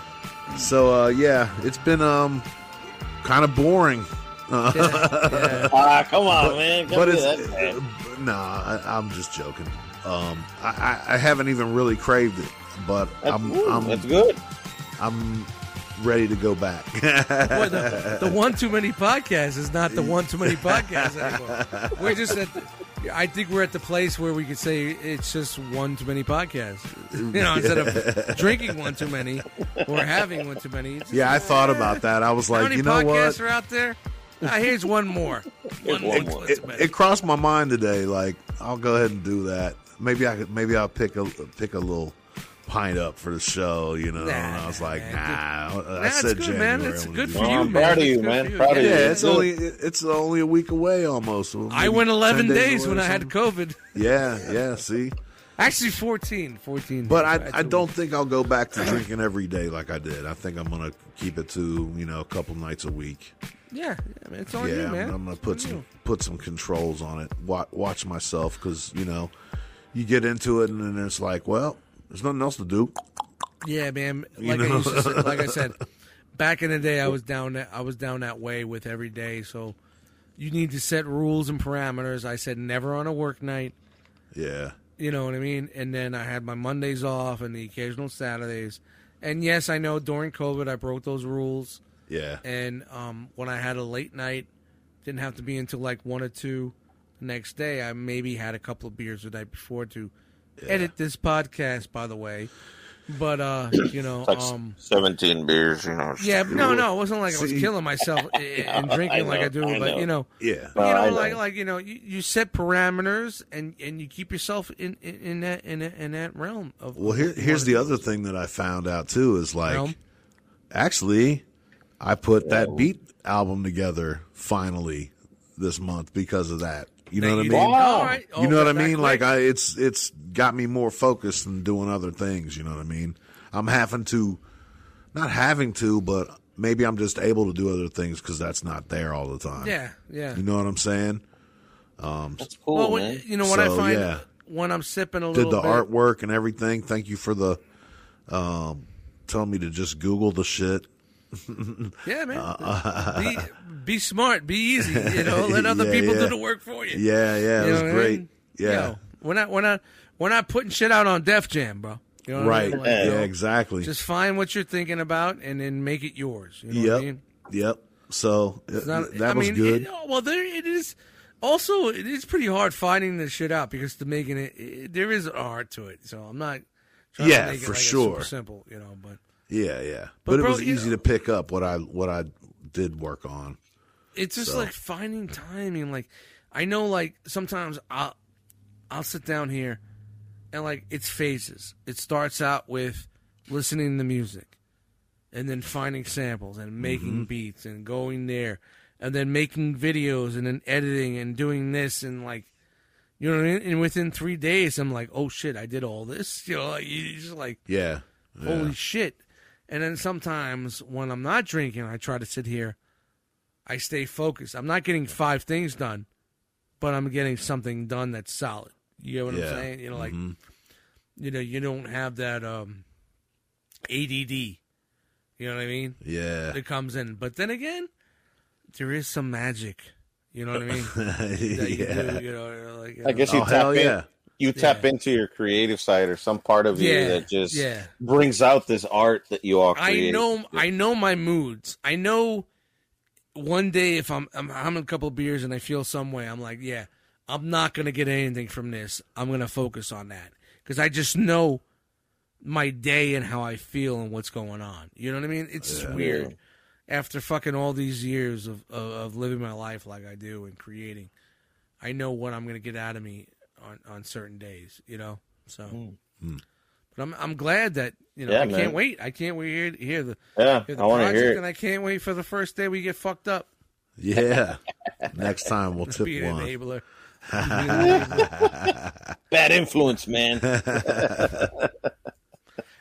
so uh, yeah, it's been um kind of boring. Yeah, yeah. Ah, come on, man. Come but it's that, man. uh, nah. I, I'm just joking. Um, I, I, I haven't even really craved it, but That's, I'm ooh, I'm that's good. I'm ready to go back. Boy, the, the one too many podcast is not the one too many podcast anymore. We're just at. The, I think we're at the place where we could say it's just one too many podcasts. You know, instead of drinking one too many or having one too many. just, Yeah, I thought about that. I was like, you know podcasts what? are out there? Ah, here's one more. One more. one It, many. it crossed my mind today. Like, I'll go ahead and do that. Maybe I could. Maybe I'll pick a pick a little pint up for the show. You know, Nah, and I was like, man. nah. I said good, January. man. That's I'm good for you, man. proud of you, man. Proud of you. Yeah, Yeah, it's good. only it's only a week away almost. I went 11 10 days, when I had. COVID. Yeah, yeah. See, Actually, 14. 14. but I. I don't think I'll go back to drinking every day like I did. I think I'm gonna keep it to you know a couple nights a week. Yeah, I mean, it's on yeah, you, I'm- I'm, gonna put It's on some you. put some controls on it. Watch, watch myself because you know you get into it and then it's like, well, there's nothing else to do. Yeah, man. You Like I used to say, like I said, back in the day, I was down that I was down that way with every day. So you need to set rules and parameters. I said never on a work night. Yeah, You know what I mean? And then I had my Mondays off and the occasional Saturdays. And yes, I know during COVID I broke those rules. yeah, And um, when I had a late night, didn't have to be until like one or two the next day. I maybe had a couple of beers the night before to edit this podcast, by the way. But uh, you know, like um, 17 beers, you know. yeah, no, no, it wasn't like I was See- killing myself and drinking I like I do. I but know. you know, yeah. You know, I know. like like you know, you, you set parameters and and you keep yourself in in, in that in that, in that realm of. Well, here, here's the other thing that I found out too is like, Realm. actually, I put that beat album together finally this month because of that. You know what I mean? All right. You Oh, know what I mean? Like I, it's it's got me more focused than doing other things. You know what I mean? I'm having to, not having to, but maybe I'm just able to do other things because that's not there all the time. yeah, yeah. You know what I'm saying? That's cool, well, man. when, you know what I find yeah. when I'm sipping a Did little Did the bit, artwork and everything. Thank you for the, um, telling me to just Google the shit. Yeah, man. Uh, be, be smart. Be easy. You know, let other Yeah, people yeah. do the work for you. Yeah, yeah, it was what I great. mean? Yeah, Yo, we're not, we're not, we're not putting shit out on Def Jam, bro. You know what I right. mean? Like, yeah, you know, exactly. Just find what you're thinking about and then make it yours. You know yep, what I mean? yep. So uh, not- that I was mean, good. It, oh, well, there it is. Also, it is pretty hard finding this shit out because to making it, it there is art to it. So I'm not. Trying Yeah, to make it for like sure. super simple, you know. But yeah, yeah. But, But, it was easy know- to pick up what I what I did work on. it's just So. like finding timing. Like I know, like sometimes I'll I'll sit down here and like it's phases. It starts out with listening to music, and then finding samples and making mm-hmm. beats and going there, and then making videos and then editing and doing this and like. You know what I mean? And within three days, I'm like, "Oh shit, I did all this." You know, like, you just like, Yeah. holy Yeah. shit. And then sometimes when I'm not drinking, I try to sit here. I stay focused. I'm not getting five things done, but I'm getting something done that's solid. You know what Yeah. I'm saying? You know, like Mhm. you know, you don't have that um ADD. You know what I mean? Yeah. It comes in. But then again, there is some magic. You know what I mean? that you yeah. do, you know, like you I guess you Oh, tap hell in. yeah. You tap into your creative side or some part of you that just yeah. brings out this art that you all create. I know I know my moods. I know one day if I'm I'm having a couple of beers and I feel some way, I'm like, yeah, I'm not gonna get anything from this. I'm gonna focus on that because I just know my day and how I feel and what's going on. You know what I mean? It's just weird. After fucking all these years of, of of living my life like I do and creating, I know what I'm gonna get out of me on on certain days. You know, so. Hmm. Hmm. But I'm I'm glad that you know Yeah, I can't wait. I can't wait to hear, hear the Yeah, hear the I want to hear it. and I can't wait for the first day we get fucked up. Yeah. Next time we'll tip Be an one. enabler. Be an enabler. Bad influence, man.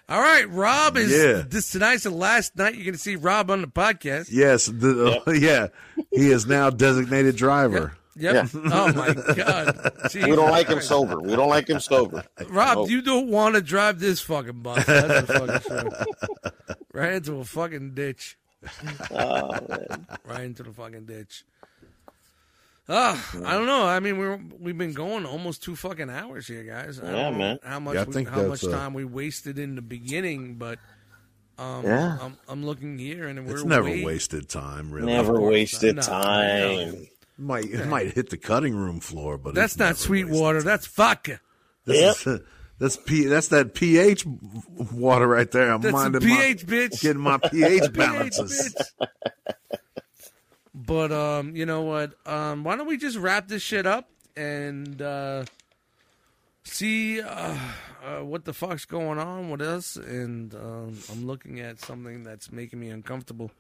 All right, Rob is Yeah. this tonight's the last night you're going to see Rob on the podcast. Yes. The, yeah. He is now designated driver. Yep. Oh my God. we don't like him sober. We don't like him sober. Rob, Nope. you don't want to drive this fucking bus. That's for fucking sure. Right into a fucking ditch. Oh, man. right into the fucking ditch. Ah, I don't know. I mean, we're we've been going almost two fucking hours here, guys. I don't Yeah, know man. How much Yeah, I we, think how much that's, time we wasted in the beginning, but um, Yeah. I'm, I'm looking here and we're It's never way- wasted time, really. Never course wasted not. No, time. Might it might hit the cutting room floor, but That's it's not never sweet water. That's vodka. This is- that's P. That's that pH water right there. I'm That's some minding pH, my, bitch. getting my pH pH, balances. bitch. but um, you know what? Um, why don't we just wrap this shit up and uh, see uh, uh, what the fuck's going on with us? And um, I'm looking at something that's making me uncomfortable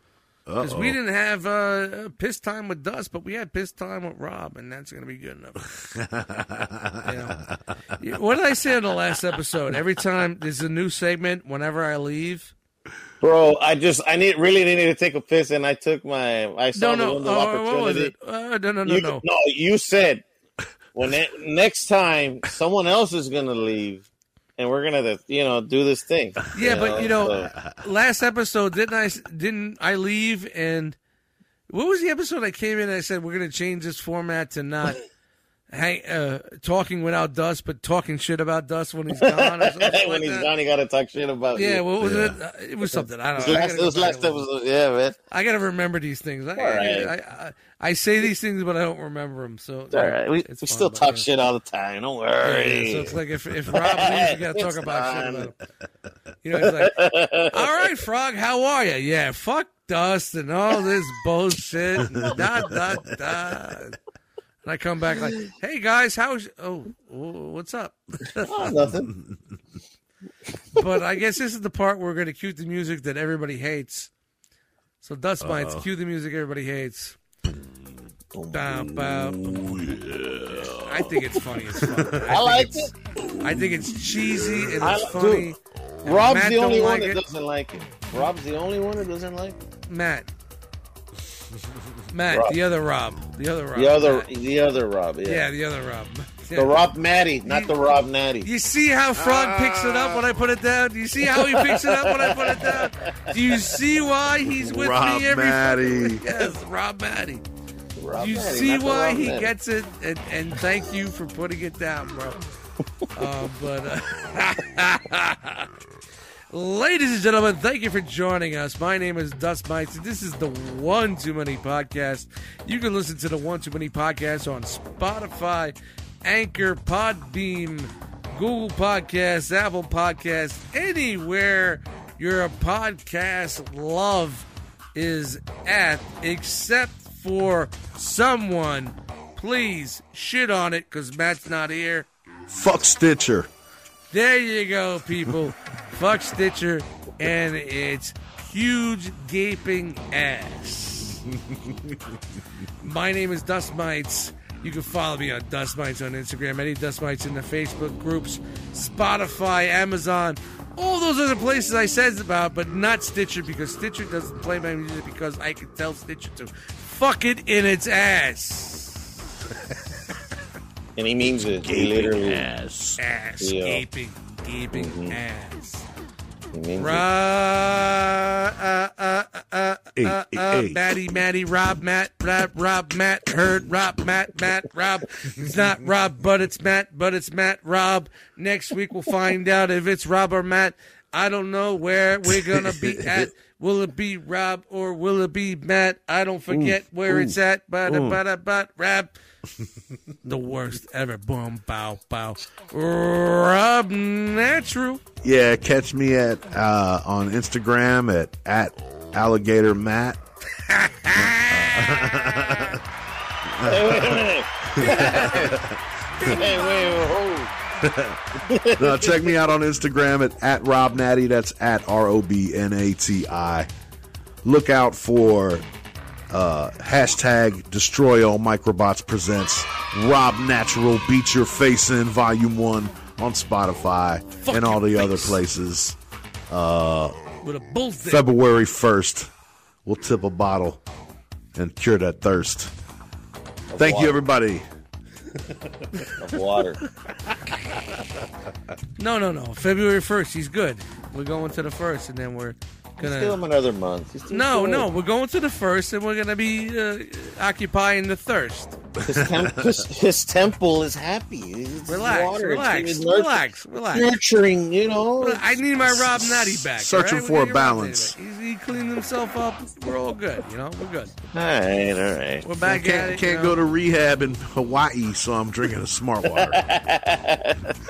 because we didn't have uh, piss time with Dust, but we had piss time with Rob, and that's gonna be good enough. You know? What did I say in the last episode? Every time there's a new segment, whenever I leave. Bro, I just I need really needed to take a piss and I took my I saw No, no. the window of Uh, what was opportunity. it? Uh, no, no, no, you, no. you said when it, next time someone else is gonna leave and we're gonna you know do this thing. Yeah, but you know, so- last episode didn't I? Didn't I leave? And what was the episode I came in? and I said we're going to change this format to not hang, uh, talking without Dust, but talking shit about Dust when he's gone. Or when like he's that. gone, he got to talk shit about Yeah, you. what was Yeah. it? Uh, it was something. I don't was know. Last, gotta it was last episode. Yeah, man. I got to remember these things. I, all right. I, I, I say these things, but I don't remember them. So It's all right. We, it's we fine, still but, talk yeah. shit all the time. Don't Yeah, worry. so it's like if if Rob leaves, you got to talk about shit about him. You know, it's like, all right, Frog, how are you? Yeah, fuck Dust and all this bullshit. Da da da. And I come back like, hey guys, how's oh, what's up? Oh, nothing. But I guess this is the part where we're gonna cue the music that everybody hates. So Dust Mites, cue the music everybody hates. Oh, bow, bow. I think it's funny as fuck. I, I think liked it's- it. I think it's cheesy and I- it's dude, funny. And Rob's Matt the only don't one like that it. doesn't like it. Rob's the only one that doesn't like it. Matt. Matt, Rob. the other Rob. The other Rob. The other, Matt. the other Rob. Yeah, Yeah, the other Rob. the Rob Natty, not the Rob Natty. You see how Frog picks it up when I put it down? Do you see how he picks it up when I put it down? Do you see why he's with Rob me every Matty. fucking- Yes, Rob Matty. Rob You Natty, see why he Natty. gets it, and, and thank you for putting it down, bro. uh, but, uh, ladies and gentlemen, thank you for joining us. My name is Dust Mites, and this is the One Too Many podcast. You can listen to the One Too Many podcast on Spotify, Anchor, Podbean, Google Podcasts, Apple Podcasts, anywhere your podcast love is at, except for someone. Please shit on it because Matt's not here. Fuck Stitcher. There you go, people. Fuck Stitcher and its huge gaping ass. My name is Dust Mites. You can follow me on Dust Mites on Instagram, any Dust Mites in the Facebook groups, Spotify, Amazon, all those other places I said about, but not Stitcher because Stitcher doesn't play my music because I can tell Stitcher to fuck it in its ass. And he means it. He literally. ass. Ass. Yeah. Gaping, gaping Mhm. ass. He means Ra, uh, uh, uh, uh, Hey, uh, hey, uh, hey. Matty, Matty, Rob, Matt, Rob, Rob, Matt, heard, Rob, Matt, Matt, Rob. It's not Rob, but it's Matt, but it's Matt, Rob. Next week we'll find out if it's Rob or Matt. I don't know where we're gonna be at. Will it be Rob or will it be Matt? I don't forget where it's at. But but but Rob. The worst ever. Boom, bow, bow. Rob Natural. Yeah, catch me at uh, on Instagram at at alligator Matt. Hey, wait a minute. hey, wait, wait, whoa. No, check me out on Instagram at, at Rob Natty. That's at R O B N A T I. Look out for uh, hashtag Destroy All Microbots presents Rob Natural Beat Your Face In Volume 1 on Spotify Fuck and all the your other face. places. with a. February 1st, we'll tip a bottle and cure that thirst. Thank you, everybody. Of water. No, no, no. February first. He's good. We're going to the first, and then we're Still gonna. him another month. He's No, good. no. We're going to the first, and we're gonna be uh, occupying the thirst. His, temp- his, his temple is happy. It's Relax, water. relax, It's nurtur- relax, relax. Nurturing, you know. I need my Rob Natty back. Searching all right? for a need Rob Natty balance. back. He's, he cleaned himself up. We're all good. You know, we're good. All right, all right. We're back at can't, it. can't you go to rehab in Hawaii, so I'm drinking a smart water.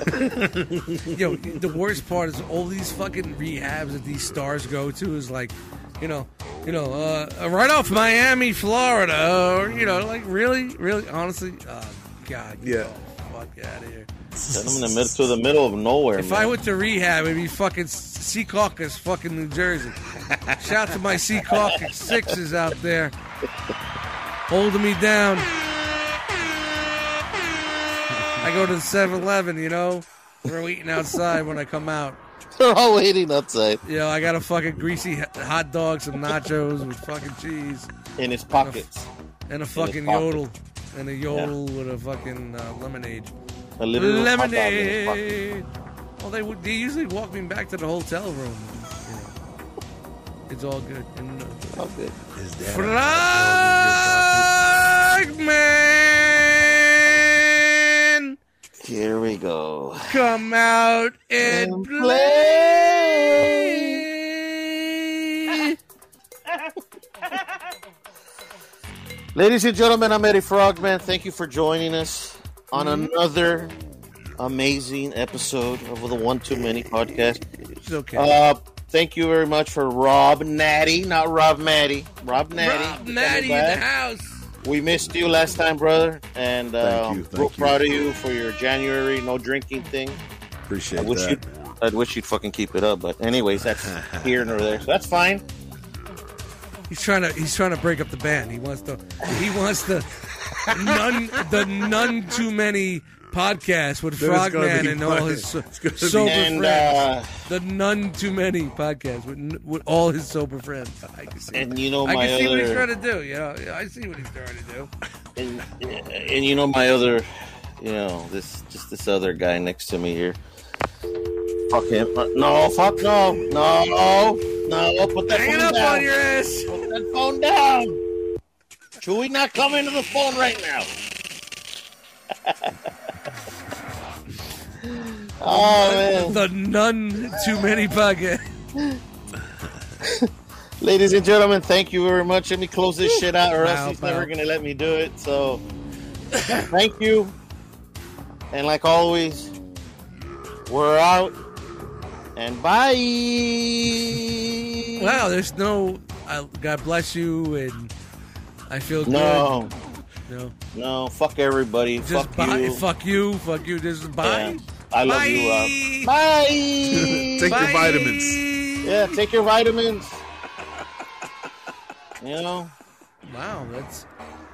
Yo, the worst part is all these fucking rehabs that these stars go to is like, you know, you know, uh, right off Miami, Florida, or you know, like really, really, honestly, oh god, Yeah. the fuck out of here. Send him in the middle to the middle of nowhere. If man. I went to rehab, it'd be fucking Secaucus, fucking New Jersey. Shout to my Secaucus sixes out there, holding me down. I go to the 7-Eleven, you know. We're eating outside when I come out. They're all waiting outside You know, I got a fucking greasy hot dog, some nachos with fucking cheese, in his pockets. and a fucking pocket. yodel, and a yodel with a fucking uh, lemonade. A little hot dog in his pocket. Lemonade. Well, they would. They usually walk me back to the hotel room. You know, it's all good. And, uh, Oh, good. Frogman, Here we go. come out and And play. Ladies and gentlemen, I'm Eddie Frogman. Thank you for joining us on Mm-hmm. another amazing episode of the One Too Many podcast. It's okay. Uh, thank you very much for Rob Natty, not Rob Matty. Rob Natty. Rob Natty in the house. We missed you last time, brother, and uh, Thank you, thank real you. proud of you for your January no drinking thing. Appreciate I wish that. you'd, I wish you'd fucking keep it up, but anyways, that's here nor there, so that's fine. He's trying to. He's trying to break up the band. He wants to. He wants the none. The none too many podcast with Then it's gonna Frogman and all his so- It's gonna be- sober And friends. uh, the none too many podcast with, n- with all his sober friends. I can see. and you know I can see what he's trying to do. You know, I see what he's trying to do. and, and you know my other, you know this just this other guy next to me here. Fuck him! Uh, no, fuck no, no, no! Put that Hang it phone up down. on your ass. Put that phone down. Chewy, not coming to the phone right now. oh man. The none too many podcast. Ladies and gentlemen, thank you very much. Let me close this shit out, or else he's bow. never gonna let me do it. So, thank you. And like always, we're out. And bye. Wow, there's no. I, God bless you, and I feel good. No, No, no, fuck everybody. just fuck bye. you. Fuck you. Fuck you. Just bye. Yeah. I love Bye. you, Rob. Bye. Take your vitamins. yeah, take your vitamins. You know, Wow, that's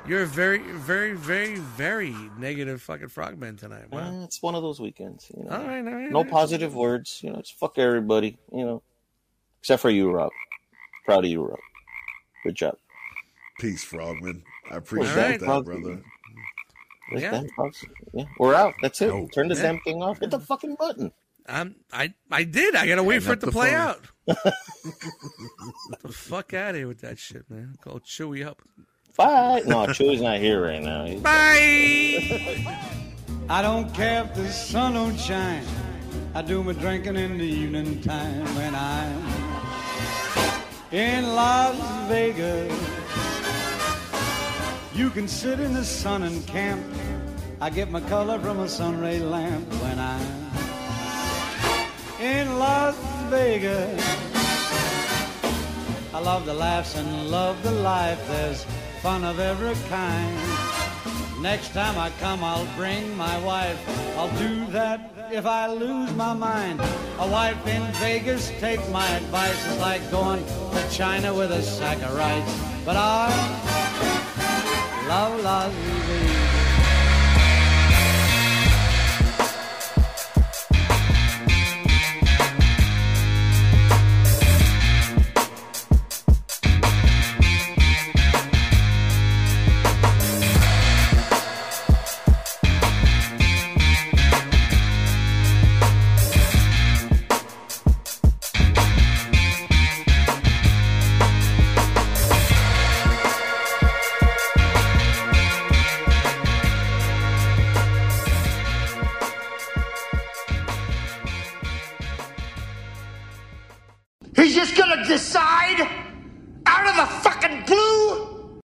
you're a very, very, very, very negative fucking frogman tonight. Wow. eh, it's one of those weekends. You know, All right, all right. no all right. positive words. You know, just fuck everybody. You know, except for you, Rob. Proud of you, Rob. Good job. Peace, Frogman. I appreciate All right. that, brother. Yeah. yeah, we're out. That's it. Oh. Turn this Yeah. damn thing off. Hit the fucking button. I'm, I, I did. I gotta wait Hang for it to play phone. out. Get the fuck out of here with that shit, man. Call Chewy up. Bye. No, Chewy's not here right now. He's- Bye. I don't care if the sun don't shine. I do my drinking in the evening time when I'm in Las Vegas. You can sit in the sun and camp. I get my color from a sunray lamp when I'm in Las Vegas. I love the laughs and love the life. There's fun of every kind. Next time I come, I'll bring my wife. I'll do that if I lose my mind. A wife in Vegas, take my advice. It's like going to China with a sack of rice. But I love Las